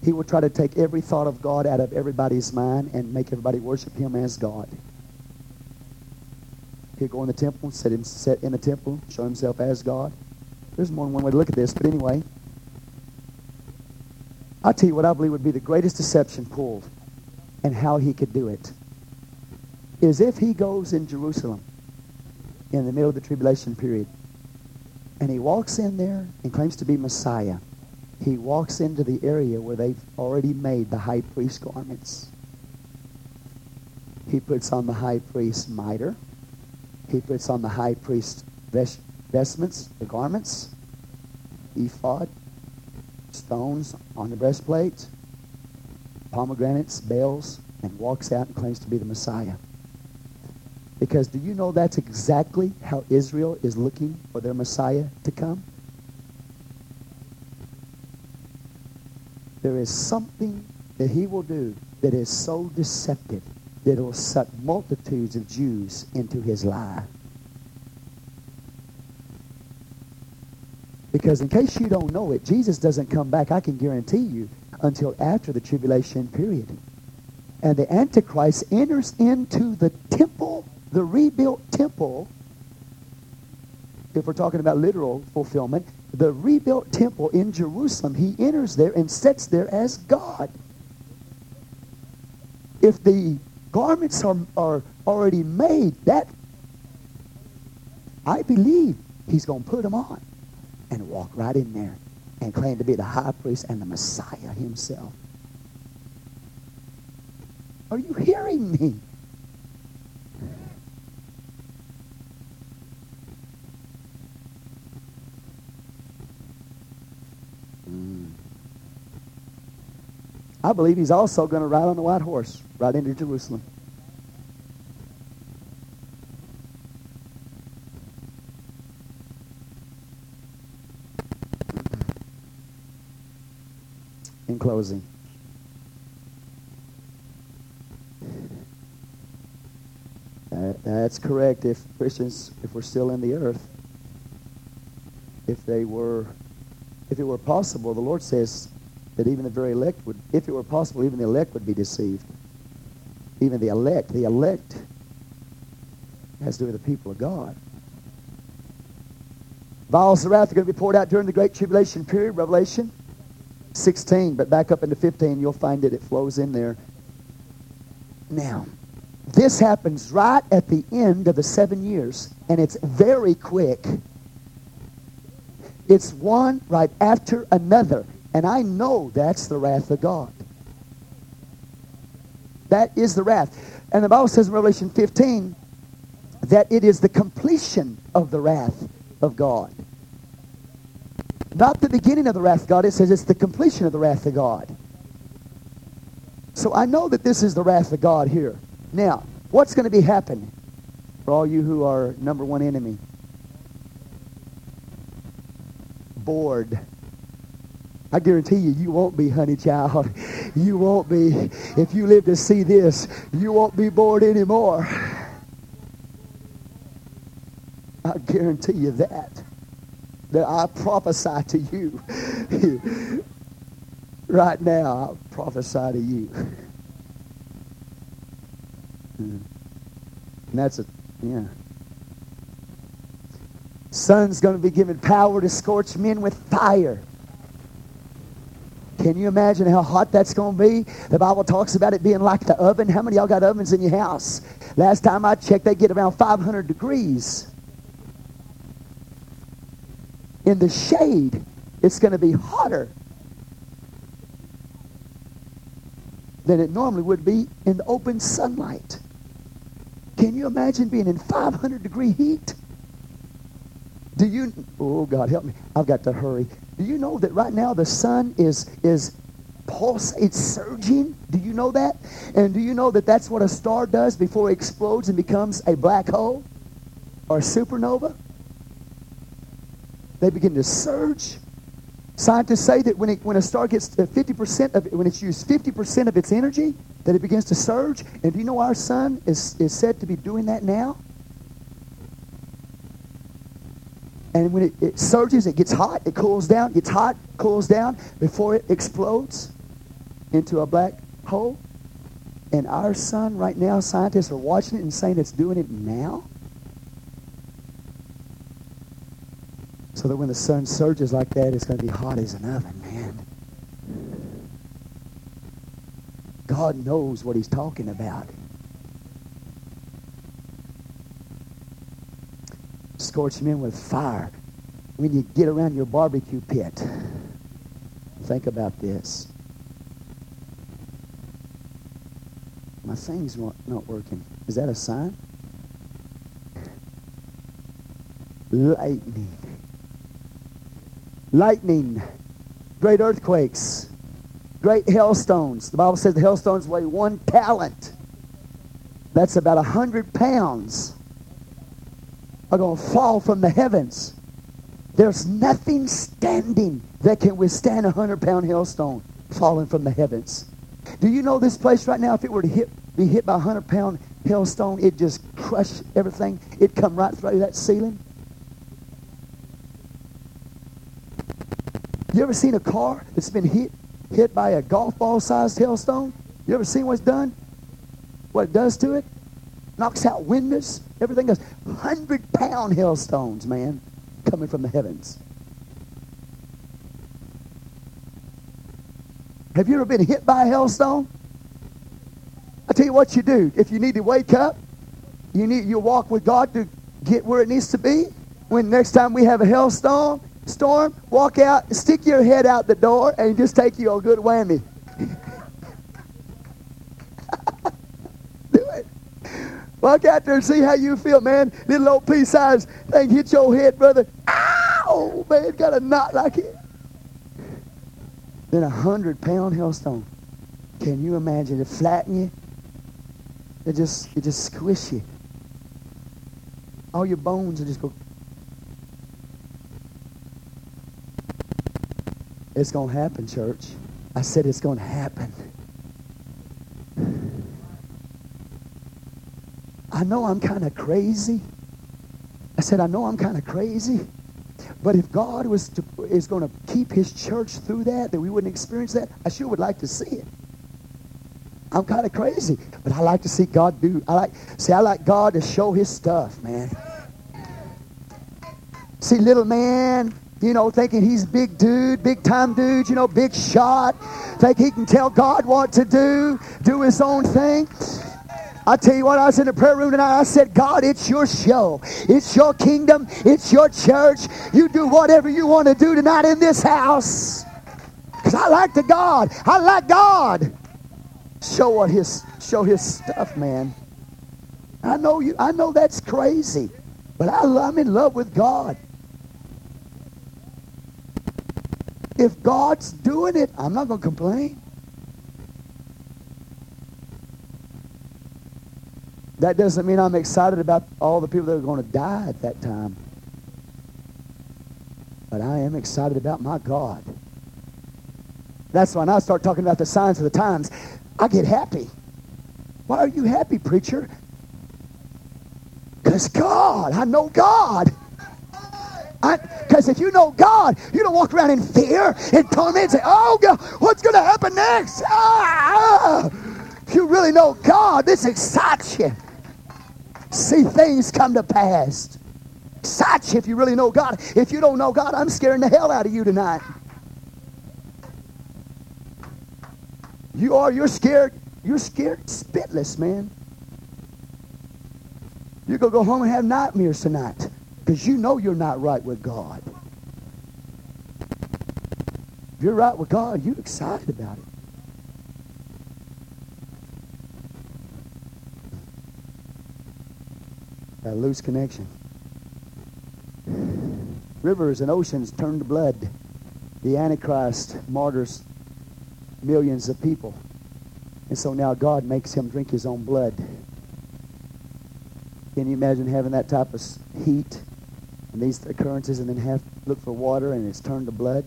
He will try to take every thought of God out of everybody's mind and make everybody worship him as God. He'll go in the temple, sit in, sit in the temple, show himself as God. There's more than one way to look at this, but anyway. I'll tell you what I believe would be the greatest deception pulled and how he could do it is if he goes in Jerusalem in the middle of the tribulation period and he walks in there and claims to be Messiah. He walks into the area where they've already made the high priest garments. He puts on the high priest mitre. He puts on the high priest vest- vestments, the garments, ephod, stones on the breastplate, pomegranates, bells, and walks out and claims to be the Messiah. Because do you know that's exactly how Israel is looking for their Messiah to come? There is something that he will do that is so deceptive that it will suck multitudes of Jews into his lie. Because in case you don't know it, Jesus doesn't come back, I can guarantee you, until after the tribulation period. And the Antichrist enters into the temple the rebuilt temple, if we're talking about literal fulfillment, the rebuilt temple in Jerusalem, he enters there and sits there as God. If the garments are, are already made, that I believe he's going to put them on and walk right in there and claim to be the high priest and the Messiah himself. Are you hearing me? I believe he's also going to ride on the white horse right into Jerusalem. In closing, that's correct if Christians, if we're still in the earth, if they were, if it were possible, the Lord says, that even the very elect would, if it were possible, even the elect would be deceived. Even the elect. The elect has to do with the people of God. Vials of wrath are going to be poured out during the Great Tribulation period, Revelation 16. But back up into 15, you'll find it. It flows in there. Now, this happens right at the end of the seven years, and it's very quick. It's one right after another. And I know that's the wrath of God. That is the wrath. And the Bible says in Revelation 15 that it is the completion of the wrath of God. Not the beginning of the wrath of God. It says it's the completion of the wrath of God. So I know that this is the wrath of God here. Now, what's going to be happening for all you who are number one enemy? Bored I guarantee you, you won't be, honey child. You won't be. If you live to see this, you won't be bored anymore. I guarantee you that. That I prophesy to you. right now, I prophesy to you. And that's a, yeah. Sun's going to be given power to scorch men with fire. Can you imagine how hot that's going to be? The Bible talks about it being like the oven. How many y'all got ovens in your house? Last time I checked, they get around 500 degrees. In the shade, it's going to be hotter than it normally would be in the open sunlight. Can you imagine being in 500 degree heat? Do you, oh God, help me. I've got to hurry. Do you know that right now the sun is, is pulse, it's surging? Do you know that? And do you know that that's what a star does before it explodes and becomes a black hole? or a supernova, they begin to surge. Scientists say that when, it, when a star gets 50% of when it's used 50% of its energy, that it begins to surge. And do you know our sun is, is said to be doing that now? And when it, it surges, it gets hot, it cools down, gets hot, cools down before it explodes into a black hole. And our sun right now, scientists are watching it and saying it's doing it now. So that when the sun surges like that, it's going to be hot as an oven, man. God knows what he's talking about. Scorch men with fire. When you get around your barbecue pit, think about this. My thing's not working. Is that a sign? Lightning. Lightning. Great earthquakes. Great hailstones. The Bible says the hailstones weigh one talent. That's about a hundred pounds. Are going to fall from the heavens. There's nothing standing that can withstand a hundred pound hailstone falling from the heavens. Do you know this place right now, if it were to hit, be hit by a 100 pound hailstone, it just crush everything. It'd come right through that ceiling. You ever seen a car that's been hit hit by a golf ball sized hailstone? You ever seen what's done? What it does to it? Knocks out windows, everything goes. 100 pound hailstones, man, coming from the heavens. Have you ever been hit by a hailstone? I tell you what you do. If you need to wake up, you need you walk with God to get where it needs to be. When next time we have a hailstorm, storm, walk out, stick your head out the door, and just take you a good whammy. do it. Walk out there and see how you feel, man. Little old pea-sized thing hit your head, brother. Ow! Man, got a knot like it Then a hundred pound hailstone. Can you imagine it flatten you? It just it just squish you. All your bones will just go. It's gonna happen, church. I said it's gonna happen. I know I'm kind of crazy. I said, I know I'm kind of crazy. But if God was to, is going to keep his church through that, that we wouldn't experience that, I sure would like to see it. I'm kind of crazy, but I like to see God do. I like see. I like God to show His stuff, man. See, little man, you know, thinking he's big dude, big time dude, you know, big shot. Think he can tell God what to do, do his own thing. I tell you what, I was in the prayer room tonight. I said, God, it's your show. It's your kingdom. It's your church. You do whatever you want to do tonight in this house. Because I like the God. I like God. Show what his show his stuff, man. I know you I know that's crazy. But I, I'm in love with God. If God's doing it, I'm not going to complain. That doesn't mean I'm excited about all the people that are going to die at that time. But I am excited about my God. That's when I start talking about the signs of the times. I get happy. Why are you happy, preacher? Because God, I know God. Because if you know God, you don't walk around in fear and torment and say, oh, God, what's going to happen next? Ah, If you really know God, this excites you see things come to pass. Such if you really know God. If you don't know God, I'm scaring the hell out of you tonight. You are, you're scared. You're scared spitless, man. You're going to go home and have nightmares tonight because you know you're not right with God. If you're right with God, you're excited about it. A loose connection. Rivers and oceans turn to blood. The Antichrist martyrs millions of people. And so now God makes him drink his own blood. Can you imagine having that type of heat and these occurrences and then have to look for water and it's turned to blood.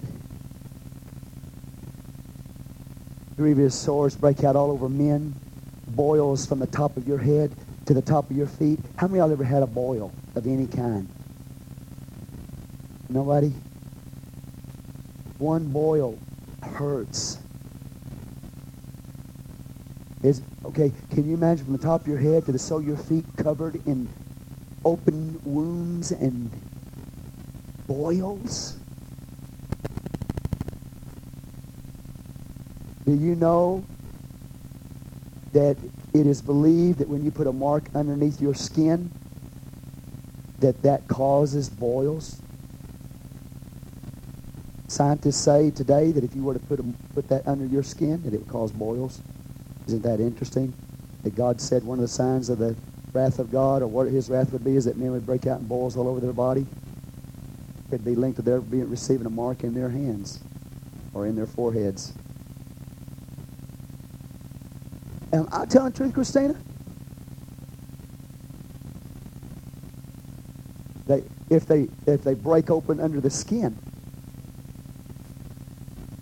Grievous sores break out all over men, boils from the top of your head to the top of your feet. How many of y'all ever had a boil of any kind? Nobody? One boil hurts. Is okay, can you imagine from the top of your head to the sole of your feet covered in open wounds and boils? Do you know that it is believed that when you put a mark underneath your skin, that that causes boils? Scientists say today that if you were to put, a, put that under your skin, that it would cause boils. Isn't that interesting? That God said one of the signs of the wrath of God, or what his wrath would be, is that men would break out in boils all over their body. It'd be linked to their being receiving a mark in their hands or in their foreheads. Am I telling truth, Christina? They, if they if they break open under the skin,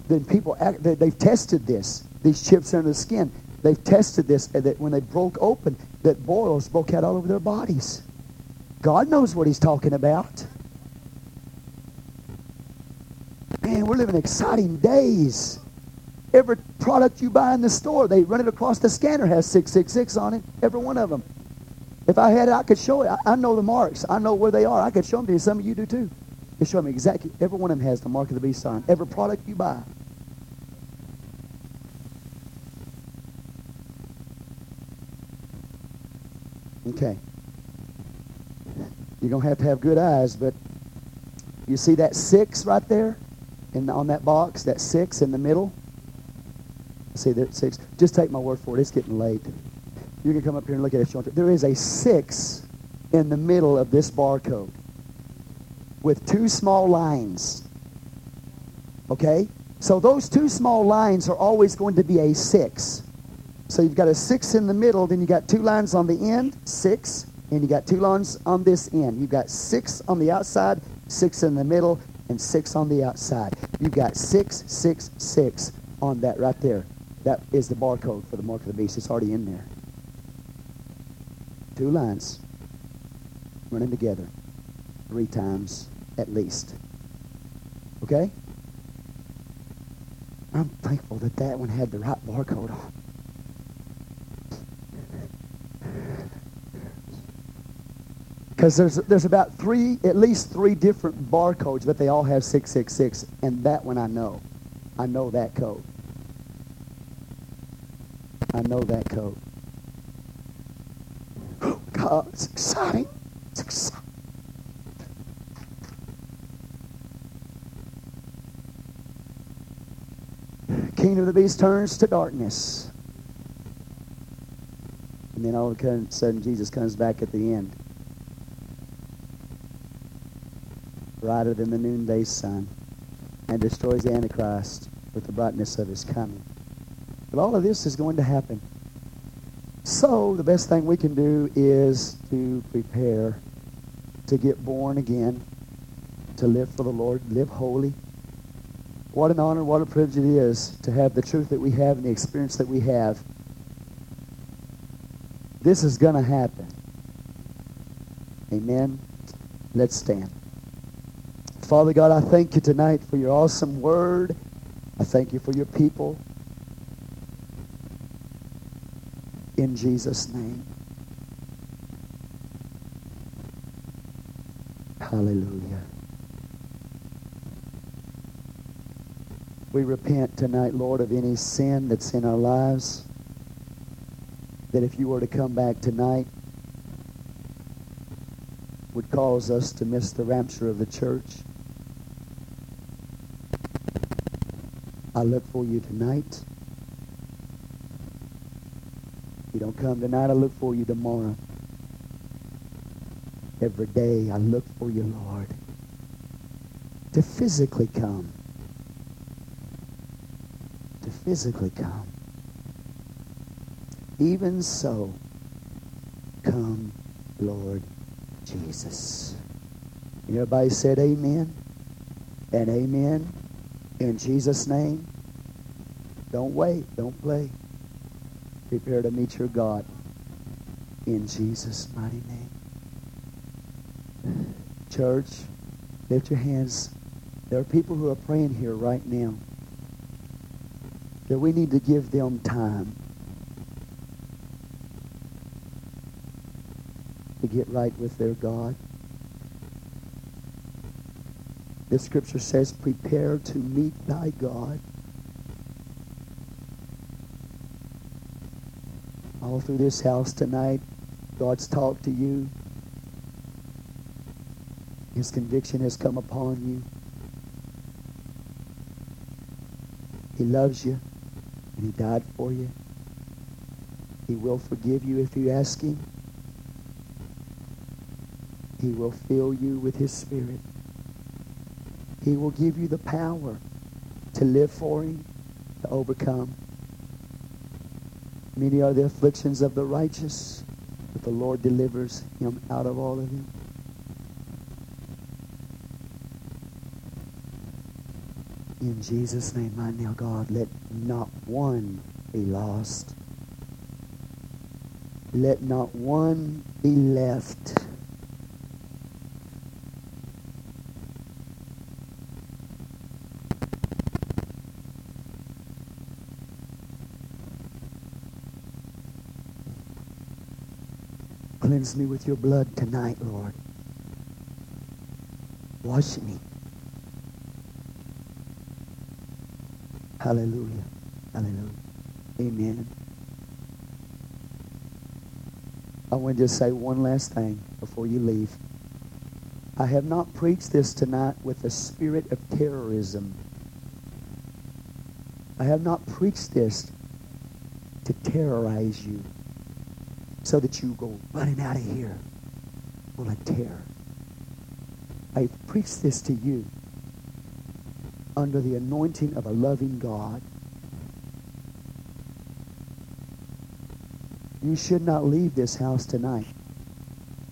then people act, they, they've tested this. These chips under the skin, they've tested this that when they broke open, that boils broke out all over their bodies. God knows what He's talking about. Man, we're living exciting days. Every product you buy in the store, they run it across the scanner has 666 on it, every one of them. If I had it, I could show it. I, I know the marks. I know where they are. I could show them to you. Some of you do too. They show me exactly. Every one of them has the mark of the beast on. Every product you buy. Okay. You're going to have to have good eyes, but you see that six right there in, on that box, that six in the middle? See that six? Just take my word for it. It's getting late. You can come up here and look at it. There is a six in the middle of this barcode with two small lines. Okay? So those two small lines are always going to be a six. So you've got a six in the middle, then you got two lines on the end, six, and you got two lines on this end. You've got six on the outside, six in the middle, and six on the outside. You've got six, six, six on that right there. That is the barcode for the mark of the beast. It's already in there. Two lines running together three times at least. Okay? I'm thankful that that one had the right barcode on. Because there's, there's about three, at least three different barcodes, but they all have 666. And that one I know. I know that code. I know that code. Oh, God, it's exciting. It's exciting. Kingdom of the beast turns to darkness. And then all of a sudden, Jesus comes back at the end. brighter than the noonday sun, and destroys the Antichrist with the brightness of his coming. But all of this is going to happen. So the best thing we can do is to prepare to get born again, to live for the Lord, live holy. What an honor, what a privilege it is to have the truth that we have and the experience that we have. This is going to happen. Amen. Let's stand. Father God, I thank you tonight for your awesome word. I thank you for your people. In Jesus' name. Hallelujah. We repent tonight, Lord, of any sin that's in our lives. That if you were to come back tonight, would cause us to miss the rapture of the church. I look for you tonight. If you don't come tonight, I look for you tomorrow. Every day I look for you, Lord, to physically come. To physically come. Even so, come, Lord Jesus. Everybody said amen and amen in Jesus' name. Don't wait. Don't play. Prepare to meet your God in Jesus' mighty name. Church, lift your hands. There are people who are praying here right now that we need to give them time to get right with their God. The scripture says, prepare to meet thy God. All through this house tonight, God's talked to you. His conviction has come upon you. He loves you, and he died for you. He will forgive you if you ask him. He will fill you with his spirit. He will give you the power to live for him, to overcome. Many are the afflictions of the righteous, but the Lord delivers him out of all of them. In Jesus' name, right now, God, let not one be lost. Let not one be left. Cleanse me with your blood tonight, Lord. Wash me. Hallelujah. Hallelujah. Amen. I want to just say one last thing before you leave. I have not preached this tonight with a spirit of terrorism. I have not preached this to terrorize you so that you go running out of here full of terror. I preach this to you under the anointing of a loving God. You should not leave this house tonight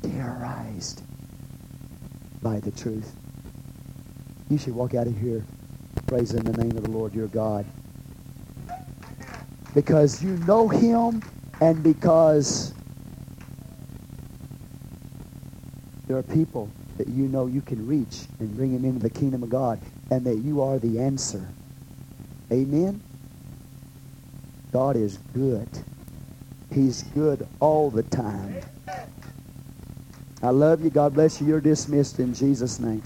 terrorized by the truth. You should walk out of here praising the name of the Lord your God. Because you know him and because there are people that you know you can reach and bring them into the kingdom of God and that you are the answer. Amen? God is good. He's good all the time. I love you. God bless you. You're dismissed in Jesus' name.